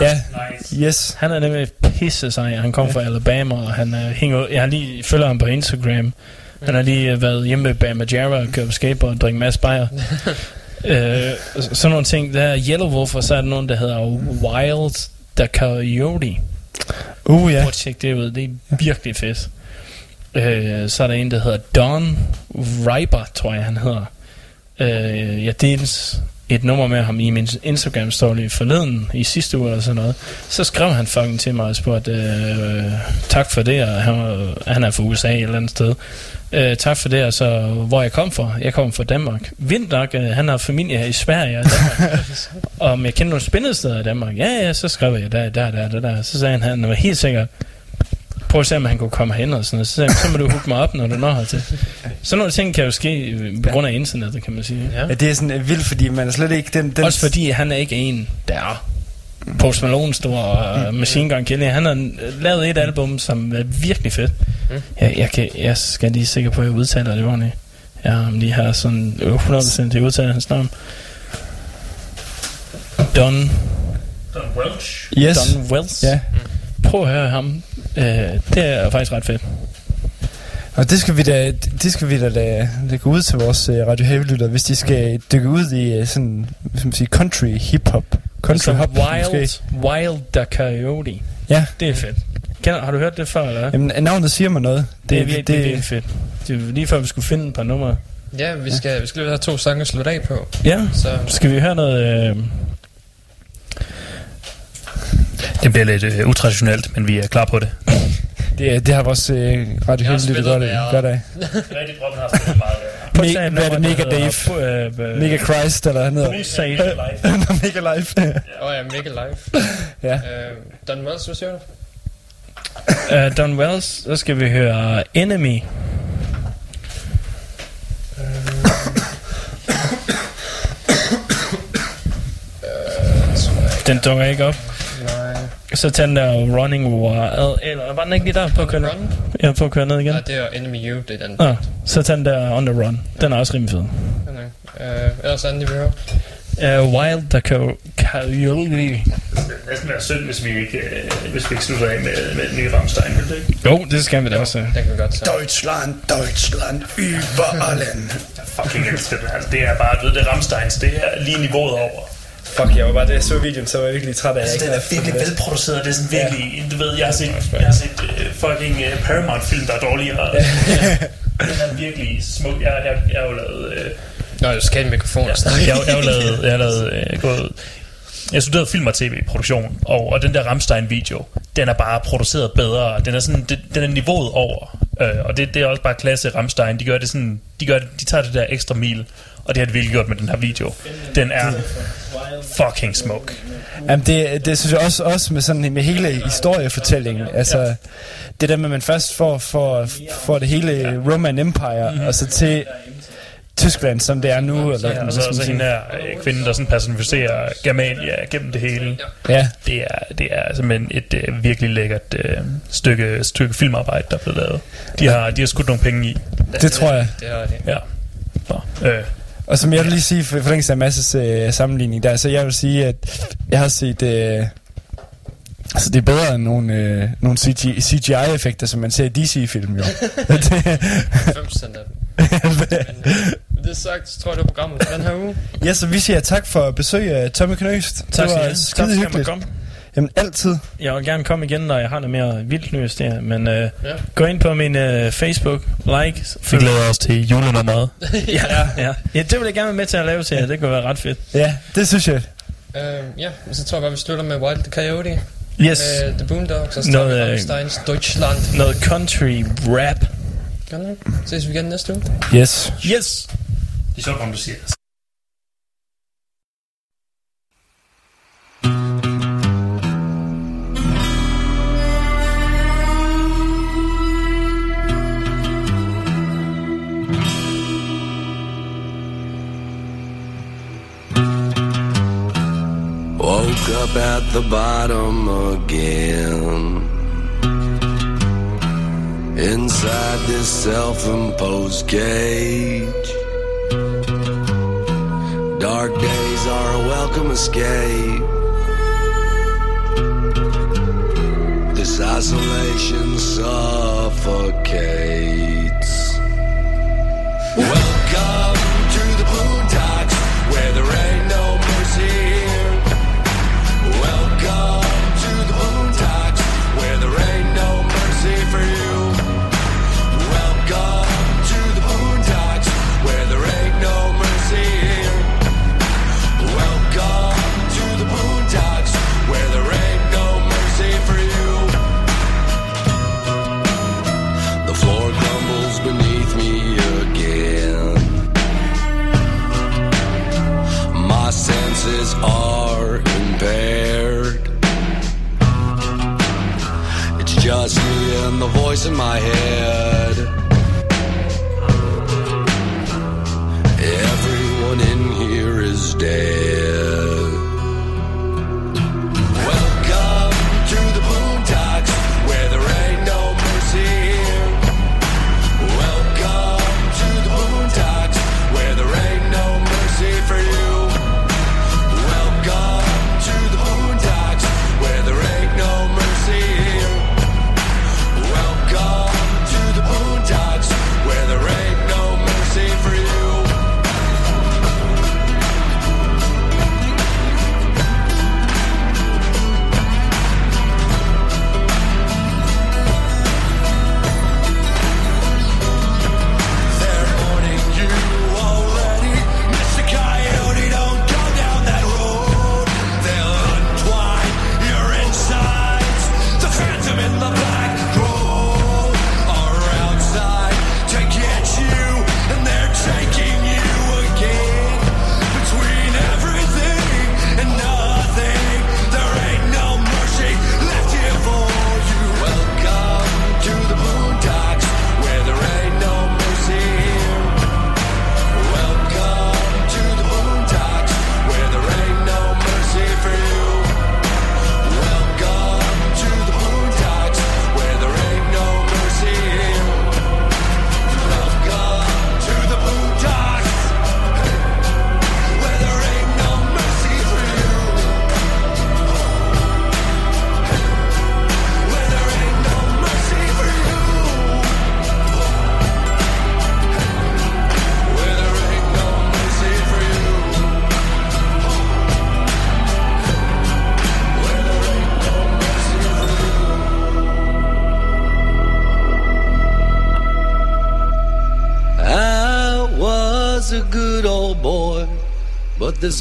F: Ja.
E: Nice.
F: Yes.
G: Han er nemlig pisse sej. Han kom fra Alabama, og han øh, hænger, jeg har lige følger ham på Instagram. Han har lige øh, været hjemme med Bama Jarrah og kørt på skateboard og drikke en masse bajer. øh, så- sådan nogle ting. Der er Yellow Wolf, og så er der nogen, der hedder Wild the Coyote.
F: Uh, ja.
G: Prøv at tjekke det ud. Det er virkelig fedt. Øh, så er der en, der hedder Don Riper, tror jeg, han hedder. Øh, jeg delte et nummer med ham i min Instagram story forleden i sidste uge eller sådan noget. Så skrev han fucking til mig og spurgte, øh, tak for det, og han, han er fra USA et eller andet sted. Øh, tak for det, og så hvor jeg kom fra. Jeg kom fra Danmark. Vildt nok, øh, han har familie her i Sverige og Danmark. om jeg kender nogle spændende steder i Danmark. Ja, ja, så skrev jeg der, der, der, der, der. Så sagde han, han var helt sikker, prøv at se, om han kunne komme hen og sådan noget. Så sagde så må du hooke mig op, når du når hertil. Sådan nogle ting kan jo ske øh, på grund af internettet, kan man sige.
H: Ja.
F: ja. det er sådan øh, vildt, fordi man er slet ikke... Den, den
G: Også fordi han er ikke en, der er Post Malone stor og Machine Gun Kelly. Han har lavet et album, som er virkelig fedt.
H: Mm.
G: Jeg, jeg, kan, jeg skal lige sikker på, at jeg udtaler det ordentligt. Ja, om lige har sådan 100% til udtaler hans navn. Don,
E: Don Welch.
F: Yes.
G: Don Wells.
F: Ja.
G: Prøv at høre ham. Øh, det er faktisk ret fedt.
F: Og det skal vi da, det skal vi da lade, lade gå ud til vores uh, Radio Heavy-lytter, hvis de skal dykke ud i uh, sådan, man sige, country hip-hop. Country
G: Så
F: hop,
G: Wild,
F: måske.
G: Wild the Coyote.
F: Ja.
G: Det er fedt. Kender, har du hørt det før, eller?
F: Jamen, navnet siger mig noget.
G: Det er virkelig, det, er virkelig fedt. Det er lige før, vi skulle finde et par numre.
H: Ja, vi skal, vi skal lige have to sange at slutte af på.
G: Ja,
H: Så
G: skal vi høre noget... Øh,
E: Det bliver lidt øh, utraditionelt, men vi er klar på det.
F: Det, det har vores uh, Radio
H: Jeg har
F: Heavy-lytter
H: spillet
F: godt,
H: værre.
F: godt af.
E: Rigtig Robin har spillet meget
F: Me-
G: et
F: hvad er det, Mega Dave?
G: øh, øh,
F: Mega Christ, eller han hedder.
G: Say it.
F: Mega Life.
H: Åh oh, ja, Mega Live.
F: ja.
H: Uh, Don Wells, hvad siger du?
G: Uh, Don Wells, så skal vi høre Enemy. Den dukker ikke op. Så tag den der Running Wild. Eller var den ikke lige der på at køre ned?
H: Run?
G: Ja, på at køre ned igen.
H: Nej, det er Enemy You, det er den.
G: Ah, så tag den der On The Run. Den er også rimelig fed.
H: Uh, ellers anden, vi vil høre.
G: Uh, Wild the Co- Coyote.
E: Det vil næsten være synd, hvis vi ikke, øh, hvis vi ikke slutter af med, med den nye Rammstein, vil det ikke?
G: Jo, det skal vi da også.
H: Den kan vi godt tage.
F: Deutschland, Deutschland, über allen.
E: Jeg fucking elsker det. Altså, det er bare, du ved, det er Rammsteins. Det er lige niveauet over.
F: Fuck, jeg var bare, da jeg så videoen, så var jeg virkelig træt af, jeg
E: Altså, den er virkelig velproduceret. Det er sådan virkelig, du ved, jeg har set, jeg har set uh, fucking uh, Paramount-film, der er dårligere. den er virkelig smuk. Jeg, jeg, jeg har jo lavet... Uh,
H: Nå, jeg skal have en mikrofon og snakke.
E: jeg, jeg har jo lavet, jeg har lavet øh, gået, jeg studerede film og tv-produktion, og, og den der Rammstein-video, den er bare produceret bedre. Den er, sådan, det, den er niveauet over. Øh, og det, det er også bare klasse Rammstein. De gør det sådan, de, gør det, de tager det der ekstra mil, og det har de virkelig gjort med den her video. Den er fucking smuk.
F: Jamen det, det synes jeg også, også med, sådan, med hele historiefortællingen. Altså, det der med, at man først får, får, får det hele Roman Empire, mm-hmm. og så til Tyskland, som det er nu. Eller,
E: Ja, og så, så hende her øh, kvinde, der sådan personificerer Germania gennem det hele.
F: Ja.
E: Det er, det er simpelthen et øh, virkelig lækkert øh, stykke, stykke filmarbejde, der er blevet lavet. De har, de har skudt nogle penge i.
F: Det tror jeg.
H: Det har de.
E: Ja. Så, øh,
F: Og som jeg vil lige sige, for forlængelse af Masses øh, sammenligning der, så jeg vil sige, at jeg har set øh, Altså, det er bedre end nogle, øh, nogle CGI, CGI-effekter, som man ser i DC-film, jo. det,
H: 5% af dem. Men det sagt, så tror jeg, det var programmet for den her uge.
F: ja, så vi siger tak for besøg af Tommy Knøst.
G: Tak
F: det var skide hyggeligt. Jamen, altid.
G: Jeg vil gerne komme igen, når jeg har noget mere vildt nys der. Men øh,
H: Ja.
G: gå ind på min øh, Facebook, like.
E: Vi glæder os til julenummeret.
G: ja, ja, ja, det vil jeg gerne være med til at lave til jer. Det kunne være ret fedt.
F: Ja, det synes jeg.
H: Øhm, ja, så tror jeg bare, vi slutter med Wild the Coyote.
G: Yes.
H: Med The Boondocks, og
G: Noget, øh,
H: Rammsteins Deutschland.
G: Noget country rap.
H: Gør det? Ses vi igen næste uge.
F: Yes.
G: Yes.
E: Det er sjovt, om du siger
C: Woke up at the bottom again. Inside this self imposed cage. Dark days are a welcome escape. This isolation suffocates.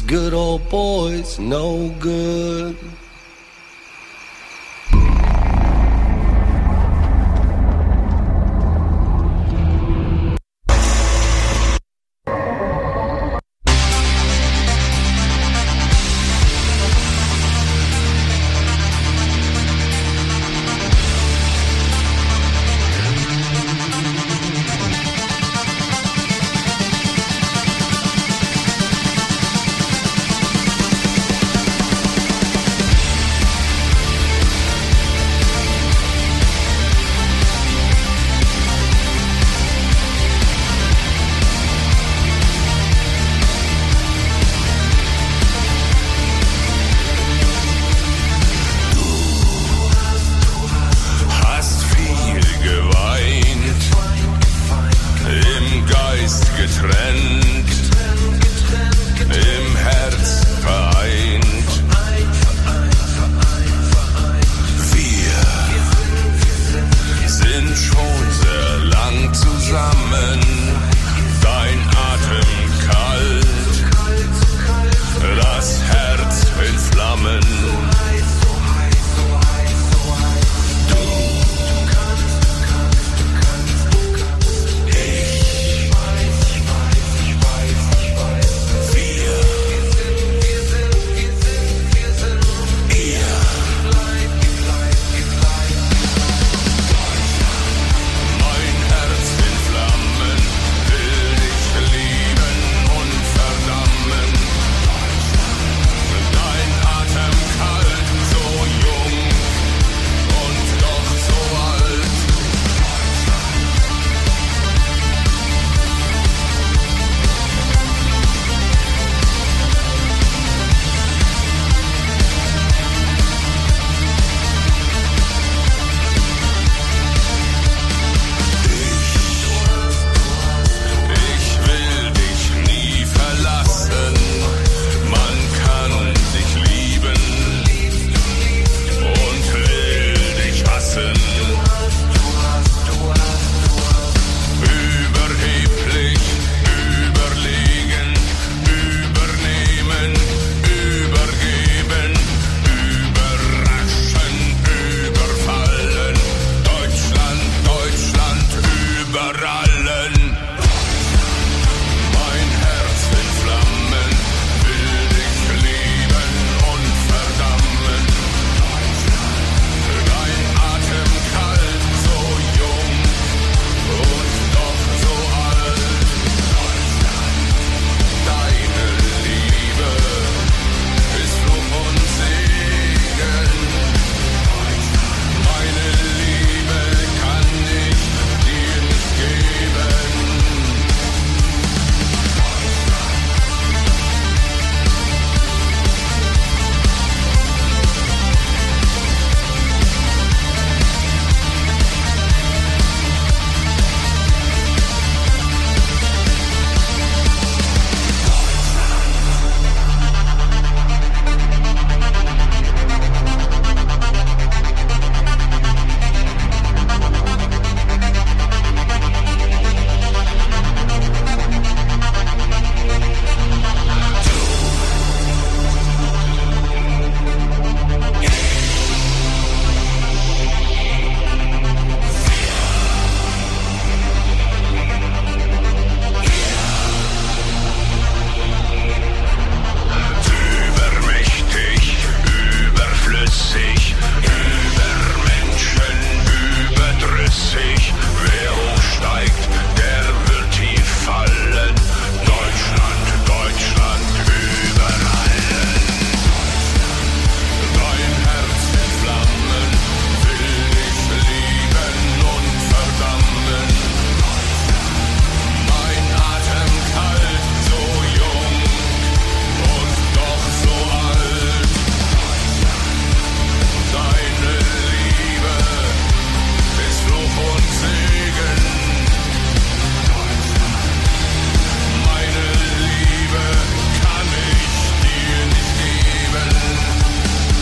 C: Good old